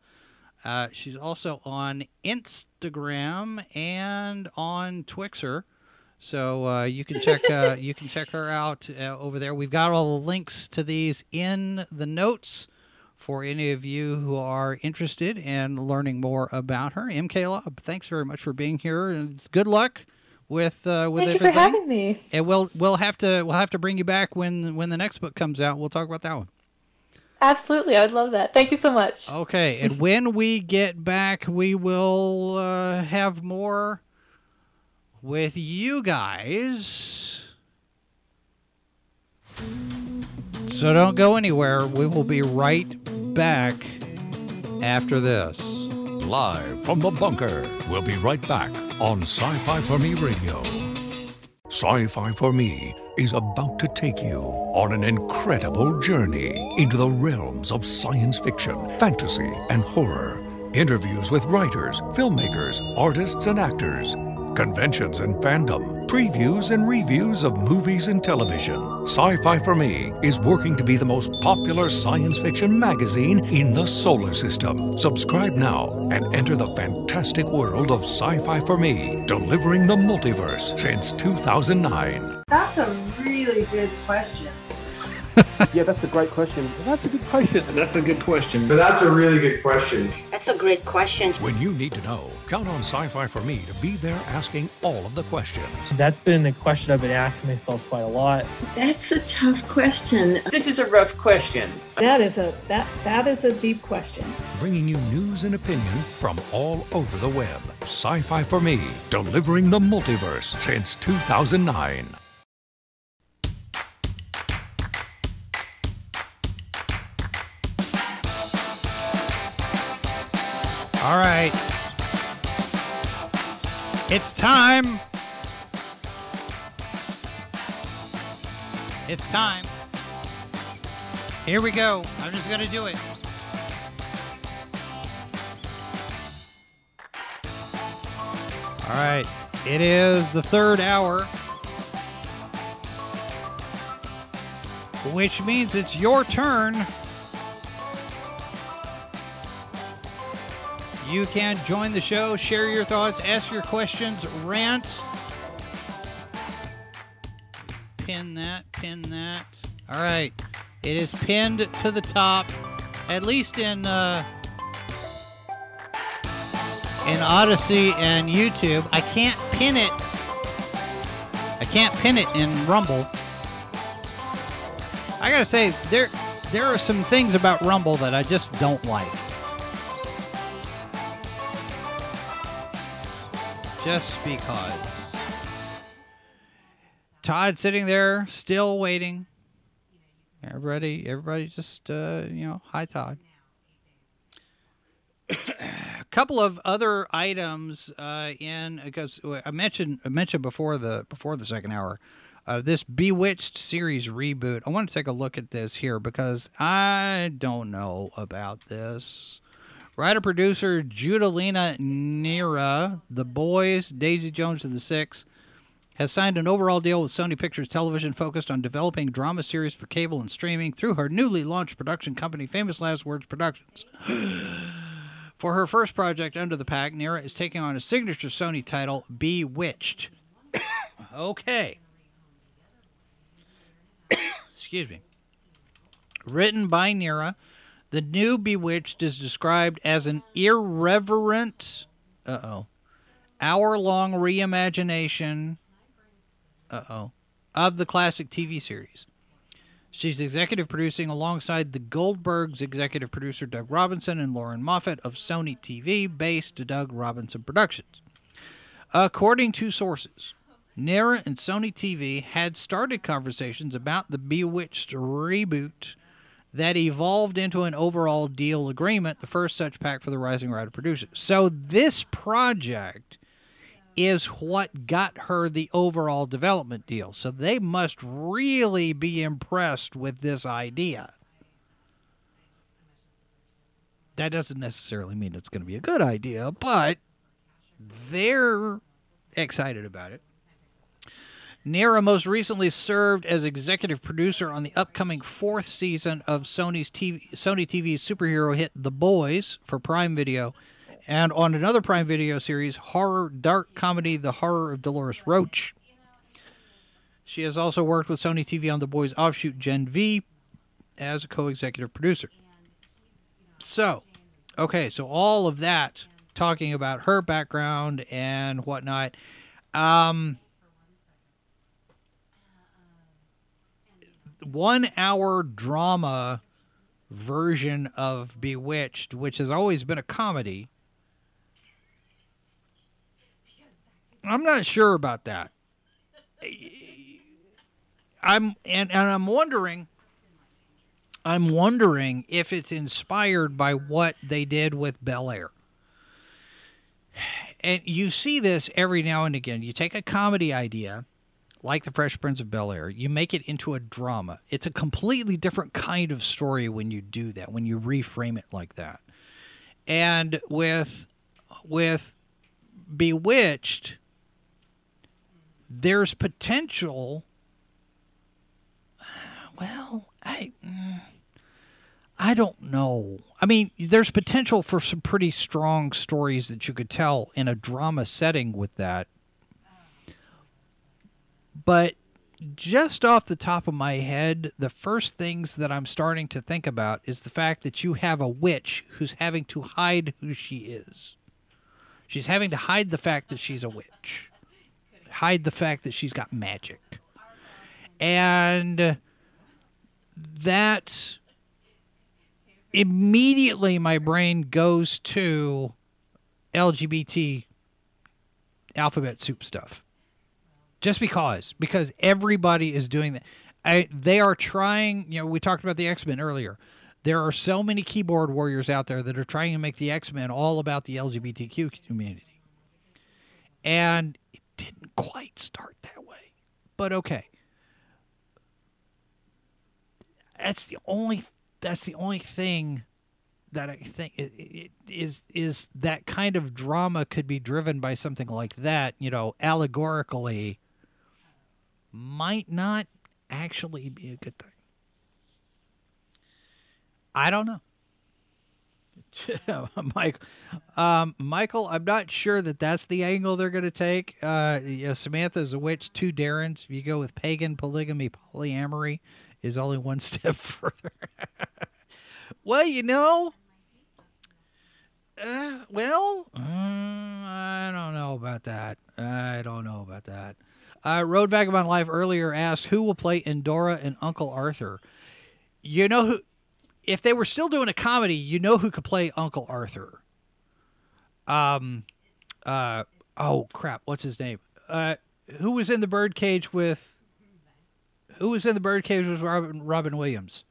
Uh, she's also on Instagram and on Twixer. So uh, you can check uh, you can check her out uh, over there. We've got all the links to these in the notes for any of you who are interested in learning more about her. MK Lobb, thanks very much for being here, and good luck with uh, with Thank everything. you for having me. And we'll we'll have to we'll have to bring you back when when the next book comes out. We'll talk about that one. Absolutely, I would love that. Thank you so much. Okay, and when we get back, we will uh, have more with you guys. So don't go anywhere. We will be right back after this. Live from the bunker. We'll be right back on Sci Fi for Me Radio. Sci Fi for Me is about to take you on an incredible journey into the realms of science fiction, fantasy, and horror. Interviews with writers, filmmakers, artists, and actors. Conventions and fandom, previews and reviews of movies and television. Sci Fi for Me is working to be the most popular science fiction magazine in the solar system. Subscribe now and enter the fantastic world of Sci Fi for Me, delivering the multiverse since 2009. That's a really good question. Yeah, that's a great question. That's a good question. That's a good question. But that's a really good question. That's a great question. When you need to know, count on Sci Fi for Me to be there asking all of the questions. That's been a question I've been asking myself quite a lot. That's a tough question. This is a rough question. That is a that that is a deep question. Bringing you news and opinion from all over the web. Sci Fi for Me, delivering the multiverse since 2009. All right. It's time. It's time. Here we go. I'm just going to do it. All right. It is the third hour, which means it's your turn. You can join the show, share your thoughts, ask your questions, rant. Pin that, pin that. All right. It is pinned to the top, at least in uh, in Odysee and YouTube. I can't pin it. I can't pin it in Rumble. I gotta say there there are some things about Rumble that I just don't like. Just because. Todd sitting there, still waiting. Everybody, everybody, just uh, you know, hi Todd. A <coughs> couple of other items uh, in because I mentioned I mentioned before the before the second hour. Uh, this Bewitched series reboot. I want to take a look at this here because I don't know about this. Writer producer Judalina Neira, The Boys, Daisy Jones and the Six, has signed an overall deal with Sony Pictures Television focused on developing drama series for cable and streaming through her newly launched production company, Famous Last Words Productions. <gasps> For her first project under the pack, Neira is taking on a signature Sony title, Bewitched. <coughs> okay. <coughs> Excuse me. Written by Neira, the new Bewitched is described as an irreverent, uh oh, hour long reimagination, uh oh, of the classic TV series. She's executive producing alongside the Goldbergs executive producer Doug Robinson and Lauren Moffat of Sony TV based Doug Robinson Productions. According to sources, Neira and Sony TV had started conversations about the Bewitched reboot that evolved into an overall deal agreement, the first such pact for the Rising Rider producers. So this project is what got her the overall development deal. So they must really be impressed with this idea. That doesn't necessarily mean it's going to be a good idea, but they're excited about it. Neira most recently served as executive producer on the upcoming fourth season of Sony's TV, Sony TV's superhero hit The Boys for Prime Video, and on another Prime Video series, horror dark comedy The Horror of Dolores Roach. She has also worked with Sony TV on The Boys offshoot Gen V as a co-executive producer. So, okay, so all of that talking about her background and whatnot. Um, one hour drama version of Bewitched, which has always been a comedy. I'm not sure about that. I'm and, and I'm wondering I'm wondering if it's inspired by what they did with Bel Air. And you see this every now and again. You take a comedy idea like the Fresh Prince of Bel Air, you make it into a drama. It's a completely different kind of story when you do that, when you reframe it like that. And with with Bewitched, there's potential. Well, I I don't know. I mean, there's potential for some pretty strong stories that you could tell in a drama setting with that. But just off the top of my head, the first things that I'm starting to think about is the fact that you have a witch who's having to hide who she is. She's having to hide the fact that she's a witch, hide the fact that she's got magic. And that immediately my brain goes to LGBT alphabet soup stuff just because because everybody is doing that. I, they are trying you know we talked about the x-men earlier. There are so many keyboard warriors out there that are trying to make the x-men all about the lgbtq community. And it didn't quite start that way but okay. That's the only that's the only thing that I think is is that kind of drama could be driven by something like that, you know, allegorically might not actually be a good thing. I don't know. <laughs> Mike, um, Michael, I'm not sure that that's the angle they're going to take. Uh, you know, Samantha's a witch, two Darrins. If you go with pagan, polygamy, polyamory, is only one <laughs> step further. <laughs> well, you know, uh, well, uh, I don't know about that. I don't know about that. Uh, Road Vagabond Life earlier asked who will play Endora and Uncle Arthur. You know who? If they were still doing a comedy, you know who could play Uncle Arthur. Um, uh, oh crap, what's his name? Uh, who was in the birdcage with? Who was in the birdcage with Robin Robin Williams?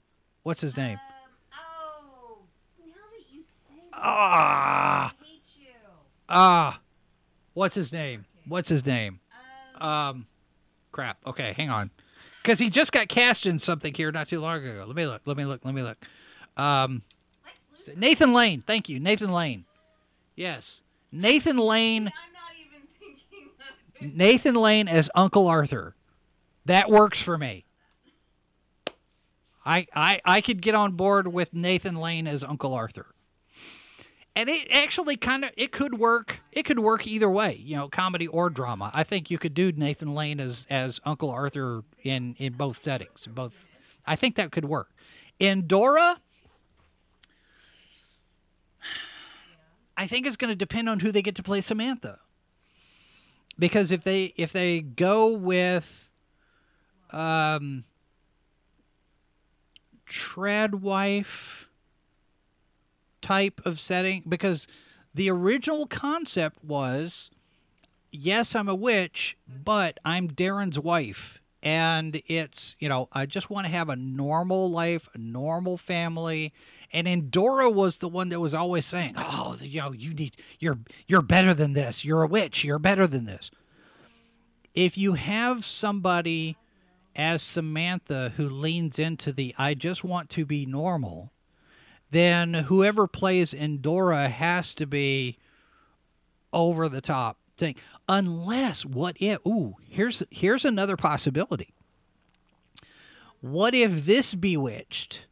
What's his name? Um, oh, now that you say that, ah. I hate you. ah. What's his name? What's his name? Um, crap. Okay, hang on. Because he just got cast in something here not too long ago. Let me look. Let me look. Let me look. Um, Nathan Lane. Thank you, Nathan Lane. Yes, Nathan Lane. Nathan Lane as Uncle Arthur. That works for me. I, I I could get on board with Nathan Lane as Uncle Arthur. And it actually kind of it could work. It could work either way, you know, comedy or drama. I think you could do Nathan Lane as as Uncle Arthur in in both settings. Both, I think that could work. Endora, I think it's going to depend on who they get to play Samantha. Because if they if they go with um tradwife type of setting because the original concept was yes, I'm a witch, but I'm Darrin's wife. And it's, you know, I just want to have a normal life, a normal family. And Endora was the one that was always saying, "Oh, you know, you need you're you're better than this. You're a witch. You're better than this." If you have somebody as Samantha who leans into the I just want to be normal, then whoever plays Endora has to be over the top thing. Unless what if ooh, here's here's another possibility. What if this bewitched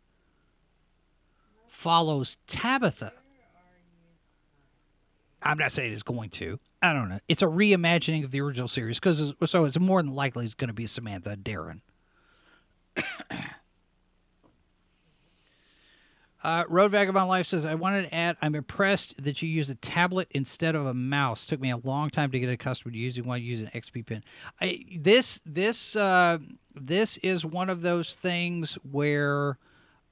follows Tabitha? I'm not saying it's going to. I don't know. It's a reimagining of the original series because so it's more than likely it's going to be Samantha Darrin. Uh, Road Vagabond Life says, I wanted to add, I'm impressed that you use a tablet instead of a mouse. Took me a long time to get accustomed to using one. Use an XP pen. I, this this uh, this is one of those things where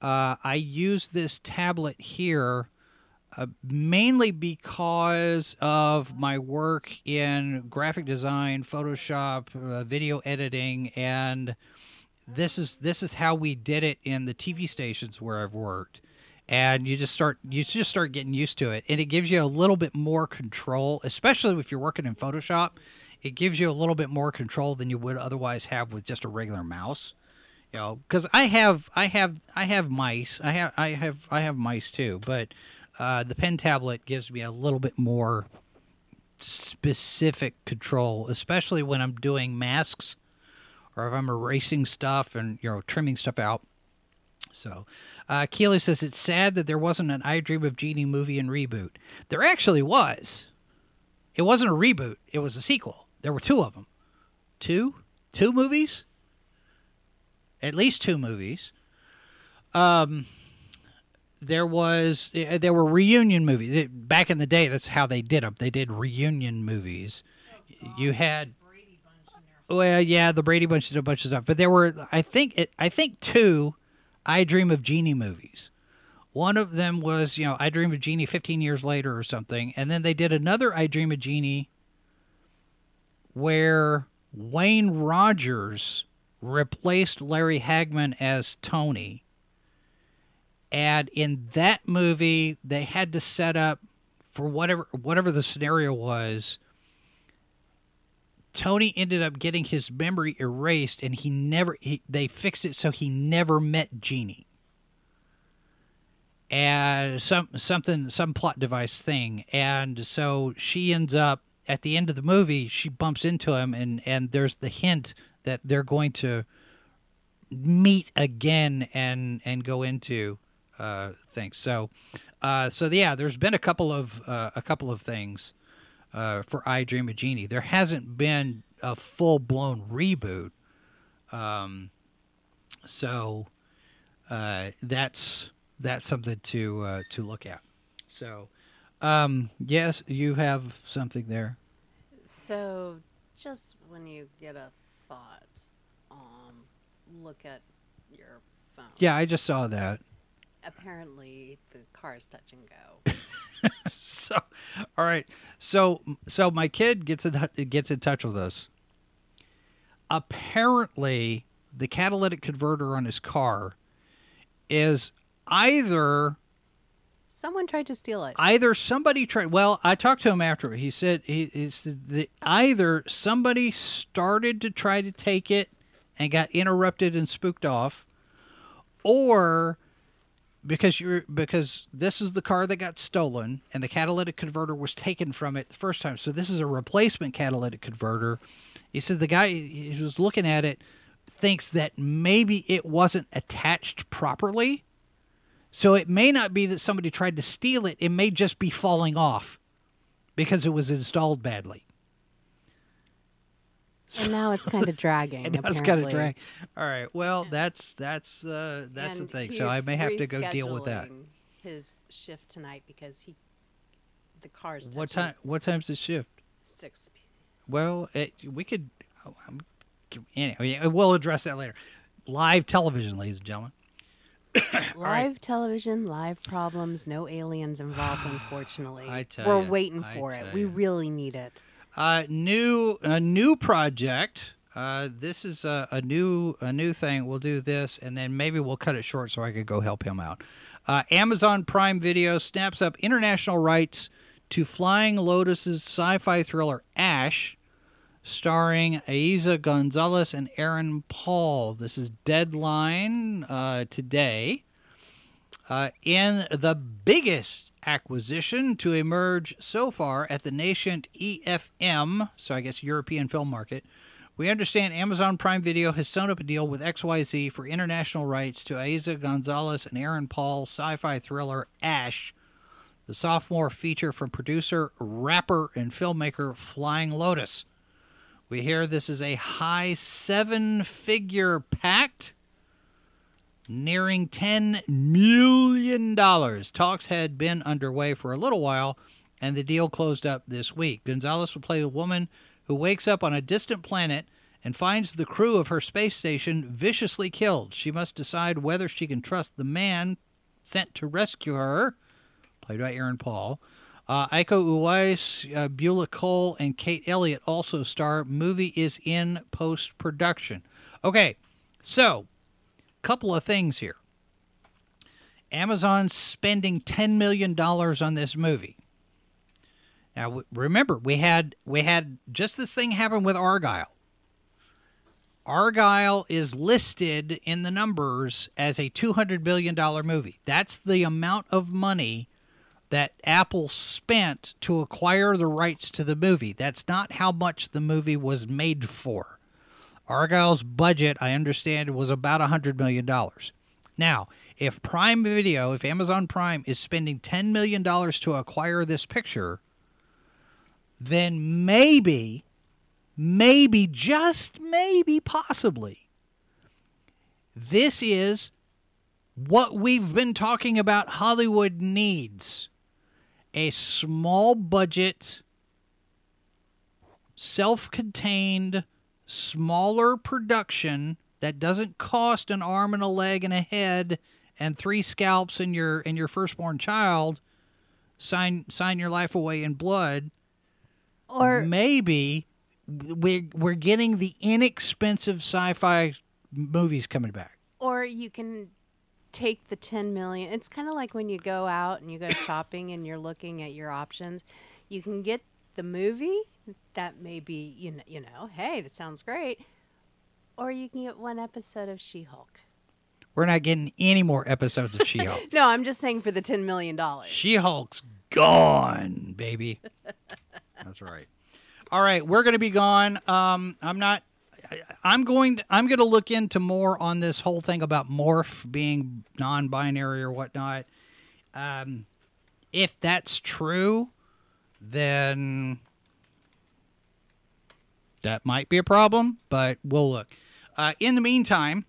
uh, I use this tablet here uh, mainly because of my work in graphic design, Photoshop, uh, video editing, and this is this is how we did it in the TV stations where I've worked and you just start you just start getting used to it. And it gives you a little bit more control especially if you're working in photoshop it gives you a little bit more control than you would otherwise have with just a regular mouse. You know because i have i have i have mice. I have i have i have mice too but uh, the pen tablet gives me a little bit more specific control especially when i'm doing masks or if i'm erasing stuff and you know trimming stuff out. So uh, Keely says it's sad that there wasn't an I Dream of Jeannie movie and reboot. There actually was. It wasn't a reboot. It was a sequel. There were two of them. Two? Two movies? At least two movies. Um, there was there were reunion movies back in the day. That's how they did them. They did reunion movies. You had well, yeah, the Brady Bunch did a bunch of stuff, but there were I think it, I think two I Dream of Jeannie movies. One of them was, you know, I Dream of Jeannie 15 years later or something. And then they did another I Dream of Jeannie where Wayne Rogers replaced Larry Hagman as Tony. And in that movie, they had to set up for whatever whatever the scenario was. Tony ended up getting his memory erased, and he never. He, they fixed it so he never met Jeannie. And some something some plot device thing, and so she ends up at the end of the movie. She bumps into him, and and there's the hint that they're going to meet again and and go into uh, things. So, uh, so yeah, there's been a couple of uh, a couple of things uh, for I Dream of Jeannie. There hasn't been a full blown reboot. Um, so uh, that's that's something to uh, to look at. So um, yes, you have something there. So just when you get a thought, um, look at your phone. Yeah, I just saw that. Apparently, the car's touch and go. <laughs> so, all right. So, so my kid gets in gets in touch with us. Apparently, the catalytic converter on his car is either someone tried to steal it. Either somebody tried. Well, I talked to him after. He said he, he said that either somebody started to try to take it and got interrupted and spooked off, or because you're because this is the car that got stolen and the catalytic converter was taken from it the first time. So this is a replacement catalytic converter. He says the guy who was looking at it thinks that maybe it wasn't attached properly. So it may not be that somebody tried to steal it, it may just be falling off because it was installed badly. And now it's kind of dragging. And now it's kind of apparently. drag. All right. Well, that's that's uh, that's And the thing. So I may have to go deal with that. His shift tonight because he, the car's What time? What time's the shift? Six. Well, it, we could. oh, I'm, anyway, we'll address that later. Live television, ladies and gentlemen. <coughs> Live television, live problems, no aliens involved, unfortunately. <sighs> I tell We're ya, waiting I for it. tell We really need it. Uh, new a new project. Uh, this is a, a new a new thing. We'll do this, and then maybe we'll cut it short so I could go help him out. Uh, Amazon Prime Video snaps up international rights to Flying Lotus's sci-fi thriller Ash, starring Eiza Gonzalez and Aaron Paul. This is Deadline uh, today. Uh, in the biggest acquisition to emerge so far at the nascent EFM, so I guess European film market, we understand Amazon Prime Video has sewn up a deal with XYZ for international rights to Eiza Gonzalez and Aaron Paul's sci fi thriller Ash, the sophomore feature from producer, rapper, and filmmaker Flying Lotus. We hear this is a high seven figure pact nearing $10 million. Talks had been underway for a little while, and the deal closed up this week. Gonzalez will play a woman who wakes up on a distant planet and finds the crew of her space station viciously killed. She must decide whether she can trust the man sent to rescue her, played by Aaron Paul. Uh, Iko Uwais, uh, Beulah Koale, and Kate Elliott also star. Movie is in post production. Okay, so couple of things here. Amazon's spending ten million dollars on this movie. Now remember, we had we had just this thing happen with Argylle. Argylle is listed in the numbers as a two hundred billion dollar movie. That's the amount of money that Apple spent to acquire the rights to the movie. That's not how much the movie was made for. Argylle's budget, I understand, was about $100 million. Now, if Prime Video, if Amazon Prime is spending $10 million to acquire this picture, then maybe, maybe, just maybe, possibly, this is what we've been talking about Hollywood needs a small budget, self contained, smaller production that doesn't cost an arm and a leg and a head and three scalps and your and your firstborn child sign sign your life away in blood or maybe we're we're getting the inexpensive sci-fi movies coming back Or you can take the 10 million. It's kind of like when you go out and you go shopping and you're looking at your options. You can get the movie that may be, you know, you know, hey, that sounds great. Or you can get one episode of She-Hulk. we're not getting any more episodes of she-hulk <laughs> No, I'm just saying for the 10 million dollars. She-Hulk's gone, baby. <laughs> That's right. All right, we're going to be gone. Um, I'm not. I'm going. To, I'm going to look into more on this whole thing about morph being non-binary or whatnot. Um, if that's true, then that might be a problem. But we'll look. Uh, in the meantime,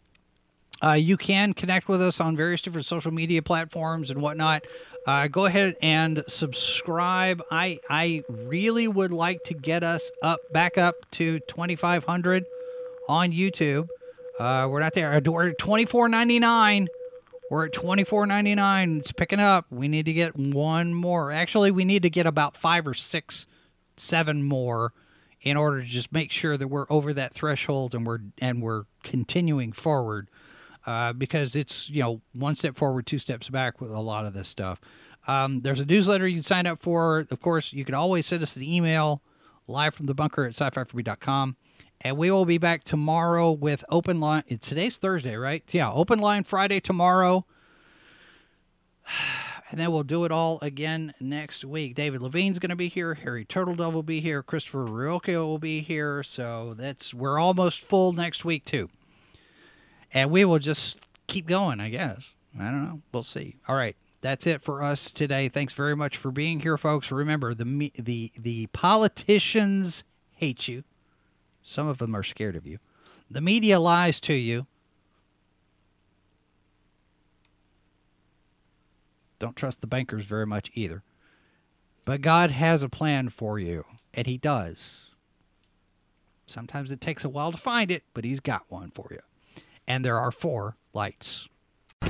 uh, you can connect with us on various different social media platforms and whatnot. Uh, go ahead and subscribe. I I really would like to get us up back up to 2,500 on YouTube. Uh, we're not there. We're at 24.99. We're at 24.99. It's picking up. We need to get one more. Actually, we need to get about five or six, seven more in order to just make sure that we're over that threshold and we're and we're continuing forward uh, because it's you know one step forward, two steps back with a lot of this stuff. Um, there's a newsletter you can sign up for. Of course, you can always send us an email live from the bunker at sci-fi and we will be back tomorrow with open line. Today's Thursday, right? Yeah, open line Friday tomorrow. And then we'll do it all again next week. David Levine's going to be here. Harry Turtledove will be here. Christopher Ruocchio will be here. So that's we're almost full next week too. And we will just keep going, I guess. I don't know. We'll see. All right. That's it for us today. Thanks very much for being here, folks. Remember, the the the politicians hate you. Some of them are scared of you. The media lies to you. Don't trust the bankers very much either. But God has a plan for you, and He does. Sometimes it takes a while to find it, but He's got one for you. And there are four lights.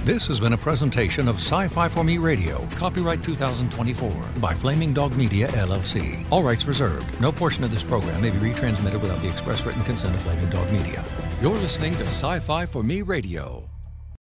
This has been a presentation of Sci Fi for Me Radio, copyright 2024 by Flaming Dog Media, LLC. All rights reserved. No portion of this program may be retransmitted without the express written consent of Flaming Dog Media. You're listening to Sci Fi for Me Radio.